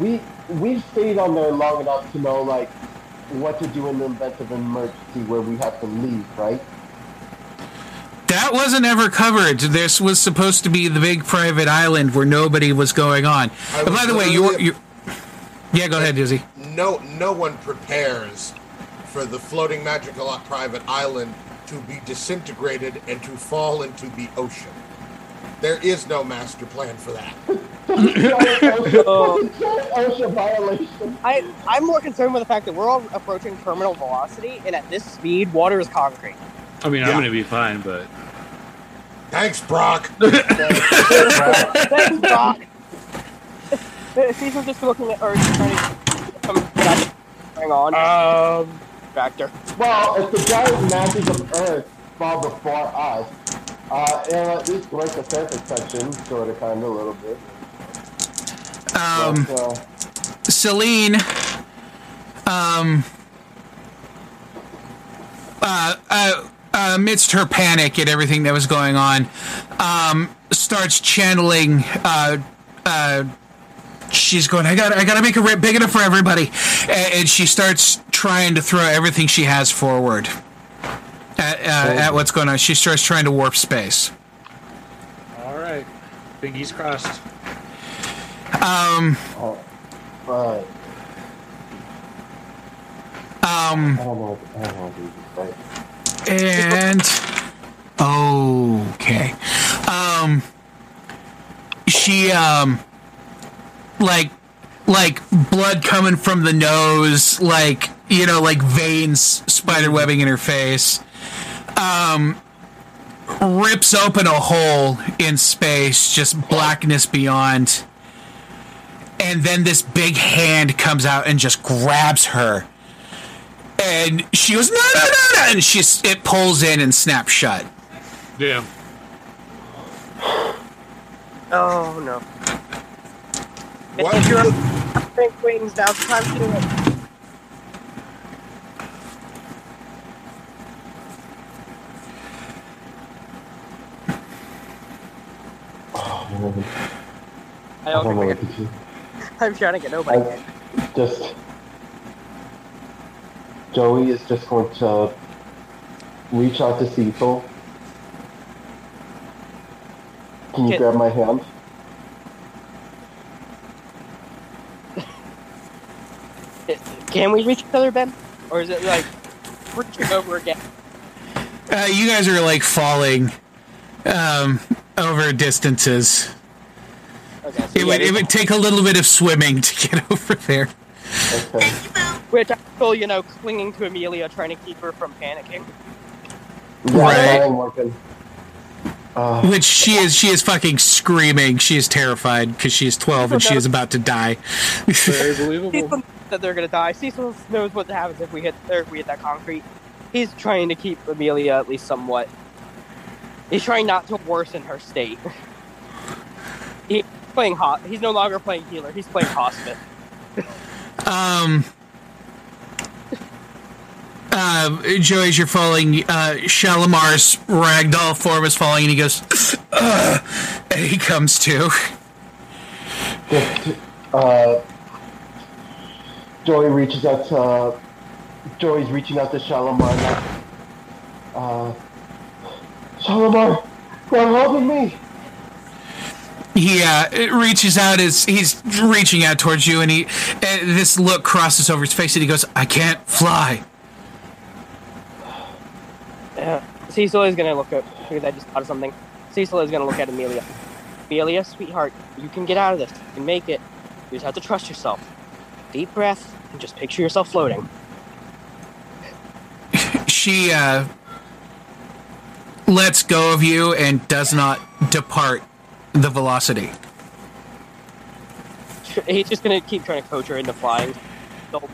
we we've stayed on there long enough to know like what to do in the event of an emergency where we have to leave, right? That wasn't ever covered. This was supposed to be the big private island where nobody was going on. I And by the way, you're, you're yeah. Go ahead, Dizzy. No, no one prepares for the floating magical private island to be disintegrated and to fall into the ocean. There is no master plan for that. Violation. I I'm more concerned with the fact that we're all approaching terminal velocity, and at this speed, water is concrete. I mean, I'm Yeah. gonna be fine, but Thanks, Brock. Thanks, Brock. Caesar's just looking at Earth, trying to come hang on. Um, Factor. Well, if the giant masses of Earth fall before us, uh, it'll at least break the surface section, sort of, kind of, a little bit. Um, But, uh, Celine, um, uh, uh, amidst her panic at everything that was going on, um, starts channeling. Uh, uh, she's going. I got. I got to make a rip big enough for everybody, and, and she starts trying to throw everything she has forward at, uh, at what's going on. She starts trying to warp space. all right. Fingers crossed. Um, oh, right. um. I don't know. I don't know what. And okay. Um she um like like blood coming from the nose, like you know, like veins spider webbing in her face. Um rips open a hole in space, just blackness beyond. And then this big hand comes out and just grabs her and she goes no no no no and she it pulls in and snaps shut Damn. Oh no. What? If you're think wings, now's the time to do it. Oh. I I don't know don't what think to do. I'm trying to get nobody. I just Joey is just going to reach out to Cecil. Can you Can- grab my hand? Can we reach each other, Ben? Or is it like reaching over again? Uh, you guys are like falling um, over distances. Okay, so It would it would take a little bit of swimming to get over there. Okay. Which I'm still, you know, clinging to Amelia, trying to keep her from panicking. Yeah, Right. that ain't working. Uh, Which she is she is fucking screaming. She is terrified because she is twelve and she is about to die. Very believable. Cecil that they're gonna die. Cecil knows what happens if we hit or if we hit that concrete. He's trying to keep Amelia at least somewhat. He's trying not to worsen her state. He's playing hot. He's no longer playing healer. He's playing hospice. Um. Uh, Joey, as you're falling, uh, Shalimar's ragdoll form is falling, and he goes, "Ugh," and he comes to. just, uh, Joey reaches out to. Uh, Joey's reaching out to Shalimar. Uh, Shalimar, they're holding me. He uh, reaches out as he's reaching out towards you, and he uh, this look crosses over his face, and he goes, "I can't fly." Yeah. Cecil is gonna look at because I just thought of something. Cecil is gonna look at Amelia. Amelia, sweetheart, you can get out of this. You can make it. You just have to trust yourself. Deep breath and just picture yourself floating. She uh, lets go of you and does not depart the velocity. He's just gonna keep trying to coach her into flying. Don't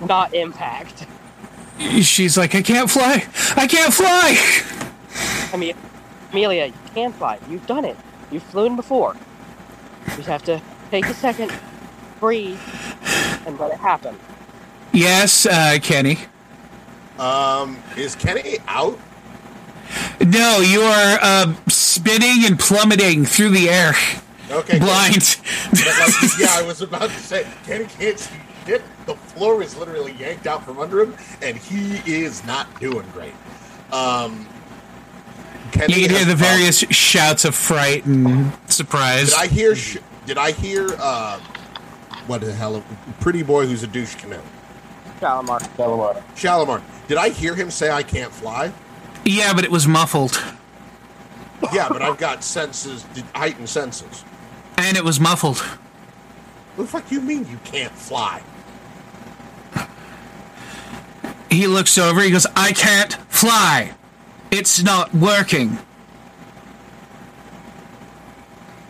not impact. She's like, "I can't fly! I can't fly!" I mean, Amelia, you can fly. You've done it. You've flown before. You just have to take a second, breathe, and let it happen. Yes, uh, Kenny. Um, is Kenny out? No, you are uh, spinning and plummeting through the air, Okay. blind. Like, yeah, I was about to say Kenny can't see shit. The floor is literally yanked out from under him, and he is not doing great. Um, Kenny you can hear the prob- various shouts of fright and surprise. Did I hear? Sh- did I hear? Uh, what the hell? Pretty boy who's a douche canoe. Shalimar. Shalimar. Shalimar. Did I hear him say I can't fly? Yeah, but it was muffled, Yeah, but I've got senses, heightened senses. and it was muffled. What the fuck you mean you can't fly? He looks over. He goes, "I can't fly. It's not working."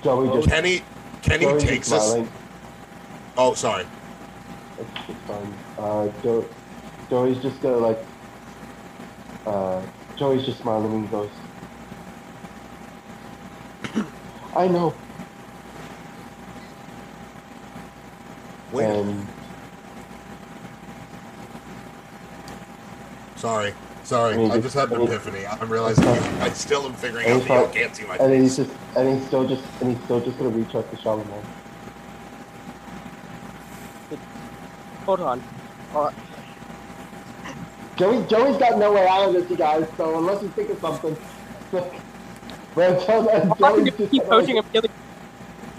Joey just. Kenny, Kenny Joey's just takes us. Oh, sorry. It's, it's fine. Uh, Joe, Joey's just gonna like. Uh, Joey's just smiling and he goes. I know. Wait. And Sorry. Sorry. I mean, I just had an epiphany. I'm realizing I still am figuring out he's, the I can't see my and he's just and he's still just and he's still just gonna reach out to Shalimar. Hold on. Hold on. Joey, Joey's got no way out of this, you guys. So unless you think of something, Red Joe- and Joey's just keep gonna- coaching Amelia.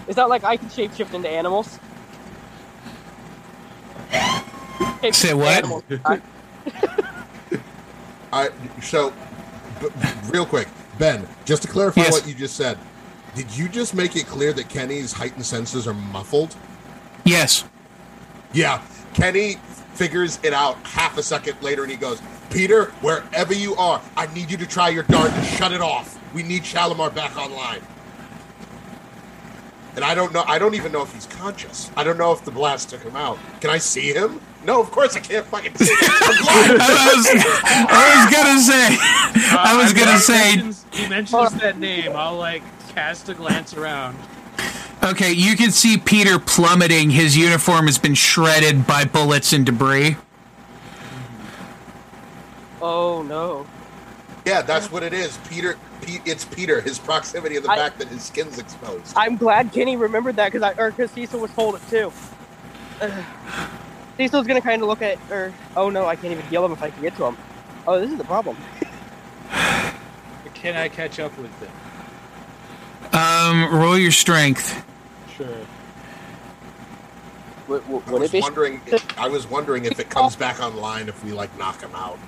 Is that like I can shapeshift into animals? Shapeshift Say what? animals. I- I so b- real quick, Ben. Just to clarify Yes. what you just said, did you just make it clear that Kenny's heightened senses are muffled? Yes. Yeah, Kenny figures it out half a second later, and he goes, "Peter, wherever you are, I need you to try your dart to shut it off. We need Shalimar back online." And I don't know. I don't even know if he's conscious. I don't know if the blast took him out. Can I see him? No, of course I can't fucking see him. I'm blind. I was, I was gonna say. I was Uh, gonna he say. mentions- he mentions that name. I'll like cast a glance around. Okay, you can see Peter plummeting. His uniform has been shredded by bullets and debris. Oh no. Yeah, that's what it is. Peter. Pete, it's Peter. His proximity and the I- fact that his skin's exposed. I'm glad Kenny remembered that because I or because Cecil was told it too. Ugh. Cecil's gonna kind of look at or oh no, I can't even heal him if I can get to him. Oh, this is the problem. Can I catch up with them? Um, roll your strength. Sure. Would, would, I was it be? wondering. I was wondering if it comes back online if we like knock him out.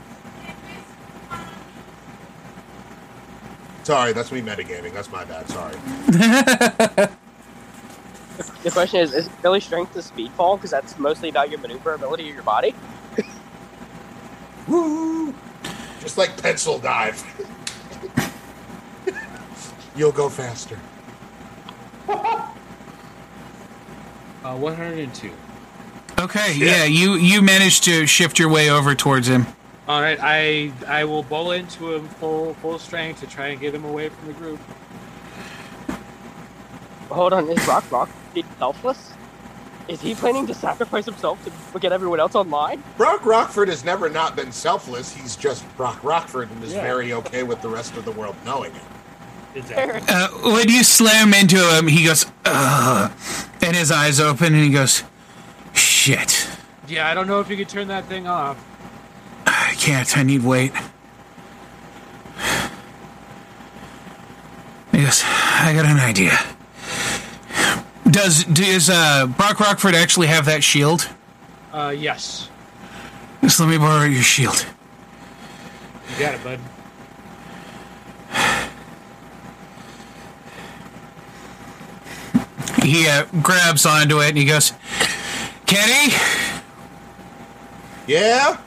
Sorry, that's me metagaming. That's my bad. Sorry. The question is: Is it really strength to speed fall? Because that's mostly about your maneuverability of your body. Woo! Just like pencil dive. You'll go faster. Uh, 102. Okay, yeah, you you managed to shift your way over towards him. All right, I I will bowl into him full full strength to try and get him away from the group. Hold on, is Rock Rock selfless? Is he planning to sacrifice himself to get everyone else online? Brock Rockford has never not been selfless. He's just Brock Rockford and is Yeah. very okay with the rest of the world knowing it. Exactly. Uh, when you slam into him, he goes, Ugh, and his eyes open, and he goes, "Shit, Yeah, I don't know if you could turn that thing off. I can't. I need weight." He goes, "I got an idea." Does does uh, Brock Rockford actually have that shield? Uh, yes, Just let me borrow your shield. you got it, bud. He uh, grabs onto it and he goes, "Kenny, Yeah?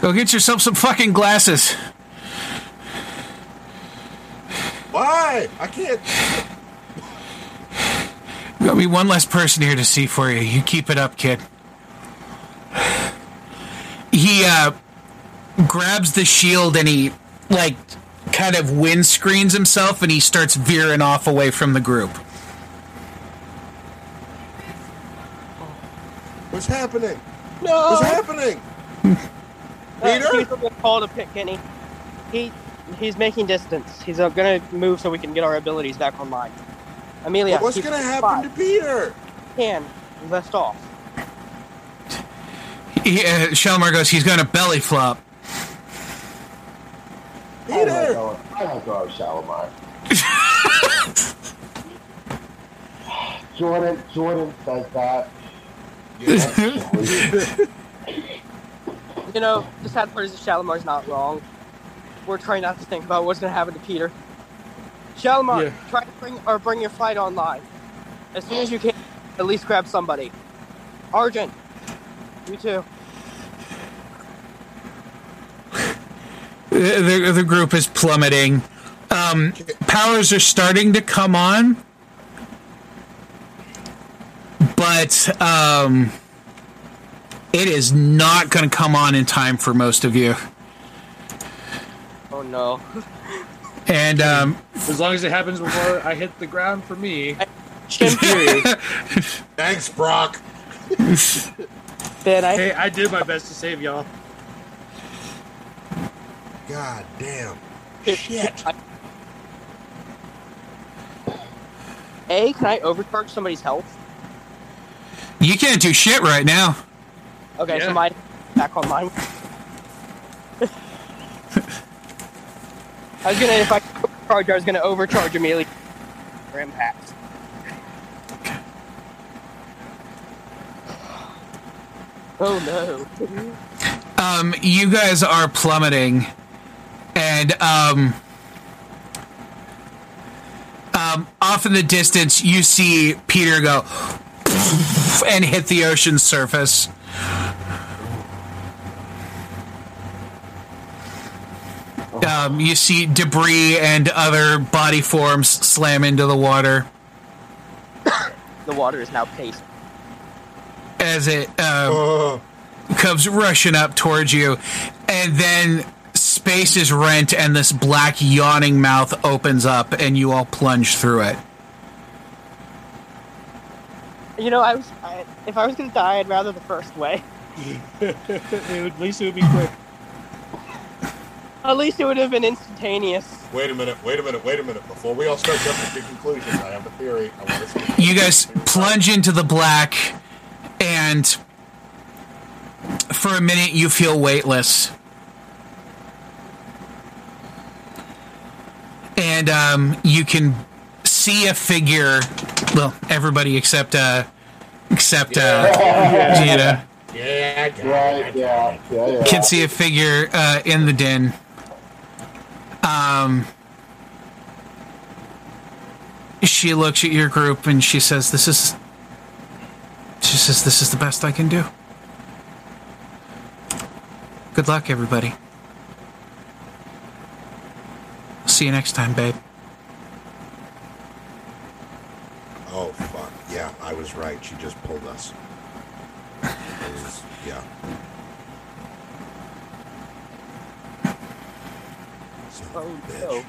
go get yourself some fucking glasses." Why? I can't. Got me one less person here to see for you. You keep it up, kid. He uh, grabs the shield and he, like, kind of windscreens himself and he starts veering off away from the group. What's happening? No. What's happening? Uh, Peter? he's going to call to pick Kenny. He he's making distance. He's uh, going to move so we can get our abilities back online. Amelia, But what's gonna the happen to. Peter? Can left off. He, uh, Shalimar goes, he's going to belly flop. Oh my Peter! god, I have to go Shalimar. Jordan, Jordan says that. You know, the sad part is that Shalimar's not wrong. We're trying not to think about what's going to happen to Peter. Shalimar, Yeah. try to bring or bring your flight online as soon as you can. At least grab somebody. Argent, you too. The, the, the group is plummeting. Um, powers are starting to come on, but um, it is not going to come on in time for most of you. Oh no. And um, As long as it happens before I hit the ground for me. Shin Thanks, Brock. Ben, I hey, I did my best to save y'all. God damn. Shit. A, can I overcharge somebody's health? You can't do shit right now. Okay, Yeah. so my back online. I was gonna, if I could overcharge, I was gonna overcharge immediately for impact. Oh no. Um, you guys are plummeting, and um, um, off in the distance, you see Peter go and hit the ocean surface. Um, you see debris and other body forms slam into the water The water is now paste. as it um, comes rushing up towards you, and then space is rent, and this black yawning mouth opens up, and you all plunge through it. You know, I was, I, if I was gonna die, I'd rather the first way. It would- At least it would be quick. At least it would have been instantaneous. wait a minute, wait a minute, wait a minute. Before we all start jumping to conclusions, I have a theory. I want to see. You guys plunge into the black, and for a minute, you feel weightless. And um, you can see a figure. Well, everybody except uh, except uh, you know, Yeah, got Right, yeah, yeah, yeah. can see a figure uh, in the den. Um, she looks at your group and she says, "This is." She says, "This is the best I can do." Good luck, everybody. See you next time, babe. Oh fuck! Yeah, I was right. She just pulled us. Was- yeah. Son of a Oh, bitch. no.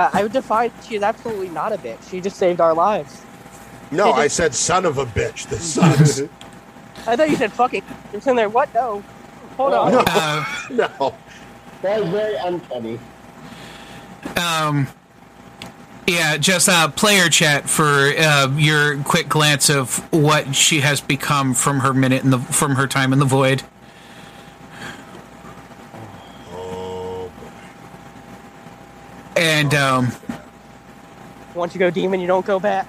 Uh, I would define she's absolutely not a bitch. She just saved our lives. No, They I said son of a bitch. This sucks. I thought you said fucking. You're sitting there. What? No. Hold on. no, no. That was very uncanny. um, yeah, just uh, player chat for uh, your quick glance of what she has become from her minute in the from her time in the void. Oh. And um, Once you go demon, you don't go back.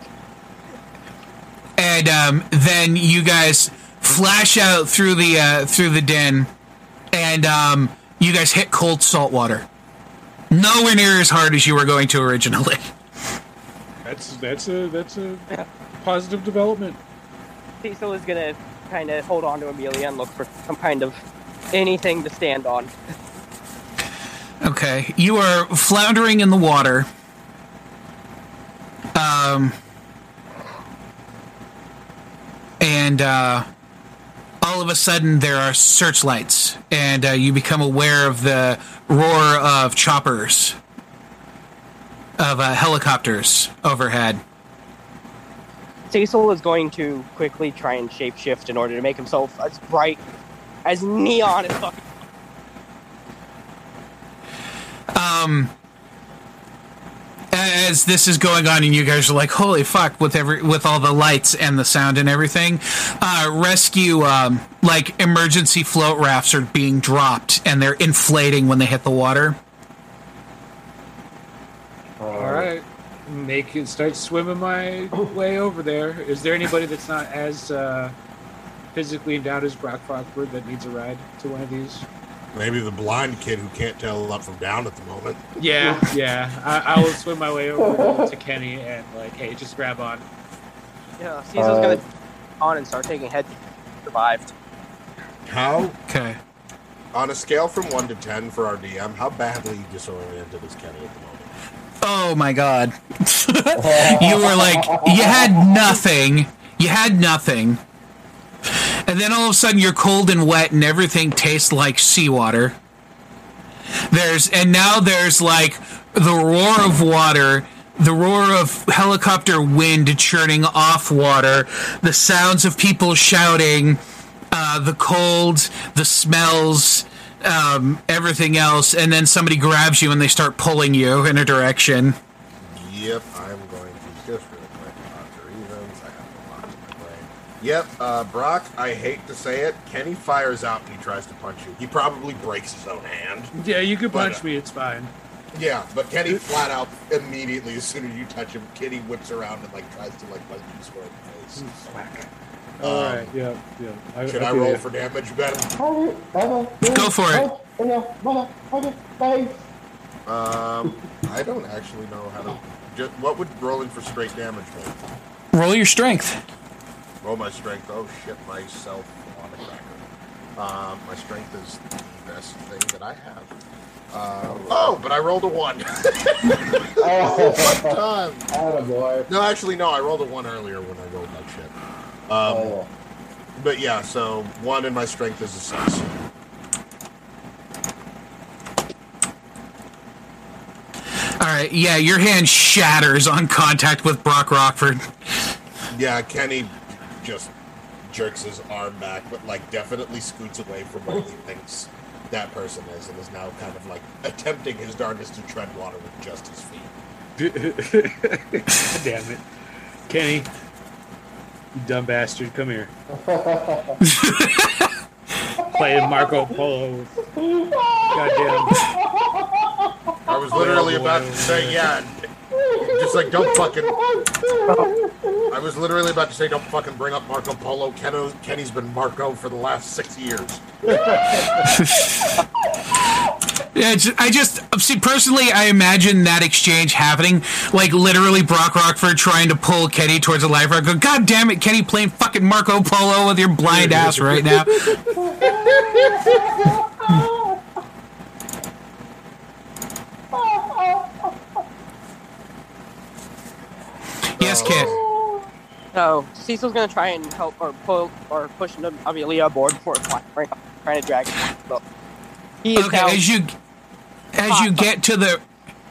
and um, then you guys flash out through the uh, through the den, and um, you guys hit cold salt water. Nowhere near as hard as you were going to originally. That's that's a that's a positive development. Cecil is gonna kind of hold on to Amelia and look for some kind of anything to stand on. Okay, you are floundering in the water. Um, and uh, all of a sudden there are searchlights, and uh, you become aware of the roar of choppers, of uh, helicopters overhead. Cecil is going to quickly try and shapeshift in order to make himself as bright, as neon as fucking. um as this is going on and you guys are like holy fuck with every with all the lights and the sound and everything uh rescue um like emergency float rafts are being dropped and they're inflating when they hit the water All right, make it start swimming my way over there. Is there anybody that's not as uh, physically endowed as Brock Rockford that needs a ride to one of these? Maybe the blind kid who can't tell up from down at the moment. Yeah, yeah. I, I will swim my way over to Kenny and like, hey, just grab on. Yeah, Cecil's Uh, gonna on and start taking head. Survived. How, okay on a scale from one to ten for our DM, how badly disoriented is Kenny at the moment? Oh my god. You were like you had nothing. You had nothing. And then all of a sudden you're cold and wet and everything tastes like seawater. There's and now there's like the roar of water the roar of helicopter wind churning off water the sounds of people shouting uh, the cold the smells um, everything else and then somebody grabs you and they start pulling you in a direction Yep, I'm going to just real quick. Dr. Evans, I have a lot in my brain. Yep, uh, Brock, I hate to say it, Kenny fires out and he tries to punch you. He probably breaks his own hand. Yeah, you can But, punch uh, me. It's fine. Yeah, but Kenny flat out immediately as soon as you touch him, Kenny whips around and like tries to like punch you square in the face. Whack. Um, All right. Yeah. Yeah. I, Should I, feel roll ya. for damage, Ben? Go for it. it. Um, I don't actually know how to. Just, what would rolling for straight damage be? roll your strength Roll my strength. Oh shit, myself on a cracker. Um, my strength is the best thing that I have. Um, oh, but I rolled a one. One time. Attaboy. No, actually, no. I rolled a one earlier when I rolled that shit. Um, Oh, But yeah, so one in my strength is a six. all right yeah your hand shatters on contact with brock rockford Yeah, Kenny just jerks his arm back, but like definitely scoots away from where he thinks that person is, and is now kind of like attempting his darndest to tread water with just his feet. Damn it, Kenny. You dumb bastard. Come here. Playing Marco Polo. Goddamn. I was literally about to say, yeah, just like don't fucking. I was literally about to say, don't fucking bring up Marco Polo. Ken, Kenny's been Marco for the last six years. Yeah, it's, I just see personally. I imagine that exchange happening, like literally Brock Rockford trying to pull Kenny towards a life raft. Go, God damn it, Kenny, playing fucking Marco Polo with your blind ass right now. Yes, Kit. So Cecil's gonna try and help or pull or push Amelia aboard before it's flying, right? trying to drag him. But he is Okay, now as you as you get to the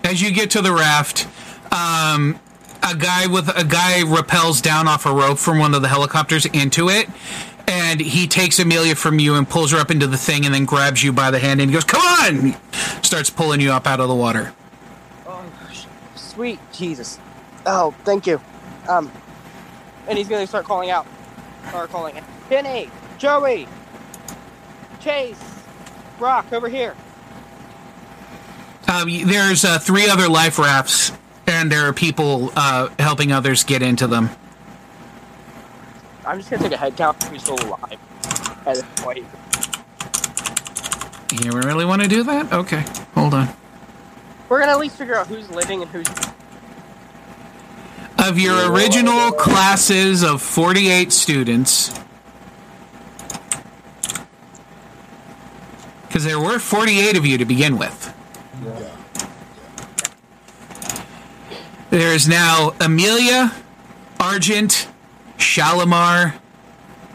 as you get to the raft, um, a guy with a guy rappels down off a rope from one of the helicopters into it, and he takes Amelia from you and pulls her up into the thing, and then grabs you by the hand and he goes, "Come on!" Starts pulling you up out of the water. Oh, sweet Jesus. Oh, thank you. Um, and he's gonna start calling out, or calling it, Kenny, Joey, Chase, Brock, over here. Um, there's uh, three other life rafts, and there are people uh, helping others get into them. I'm just gonna take a head count who's still alive at this point. You really want to do that? Okay, hold on. We're gonna at least figure out who's living and who's. Of your original classes of 48 students, because there were 48 of you to begin with. There is now Amelia, Argent, Shalimar,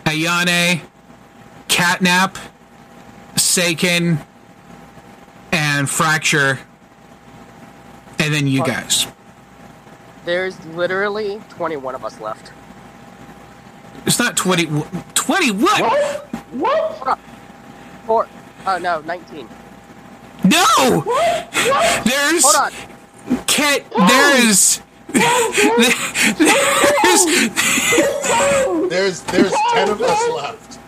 Ayane, Catnap, Seiken, and Fracture, and then you guys. There's literally 21 of us left. It's not 20. 20 what? What? Four. Oh no, 19. No! There's. Hold on. Cat, there is. There's. There's there's ten of us left.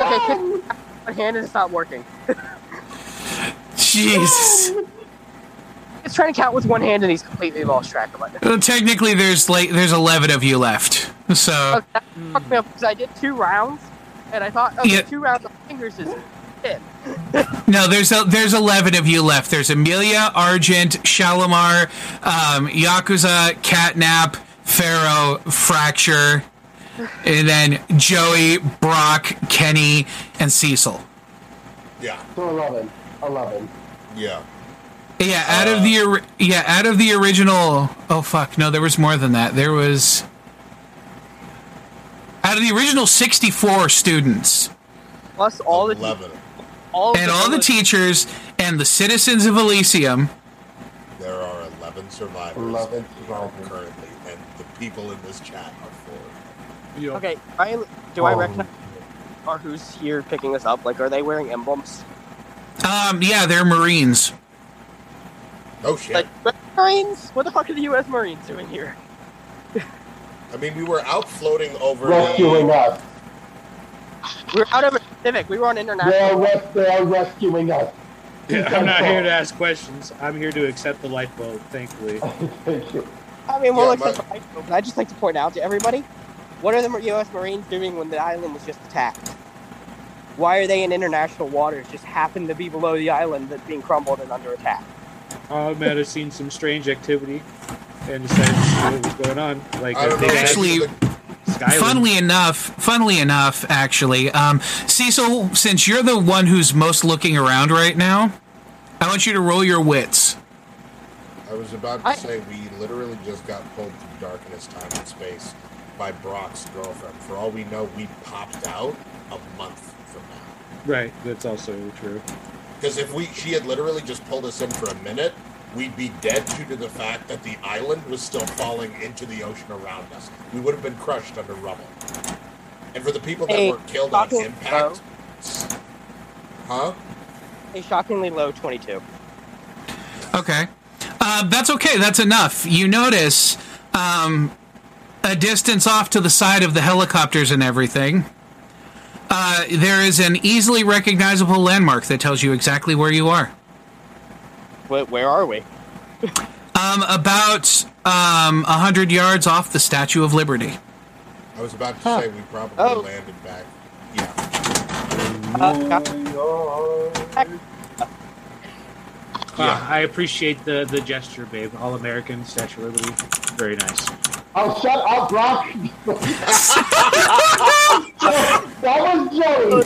Okay, can my hand is not working. Jesus. He's trying to count with one hand and he's completely lost track of it. Well, technically, there's like there's 11 of you left. So Okay, that fucked me up because I did two rounds and I thought, oh, Yeah. two rounds of fingers is it. no, there's a, there's 11 of you left. There's Amelia, Argent, Shalimar, um, Yakuza, Catnap, Pharaoh, Fracture, and then Joey, Brock, Kenny, and Cecil. Yeah, So 11. 11. yeah. Yeah, out of the yeah, out of the original. Oh fuck, no, there was more than that. There was out of the original sixty-four students Plus all the Eleven. all and all the teachers and the citizens of Elysium. There are eleven survivors 11 survivors. currently, and the people in this chat are four. Yo, Okay, I, do I Oh. recognize or who's here picking this up? Like, are they wearing emblems? Um, yeah, they're Marines. Oh shit! Like, Marines? What the fuck are the U.S. Marines doing here? I mean, we were out floating over Rescuing the. us. We're out of the Pacific. We were on They're, international. res- they're rescuing us. yeah, I'm not here to ask questions. I'm here to accept the lifeboat, thankfully. Thank you. I mean, we'll Yeah, accept the lifeboat, but I just like to point out to everybody, what are the U.S. Marines doing when the island was just attacked? Why are they in international waters? Just happen to be below the island that's being crumbled and under attack. I might have seen some strange activity and decided to see what was going on. Like I a don't big Actually, Skyland. Funnily enough, funnily enough, actually, um, Cecil, since you're the one who's most looking around right now, I want you to roll your wits. I was about to I- say we literally just got pulled through darkness, time, and space by Brock's girlfriend. For all we know, we popped out a month from now. Right, that's also true. Because if we, she had literally just pulled us in for a minute, we'd be dead due to the fact that the island was still falling into the ocean around us. We would have been crushed under rubble. And for the people that Hey, were killed on talking impact, huh? A shockingly low 22. Okay. Uh, that's okay. That's enough. You notice um, a distance off to the side of the helicopters and everything. Uh, there is an easily recognizable landmark that tells you exactly where you are. Wait, where are we? Um, about um a hundred yards off the Statue of Liberty. I was about to say we probably Oh. landed back. Yeah. Ah, I appreciate the, the gesture, babe. All American, Statue of Liberty. Very nice. Oh, shut up, Brock! that was Joey!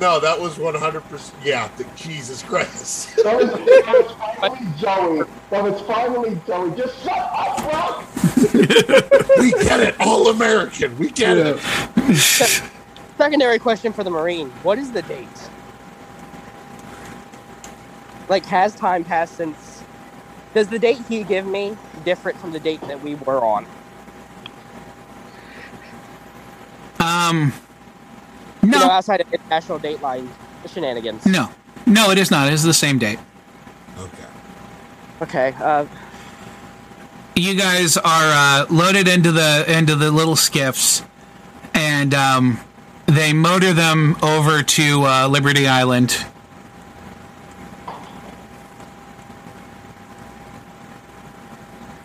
No, that was 100%. Yeah, the, Jesus Christ. That was, that was finally Joey. That was finally Joey. Just shut up, Brock! we get it. All American. We get it. Secondary question for the Marine: What is the date? Like, has time passed since? Does the date he give me different from the date that we were on? Um, You no, know, outside of international dateline shenanigans. no, no. It is not. It is the same date. Okay. Okay. Uh, you guys are uh, loaded into the into the little skiffs, and um, they motor them over to uh, Liberty Island.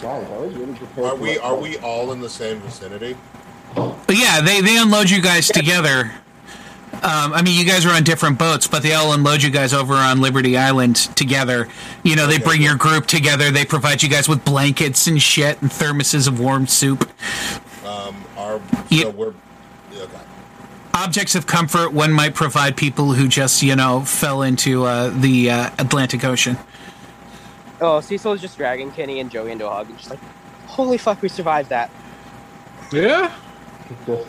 Guys, I was really prepared. Are we that. are we all in the same vicinity? But yeah, they they unload you guys together. Um, I mean, you guys are on different boats, but they all unload you guys over on Liberty Island together. You know, they Okay. bring your group together. They provide you guys with blankets and shit and thermoses of warm soup. Um, our Yeah. we're okay. Objects of comfort one might provide people who just, you know, fell into uh, the uh, Atlantic Ocean. Oh, Cecil is just dragging Kenny and Joey into a hug and just like, holy fuck, we survived that. Yeah. Just,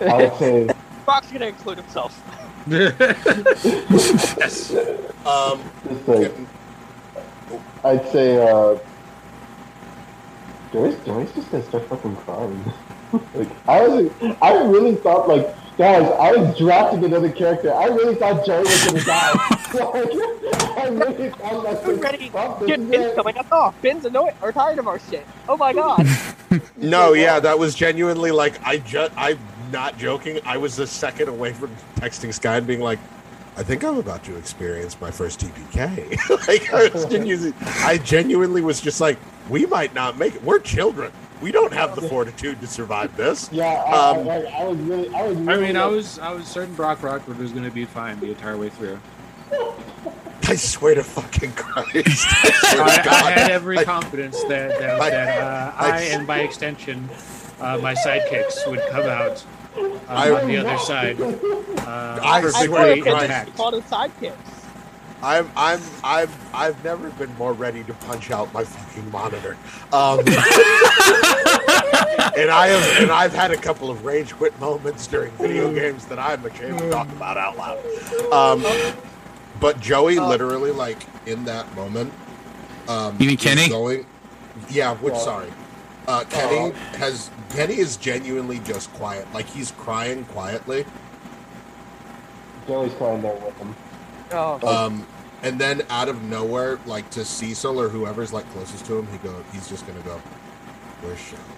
I would say, Brock's gonna include himself. yes. Um, just like, I'd say, uh, Joey's, Joey's just gonna start fucking crying. like, I was, I really thought, like, guys, I was drafting another character. I really thought Joey was gonna die. like, I really thought, like, We're ready. fuck, this Get is Ben's coming up. Oh, Ben's annoyed or tired of our shit. Oh my god. no, yeah, that was genuinely like I just I'm not joking. I was a second away from texting Sky and being like, I think I'm about to experience my first TPK. like I was genuinely, I genuinely was just like, we might not make it. We're children. We don't have the fortitude to survive this. Yeah, I, Um, I, I, I was really, I was really, I mean, I was I was certain Brock Rockford was going to be fine the entire way through. I swear to fucking Christ. I swear I, to God. I had every I- confidence that that, I- that uh, I- I, and by extension, uh, my sidekicks would come out uh, I- on the other side. Uh, I I swear swear to to Christ. He called us sidekicks. I'm I'm I'm I've never been more ready to punch out my fucking monitor. Um, and I have and I've had a couple of rage quit moments during video games that I'm ashamed to talk about out loud. Um, but Joey literally like in that moment um You mean Kenny? going Yeah, which Yeah. sorry. Uh, Kenny has Kenny is genuinely just quiet. Like he's crying quietly. Joey's crying there with him. Oh, Um, and then out of nowhere, like to Cecil or whoever's like closest to him, he go. He's just gonna go. Where's Shalimar?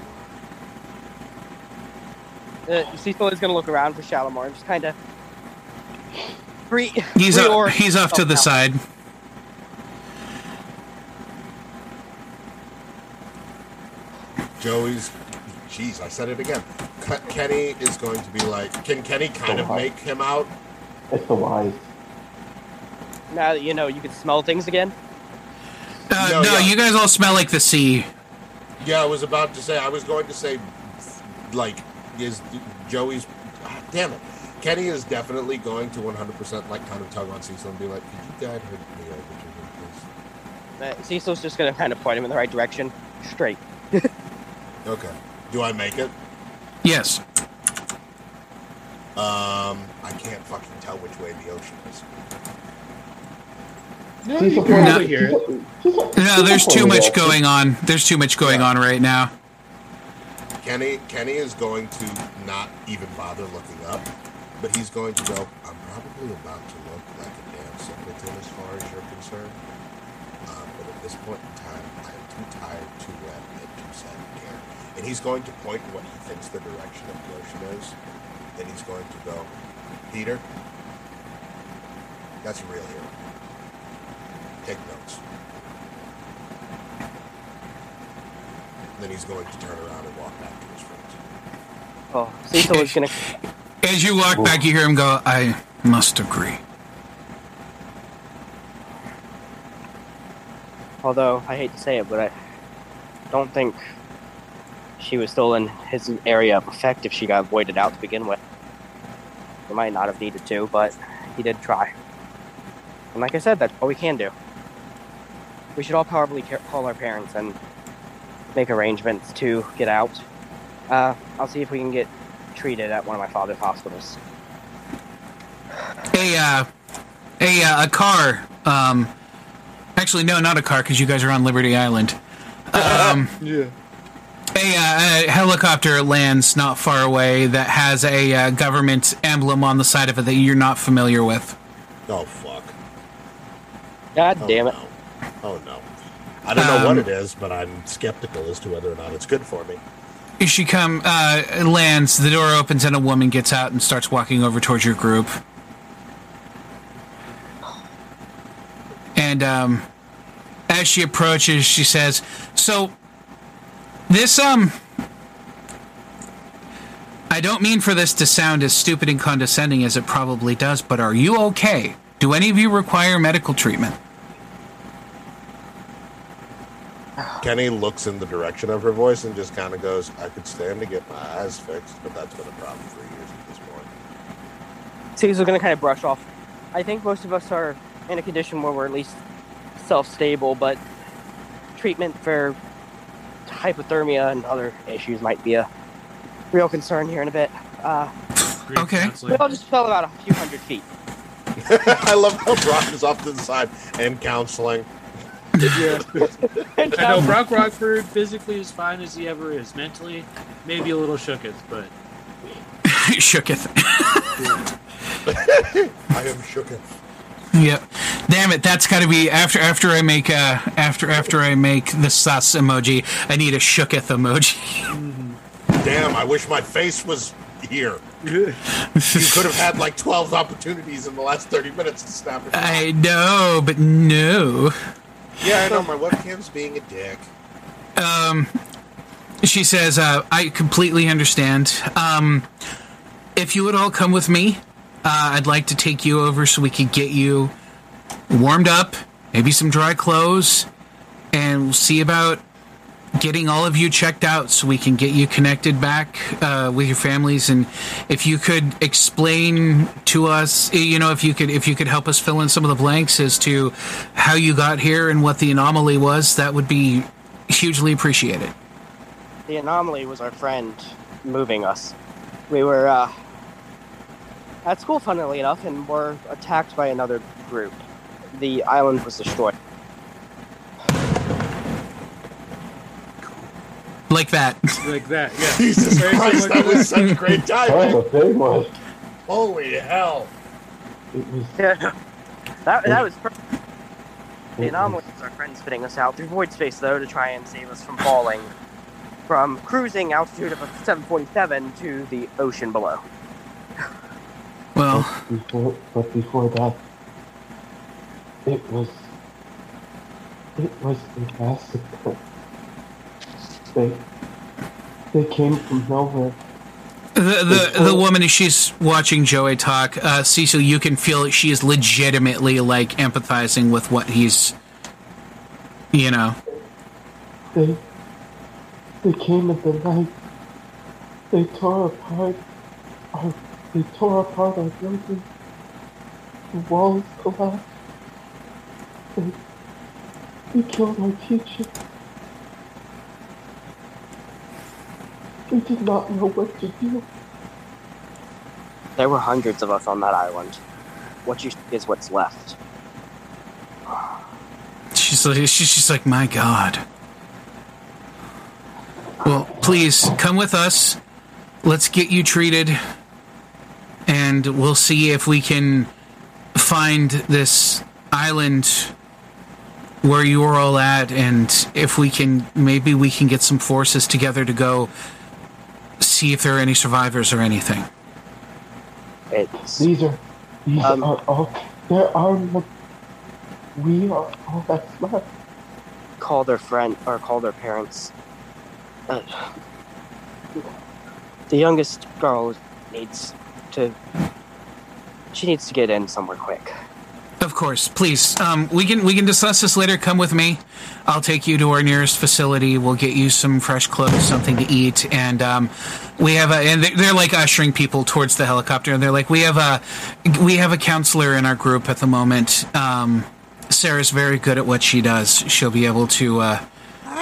uh, Cecil is gonna look around for Shalimar and just kind of re. He's up, reorient he's off to the himself. side. Joey's. Jeez, I said it again. Kenny is going to be like. Can Kenny kind of make him out? It's the wise. Now that you know you can smell things again. Uh, No, no, yeah. you guys all smell like the sea. Yeah, I was about to say. I was going to say, like, is Joey's. ah, damn it. Kenny is definitely going to 100% like kind of tug on Cecil and be like, "Could you guide her me over to him, please?" Uh, Cecil's just gonna kind of point him in the right direction, straight. Okay. Do I make it? Yes. Um, I can't fucking tell which way the ocean is. No, Cecil you can probably hear it. Cecil- Cecil- No, there's too much going on. There's too much going on right now. Kenny Kenny is going to not even bother looking up, but he's going to go. I'm probably about to look like a damn simpleton as far as you're concerned. Um, but at this point in time, I am too tired, too wet, and too sad to care. And he's going to point what he thinks the direction of the ocean is. And he's going to go, Peter, that's a real hero. Take notes. Then he's going to turn around and walk back to his friends. Oh, Cecil is gonna. As you walk back, you hear him go, I must agree. Although I hate to say it, but I don't think she was still in his area of effect if she got voided out to begin with. He might not have needed to, but he did try. And like I said, that's all we can do. We should all probably call our parents and make arrangements to get out. Uh, I'll see if we can get treated at one of my father's hospitals. A, uh, a, uh, a car, um, actually, no, not a car, because you guys are on Liberty Island. Um, Yeah. A, uh, a helicopter lands not far away that has a uh, government emblem on the side of it that you're not familiar with. Oh fuck! God Oh, damn it. No. Oh no! I don't know what Um, it is, but I'm skeptical as to whether or not it's good for me. She come uh, lands. The door opens and a woman gets out and starts walking over towards your group. And um, as she approaches, she says, "So this um." I don't mean for this to sound as stupid and condescending as it probably does, but are you okay? Do any of you require medical treatment? Kenny looks in the direction of her voice and just kind of goes, "I could stand to get my eyes fixed, but that's been a problem for years at this point." Cecil's gonna kind of brush off. I think most of us are in a condition where we're at least self-stable, but treatment for hypothermia and other issues might be a real concern here in a bit. Uh, Okay. counseling. we all just fell about a few hundred feet. I love how Brock is off to the side and counseling. Yeah. I know Brock Rockford physically as fine as he ever is. Mentally, maybe a little shooketh, but Shooketh. I am shooketh. Yep. Damn it, that's got to be after after I make uh after after I make the sus emoji. I need a shooketh emoji. Damn! I wish my face was here. You could have had like 12 opportunities in the last 30 minutes to snap it. I know, but no. Yeah, I know my webcam's being a dick. Um, she says, uh, "I completely understand. Um, if you would all come with me, uh, I'd like to take you over so we could get you warmed up, maybe some dry clothes, and we'll see about getting all of you checked out so we can get you connected back uh, with your families. And if you could explain to us, you know, if you could if you could help us fill in some of the blanks as to how you got here and what the anomaly was, that would be hugely appreciated. The anomaly was our friend moving us. We were uh, at school, funnily enough, and were attacked by another group. The island was destroyed. Like that. like that, yeah. Jesus Very Christ, that was such great That timing. was a big one. Holy hell. It was. Yeah, that that was. Per- the anomaly was our friend spitting us out through void space, though, to try and save us from falling from cruising altitude of a 747 to the ocean below. Well, Before, but before that, it was. It was a massacre. They. They came from nowhere. the the, the woman she's watching Joey talk, uh, Cecil, you can feel she is legitimately like empathizing with what he's, you know. They. They came at the night. They tore apart. Our, they tore apart our building. The walls collapsed. They. They killed our teacher. We did not know what to do. There were hundreds of us on that island. What you see is what's left. She's like, she's just like, my God. Well, please come with us. Let's get you treated, and we'll see if we can find this island where you are all at, and if we can, maybe we can get some forces together to go see if there are any survivors or anything. It's These are. These Um, are all. There are no. We are all that's left. Call their friend or call their parents. Uh, the youngest girl needs to. She needs to get in somewhere quick. Of course, please. Um, we can we can discuss this later. Come with me. I'll take you to our nearest facility. We'll get you some fresh clothes, something to eat, and um, we have a. And they- they're like ushering people towards the helicopter, and they're like, we have a we have a counselor in our group at the moment. Um, Sarah's very good at what she does. She'll be able to. Uh,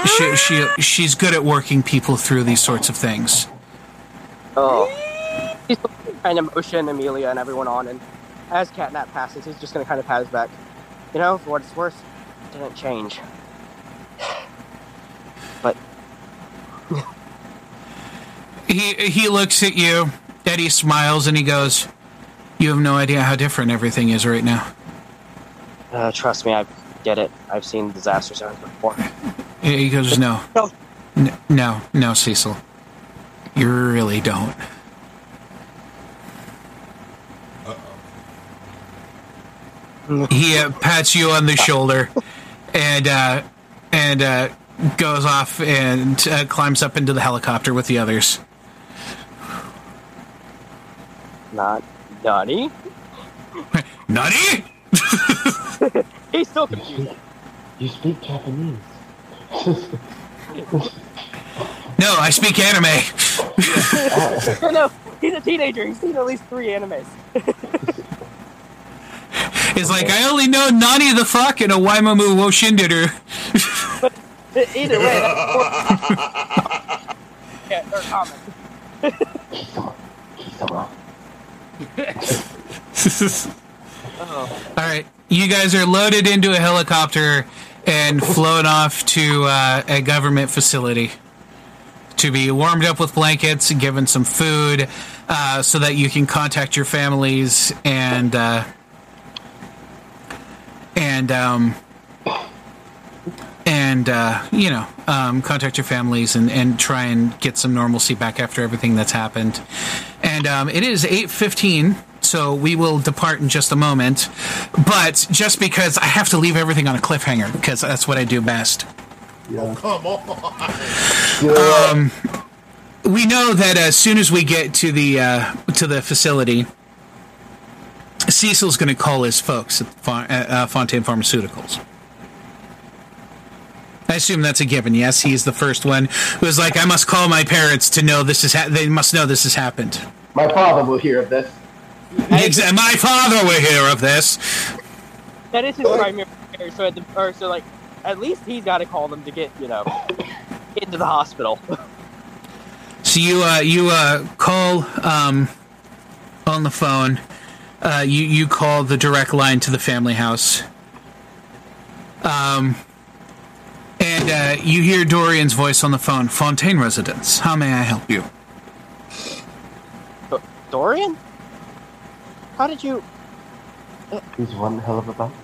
she, she she's good at working people through these sorts of things. Oh. He's kind of motion Amelia and everyone on, and as Catnap passes, he's just going to kind of pat his back. You know, for what it's worth, it didn't change. But He he looks at you. Eddie smiles and he goes, "You have no idea how different everything is right now." uh, trust me, I get it. I've seen disaster zones before. He goes, "No, No. N- no, no, Cecil, you really don't." He uh, pats you on the shoulder, and uh, and uh, goes off and uh, climbs up into the helicopter with the others. Not Donnie. Nutty! He's still confused. You speak Japanese. No, I speak anime. no, no, he's a teenager. He's seen at least three animes. He's like, I only know Nani the fuck and a Waimamu Woshindiru. Either way, that's yeah, or comment. All right, you guys are loaded into a helicopter and flown off to uh, a government facility to be warmed up with blankets and given some food uh, so that you can contact your families and uh, and um, and uh, you know um, contact your families and, and try and get some normalcy back after everything that's happened. And um, it is eight fifteen, so we will depart in just a moment. But just because I have to leave everything on a cliffhanger because that's what I do best. Yeah, Come on. Um, we know that as soon as we get to the uh, to the facility, Cecil's going to call his folks at Fa- uh, uh, Fontaine Pharmaceuticals. I assume that's a given. Yes, he's the first one who was like, "I must call my parents to know this is. Ha- they must know this has happened." My father will hear of this. Exa- my father will hear of this. That is his primary care, so at the or so like at least he's got to call them to get you know into the hospital. So you uh, you uh, call um, on the phone. Uh, you you call the direct line to the family house. Um, and uh, you hear Dorian's voice on the phone. Fontaine residence. How may I help you? Do- Dorian, how did you? He's one hell of a bum.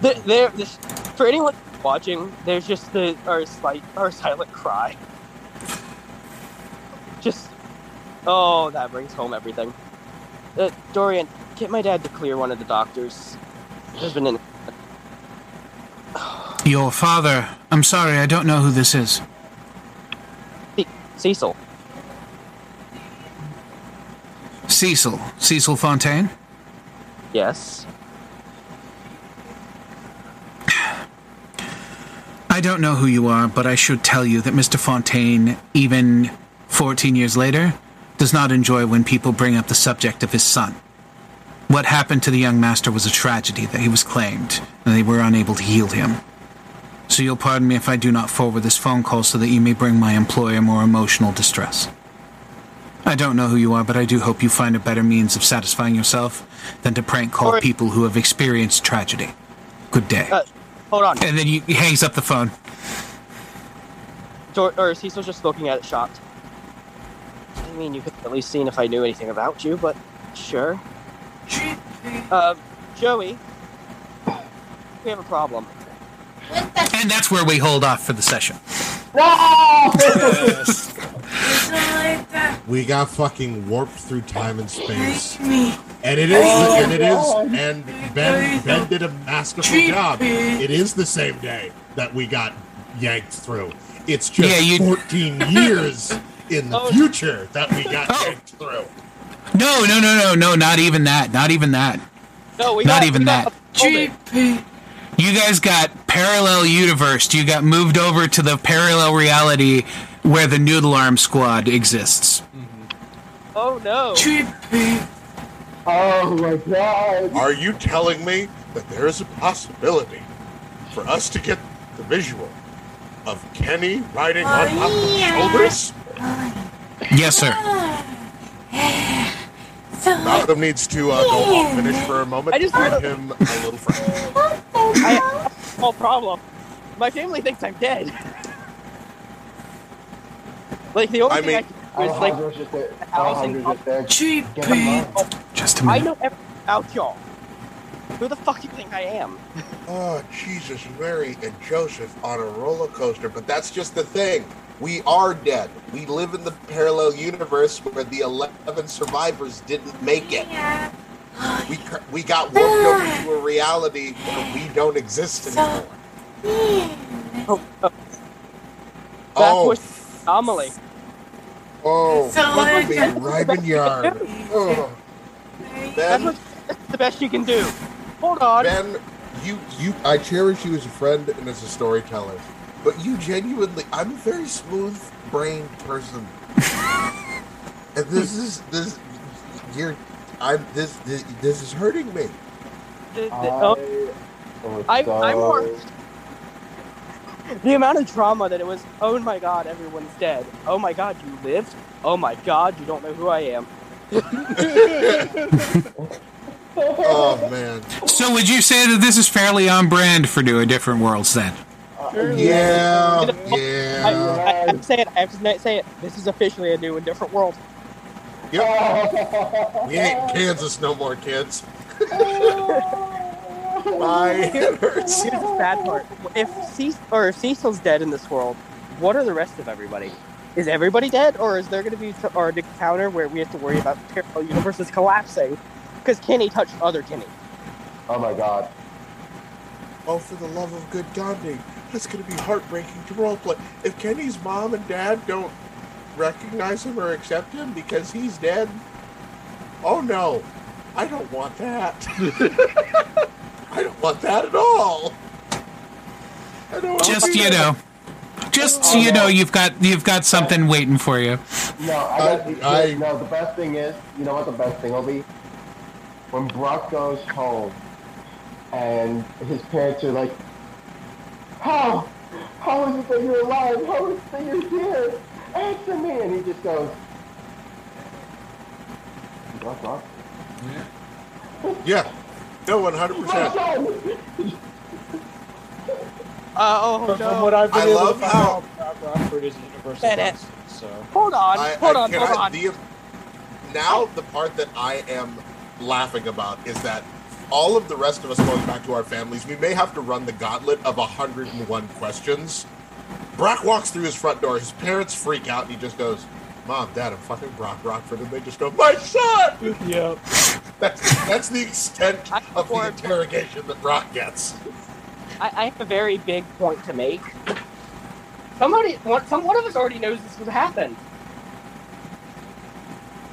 There, there this, for anyone watching, there's just the our slight our silent cry. Just oh, that brings home everything. Uh, Dorian, get my dad to clear one of the doctors. There's been an Your father. I'm sorry, I don't know who this is. Cecil. Cecil. Cecil Fontaine. Yes. I don't know who you are, but I should tell you that Mr. Fontaine, even 14 years later, does not enjoy when people bring up the subject of his son. What happened to the young master was a tragedy that he was claimed, and they were unable to heal him. So you'll pardon me if I do not forward this phone call so that you may bring my employer more emotional distress. I don't know who you are, but I do hope you find a better means of satisfying yourself than to prank call Or- people who have experienced tragedy. Good day. Uh, hold on. and then you, he hangs up the phone. Dor- or Cecil's just looking at it shocked. I mean, you could at least seen if I knew anything about you, but sure. Uh, Joey, we have a problem. And that's where we hold off for the session. We got fucking warped through time and space. And it is, and it is, and Ben, ben did a masterful job. It is the same day that we got yanked through. It's just Yeah, 14 years in the Oh. future that we got yanked through. No, no, no, no, no, not even that. Not even that. No, we Not got, even we that. GP. You guys got parallel universe. You got moved over to the parallel reality where the Noodle Arm Squad exists. Mm-hmm. Oh no. GP. Oh my god. Are you telling me that there is a possibility for us to get the visual of Kenny riding on top of shoulders? Yes, sir. Malcolm needs to uh, go off finish for a moment I just to give him a little friend. I have a small problem. My family thinks I'm dead. Like the only I thing mean- I can do is like Alejandro's just the house and Alejandro's just there. Get him up. Just a I minute. know everything about y'all. Who the fuck do you think I am? Oh, Jesus, Mary and Joseph on a roller coaster. But that's just the thing. We are dead. We live in the parallel universe where the 11 survivors didn't make it. We, we got warped over to a reality where we don't exist anymore. Oh, oh, that Oh, was anomaly. oh, So look at me, like- Ryman Yard. Oh. Ben, what, that's the best you can do. Hold on. Ben, you, you, I cherish you as a friend and as a storyteller, but you genuinely, I'm a very smooth-brained person, and this is this, you're, I'm this, this, this is hurting me. The, the- I oh, I, I'm more- the amount of trauma that it was. Oh my god, everyone's dead. Oh my god, you lived. Oh my god, you don't know who I am. Oh man, So, would you say that this is fairly on brand for doing different worlds then? Yeah, I, yeah. I have to say it. I have to say it. This is officially a new and different world. We ain't in Kansas no more, kids. My head hurts. Here's the sad part. If Cecil, or if Cecil's dead in this world, what are the rest of everybody? Is everybody dead, or is there going to be tr- or an encounter where we have to worry about the parallel universes collapsing because Kenny touched other Kenny? Oh my god. Oh, for the love of good Gandhi, that's going to be heartbreaking to roleplay. If Kenny's mom and dad don't recognize him or accept him because he's dead, oh no, I don't want that. I don't want that at all. I don't want Just to you know, just so you know, you've got you've got something waiting for you. No, I uh, got I- I- no. The best thing is, you know what the best thing will be? When Brock goes home, and his parents are like, "How? How is it that you're alive? How is it that you're here? Answer me!" And he just goes, "Brock, Brock, Yeah, yeah. no, one hundred my percent. son!" Uh, oh From, no! from what I've been I able love to find how- out, Brock Rockford is a universal Bennett. constant, So hold on, I, hold I on, hold cannot- on. The, now the part that I am laughing about is that all of the rest of us going back to our families, we may have to run the gauntlet of 101 questions. Brock walks through his front door. His parents freak out, and he just goes, "Mom, Dad, I'm fucking Brock Rockford," and they just go, "My son." yeah, That's that's the extent I- of the interrogation that Brock gets. I, I have a very big point to make. Somebody, one, some one of us already knows this would happen.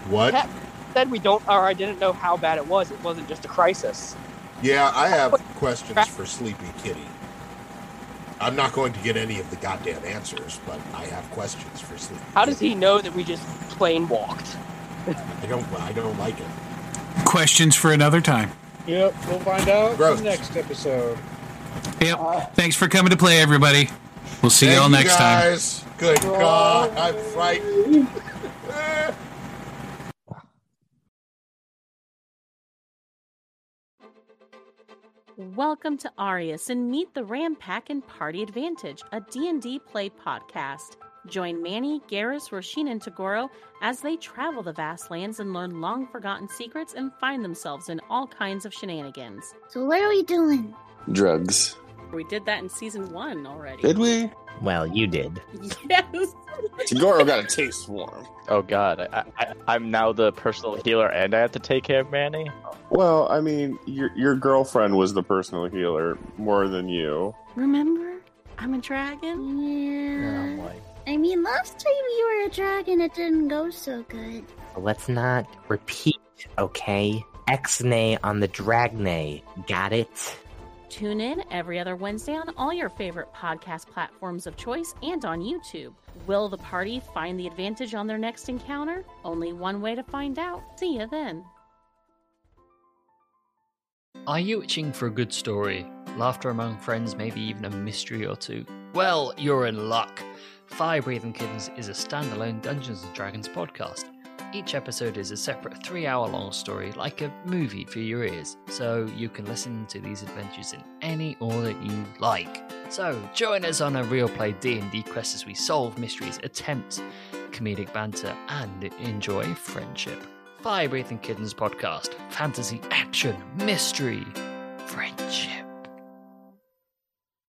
What? Pat said we don't, or I didn't know how bad it was. It wasn't just a crisis. Yeah, I have questions for Sleepy Kitty. I'm not going to get any of the goddamn answers, but I have questions for Sleepy. How does he know that we just plain walked? I don't. I don't like it. Questions for another time. yep. We'll find out Gross. in the next episode. Yep. Thanks for coming to play, everybody. We'll see you all next time. guys. Good God, I'm frightened. Welcome to Arius and meet the Rampack and Party Advantage, a D&D play podcast. Join Manny, Garrus, Roshin, and Tagoro as they travel the vast lands and learn long-forgotten secrets and find themselves in all kinds of shenanigans. So what are we doing? Drugs. We did that in season one already. Did we? Well, you did. Yes. Goro got a taste for him. Oh God, I, I, I'm now the personal healer, and I have to take care of Manny. Well, I mean, your your girlfriend was the personal healer more than you. Remember? I'm a dragon. Yeah. Oh, boy. I mean, last time you were a dragon, it didn't go so good. Let's not repeat, okay? X-nay on the Dragnay. Got it? Tune in every other Wednesday on all your favorite podcast platforms of choice and on YouTube. Will the party find the advantage on their next encounter? Only one way to find out. See you then. Are you itching for a good story? Laughter among friends, maybe even a mystery or two? Well, you're in luck. Fire Breathing Kittens is a standalone Dungeons and Dragons podcast. Each episode is a separate three hour long story, like a movie for your ears, so you can listen to these adventures in any order you like. So join us on a real play D&D quest as we solve mysteries, attempt comedic banter, and enjoy friendship. Fire Breathing Kittens podcast, fantasy, action, mystery, friendship.